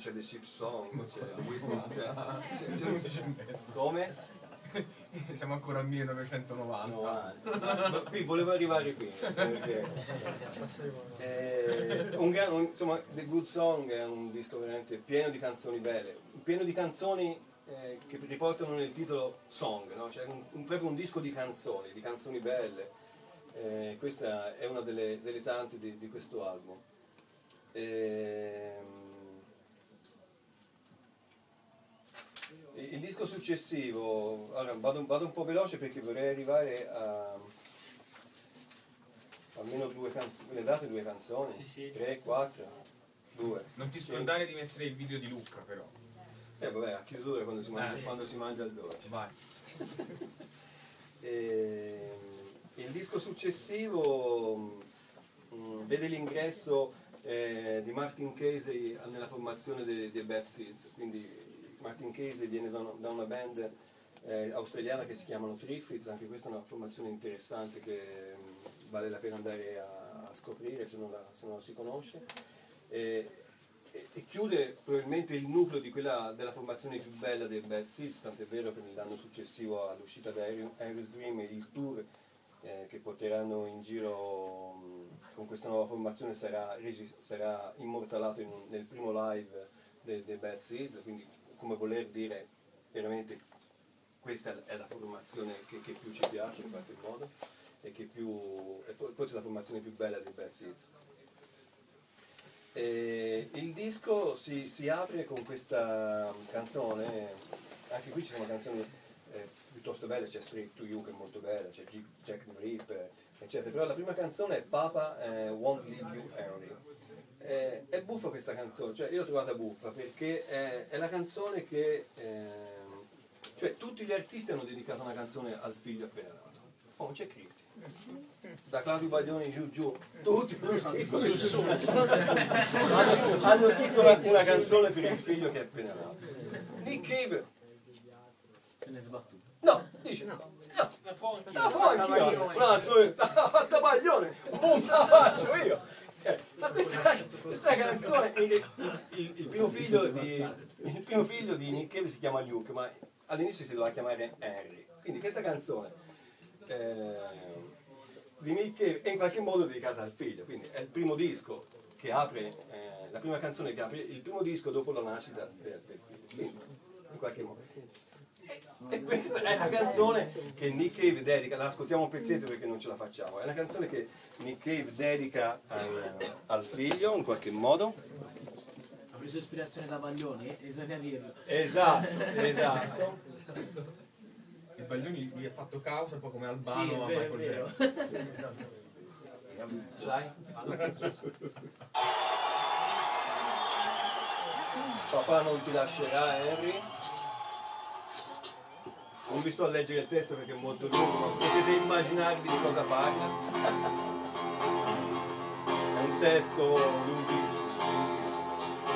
c'è The Ship Song, c'è cioè, c'è- Come? Siamo ancora al 1990. Ma qui volevo arrivare qui. perché, eh, un un- insomma, The Good Song è un disco veramente pieno di canzoni belle, pieno di canzoni eh, che riportano nel titolo Song, no? cioè un, un- proprio un disco di canzoni, di canzoni belle. Eh, questa è una delle, delle tante di, di questo album. Ehm, il disco successivo, ora vado, vado un po' veloce perché vorrei arrivare a almeno due canzoni, le date due canzoni, Sì, sì. tre, quattro, due. Non ti Sì. scordare di mettere il video di Lucca però. Eh vabbè, a chiusura quando si mangia, Eh. quando si mangia il dolce. Vai. Ehm, il disco successivo mm, vede l'ingresso eh, di Martin Casey nella formazione dei, dei Bad Seeds, quindi Martin Casey viene da una, da una band eh, australiana che si chiamano Triffids, anche questa è una formazione interessante che mm, vale la pena andare a, a scoprire se non la, se non la si conosce. E, e- e chiude probabilmente il nucleo quella della formazione più bella dei Bad Seeds, tant'è vero che nell'anno successivo all'uscita da Air's Dream il tour eh, che porteranno in giro mh, con questa nuova formazione sarà, sarà immortalato in nel primo live dei Bad Seeds, quindi come voler dire veramente questa è la formazione che, che più ci piace in qualche modo e che più, forse la formazione più bella dei Bad Seeds. E il disco si, si apre con questa canzone, anche qui ci sono canzoni eh, piuttosto belle, c'è Straight to You che è molto bella, c'è Jack the Ripper, eccetera, però la prima canzone è Papa eh, Won't Leave You Early. Eh, è buffa questa canzone, cioè io l'ho trovata buffa perché è, è la canzone che... ehm, cioè tutti gli artisti hanno dedicato una canzone al figlio appena nato. Oh, non c'è Cristi. Da Claudio Baglioni giù giù, tutti hanno scritto, Su, su. hanno, hanno scritto una, una canzone per il figlio che è appena nato. Nick Cave, Se ne è sbattuto. no, dice, no, La fonte. la io, una canzone, la fatta Baglione, non la faccio io. Ma questa, questa canzone, il, il- il primo figlio di, il primo figlio di Nick Cave si chiama Luke, ma all'inizio si doveva chiamare Henry. Quindi questa canzone eh, di Nick è in qualche modo dedicata al figlio, quindi è il primo disco che apre, eh, la prima canzone che apre il primo disco dopo la nascita del, del figlio. Quindi, in qualche modo. E, e questa è la canzone che Nick Cave dedica, la ascoltiamo un pezzetto perché non ce la facciamo, è la canzone che Nick Cave dedica al, al figlio in qualche modo. Ha preso ispirazione da Baglioni, bisogna dirlo. Esatto, esatto. Il Baglioni gli ha fatto causa un po' come Albano Sì, a vero, Michael. Jackson. L'hai? Papà non ti lascerà, Henry. A leggere il testo perché è molto lungo, potete immaginarvi di cosa parla. È un testo lunghissimo.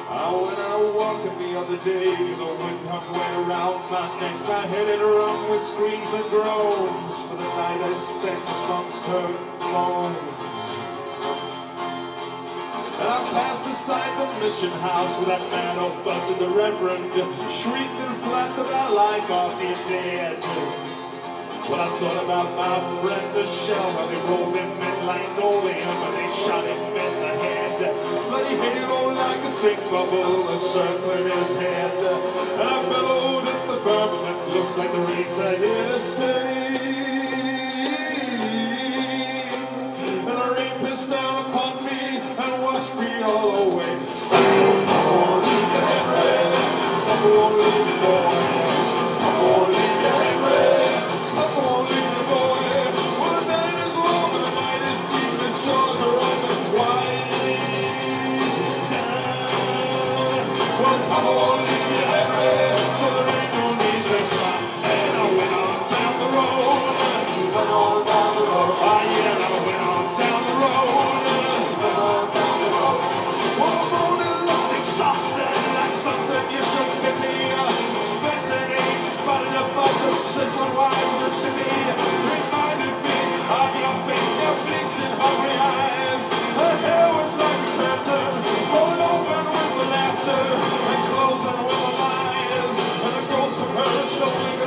When I walk the other day, the wind come way around my neck, my head it rung with screams and groans for the night I spent amongst her moans. I passed beside the mission house with that man buzz and the reverend shrieked and flapped about like off the dead. When I thought about my friend the shell when they rolled him in linoleum and they shot him in the head. But Bloody halo like a big bubble circling his head. And I bellowed at the firmament, looks like the rains here to stay. The rain pissed down upon me and washed me all away. Saying, I won't leave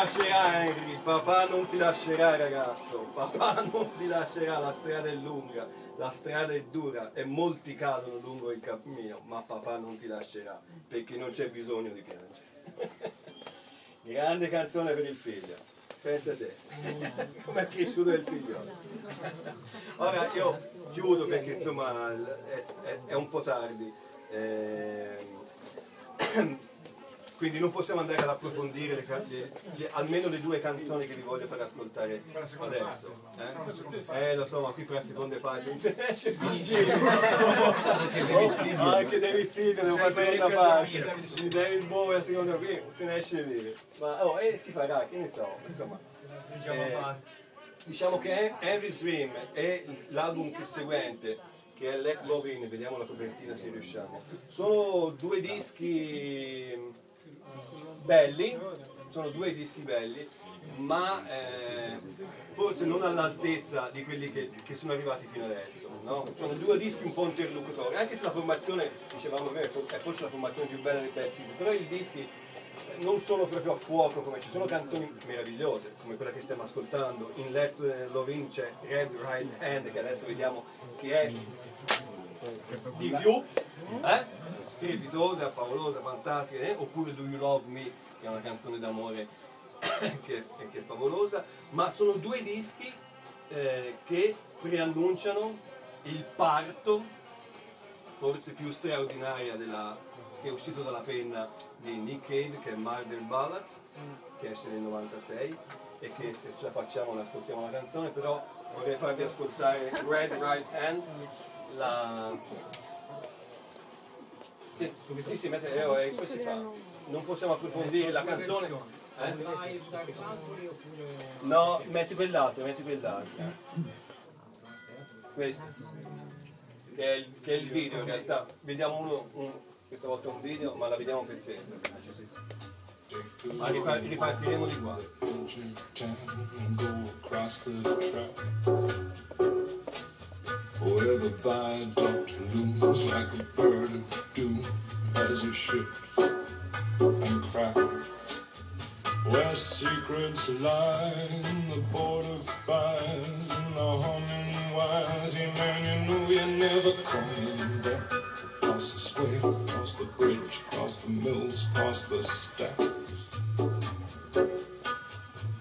lascerà Henry, papà non ti lascerà ragazzo, papà non ti lascerà, la strada è lunga, la strada è dura e molti cadono lungo il cammino, ma papà non ti lascerà, perché non c'è bisogno di piangere. Grande canzone per il figlio, pensa a te, come è cresciuto il figlio. Ora io chiudo perché insomma è, è- è un po' tardi. ehm, quindi non possiamo andare ad approfondire le le- le- almeno le due canzoni che vi voglio far ascoltare adesso. Eh, eh lo so, ma qui per la seconda parte non se ne esce più. Anche David Silvio. Anche David Silvio devo fare la seconda parte. David Bowie la seconda qui se ne esce vive. Ma oh, eh, si farà, che ne so, insomma. Eh, diciamo che Henry's Dream e l'album seguente che è Let Love In, vediamo la copertina se riusciamo. Sono due dischi belli, sono due dischi belli, ma eh, forse non all'altezza di quelli che, che sono arrivati fino adesso. No? Sono due dischi un po' interlocutori, anche se la formazione, dicevamo è forse la formazione più bella dei pezzi, però i dischi eh, non sono proprio a fuoco come ci sono canzoni meravigliose come quella che stiamo ascoltando in Let Love In c'è Red Right Hand che adesso vediamo che è di più eh? Strepitosa, favolosa, fantastica eh? oppure Do You Love Me che è una canzone d'amore che, che è favolosa ma sono due dischi eh, che preannunciano il parto forse più straordinaria della, che è uscito dalla penna di Nick Cave che è Murder Ballads che esce nel 96 e che se ce la facciamo ne ascoltiamo la canzone però vorrei farvi ascoltare Red Right Hand la... Sì, sì, sì, mette, eh, eh, poi si fa. Non possiamo approfondire la canzone. Eh? No, metti quell'altro, metti quell'altro. Questo. Che è, il, che è il video in realtà. Vediamo uno, un- questa volta un video, ma la vediamo un pezzetto. Ma ripar- ripartiremo di qua. Where the viaduct looms like a bird of doom as it ships and cracks. Where secrets lie in the border fires and the humming. Yeah, man, you know you're never coming back. Across the square, across the bridge, across the mills, past the stacks.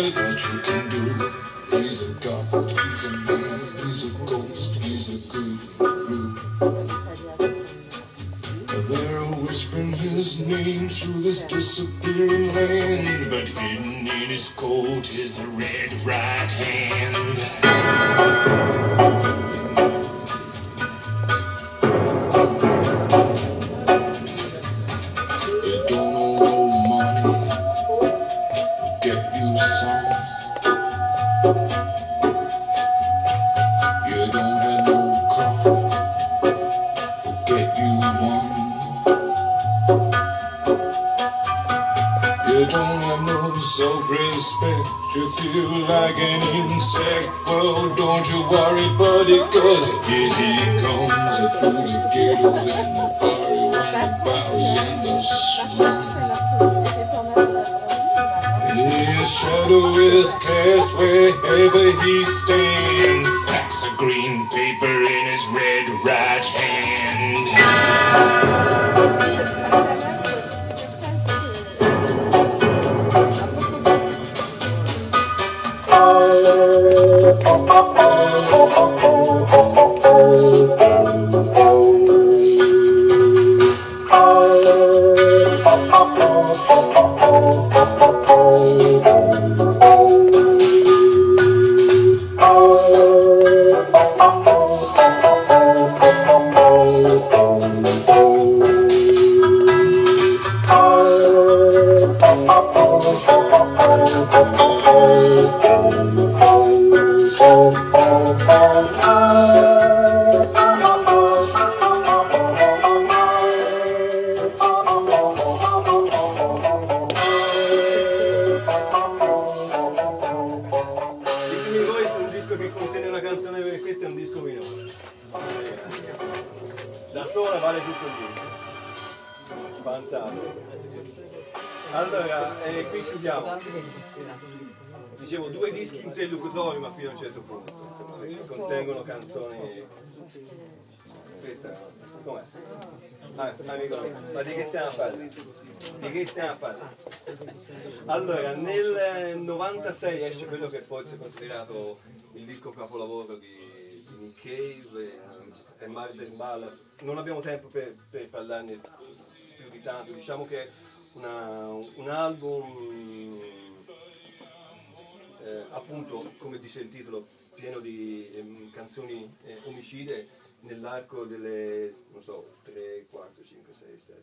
the Di che stiamo a parlare? Allora, nel 96 esce quello che forse è considerato il disco capolavoro di, Nick Cave e, e Martin Ballas. Non abbiamo tempo per, per parlarne più di tanto, diciamo che una- un album eh, appunto, come dice il titolo, pieno di ehm, canzoni eh, omicide nell'arco delle, non so, 3, 4, 5, 6, 7,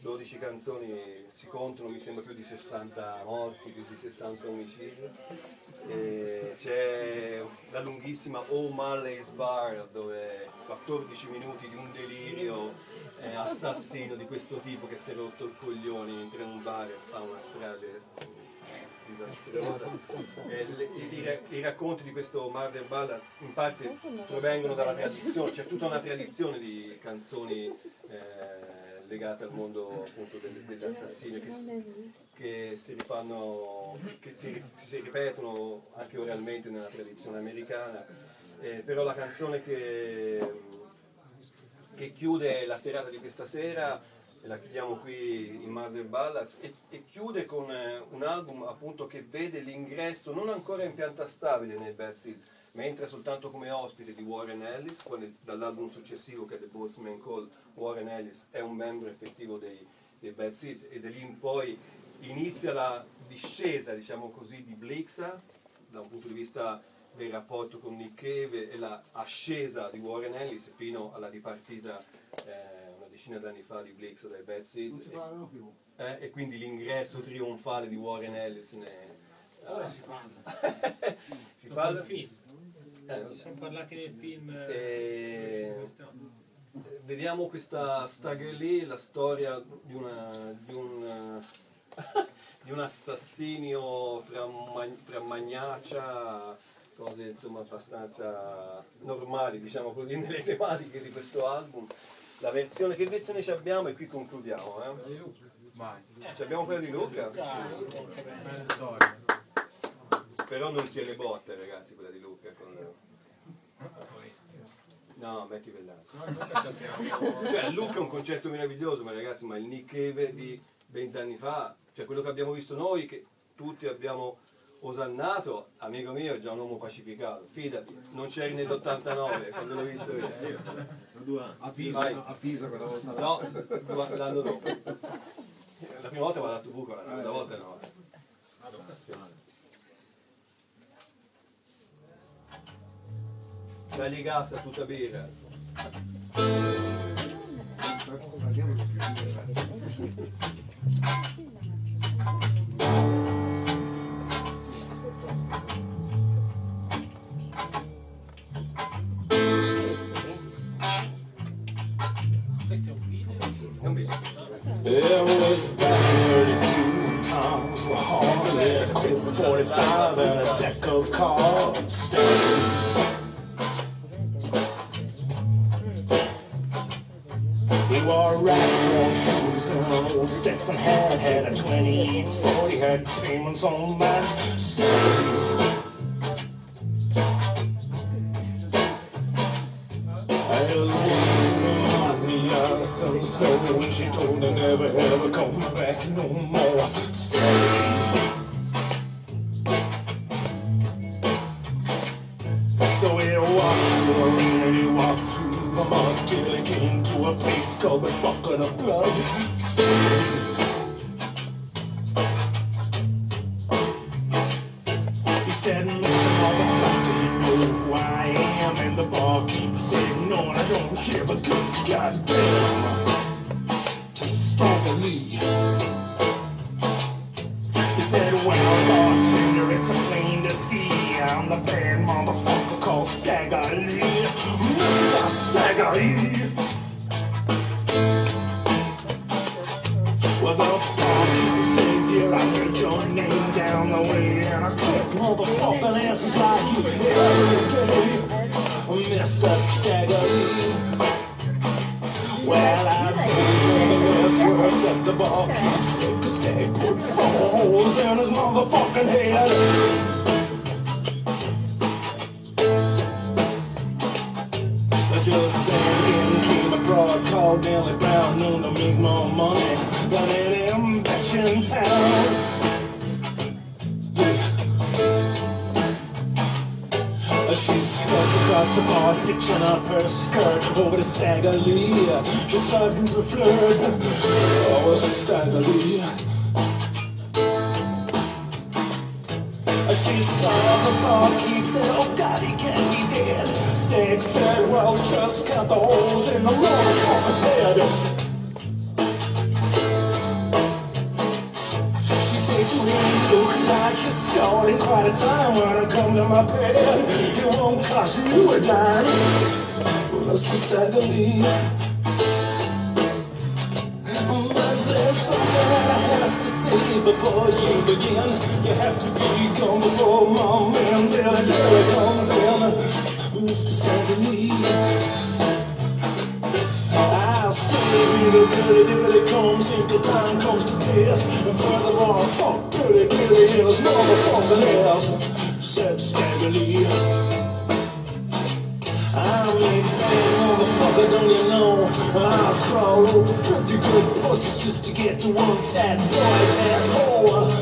12 canzoni, si contano mi sembra più di 60 morti, più di 60 omicidi. E c'è la lunghissima O'Malley's Bar dove 14 minuti di un delirio eh, assassino di questo tipo che si è rotto il coglione, entra in un bar e fa una strage disastrosa. I, ra- I racconti di questo Murder Ballad in parte provengono dalla tradizione, c'è tutta una tradizione di canzoni eh, legate al mondo appunto delle- degli assassini che, che si rifanno, che si, si ripetono anche oralmente nella tradizione americana, Eh, però la canzone che, che chiude la serata di questa sera la chiudiamo qui in Murder Ballads e, e chiude con eh, un album appunto che vede l'ingresso non ancora in pianta stabile nei Bad Seeds ma entra soltanto come ospite di Warren Ellis quando- dall'album successivo che è The Boatsman Call Warren Ellis è un membro effettivo dei, dei Bad Seeds e da lì in poi inizia la discesa diciamo così di Blixa da un punto di vista del rapporto con Nick Cave e la ascesa di Warren Ellis fino alla dipartita eh, una decina d'anni fa di Blix dai Bad Non Seeds si e, parlano più. eh, e quindi l'ingresso trionfale di Warren Ellis ne- Ora si parla. si parla il film. Eh, Si sono parlati del film. eh, E- quest'anno. vediamo questa stagger lì, la storia di, una, di, un, di un assassinio fra, mag- fra magnaccia, cose insomma abbastanza normali, diciamo così, nelle tematiche di questo album. La versione, che versione ci abbiamo e qui concludiamo. Eh? Ci abbiamo quella di Luca? Bella storia. Però non tiene botte ragazzi quella di Luca. No, metti quell'altro. Cioè, Luca è un concetto meraviglioso, ma ragazzi, ma il Nick Cave di vent'anni fa, cioè quello che abbiamo visto noi, che tutti abbiamo osannato, amico mio, è già un uomo pacificato, fidati, non c'eri nell'89 quando l'ho visto io. A Pisa, Vai. a Pisa quella volta. No, l'anno dopo. La prima volta mi ha dato buco, la seconda volta no. Dagli gas a tutta So. In his motherfucking head. Just then in came a broad called Nellie Brown, known to make more money than any bitch in town. She struts across the bar, hitching up her skirt over the Stagger Lee. She's starting to flirt. over Oh, Stagger Stag said, Well, just count the holes in the motherfucker's head. She said, You look like you're stalling quite a time when I come to my bed. It won't cost you a dime. Mr. Stagger Lee. But there's something I have to say before you begin. You have to be gone before mom and Billy Dilly comes in used to stand me. I'll stay with good if it comes, if the time comes to this. And furthermore, fuck pretty kitty hills, motherfucking else. Said Staggerly. I'm mean, bad motherfucker, don't you know? I'll crawl over 50 good pussies just to get to one fat boy's asshole.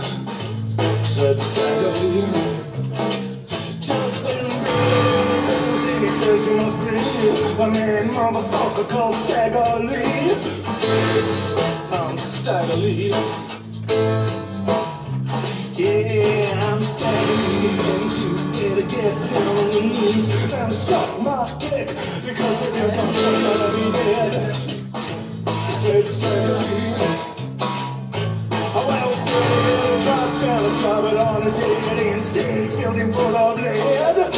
Said Staggerly. Decisions breeze My main motherfucker called Staggerly I'm Staggerly Yeah, I'm Staggerly And you better get down on your knees And suck my dick Because if you don't, you're gonna be dead. I said Staggerly Drop down, slap it on his head and stay filled him full of lead.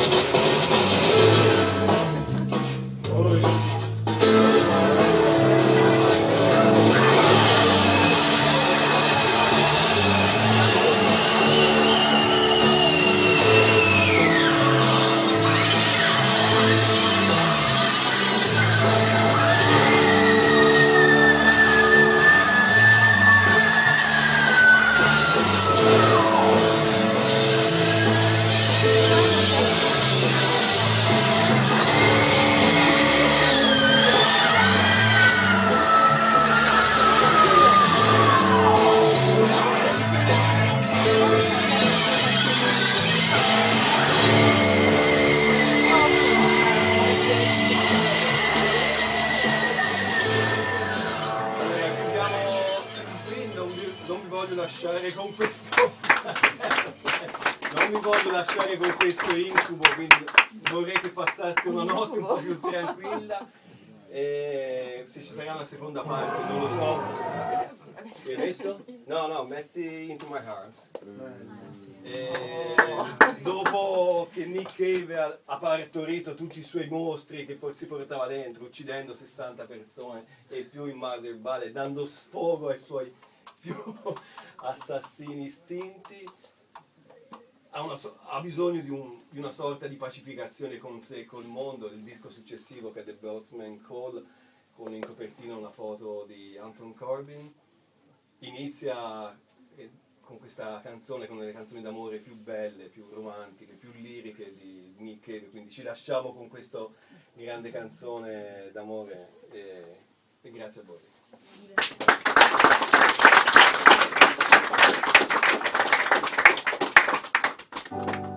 Tutti i suoi mostri che si portava dentro, uccidendo 60 persone e più in mare del Bale, dando sfogo ai suoi più assassini istinti, ha, so- ha bisogno di, un- di una sorta di pacificazione con sé e col mondo. Il disco successivo che è The Birdsman Call, con in copertina una foto di Anton Corbin, inizia eh, con questa canzone, con le canzoni d'amore più belle, più romantiche, più liriche Nick quindi ci lasciamo con questa grande canzone d'amore e, e grazie a voi. I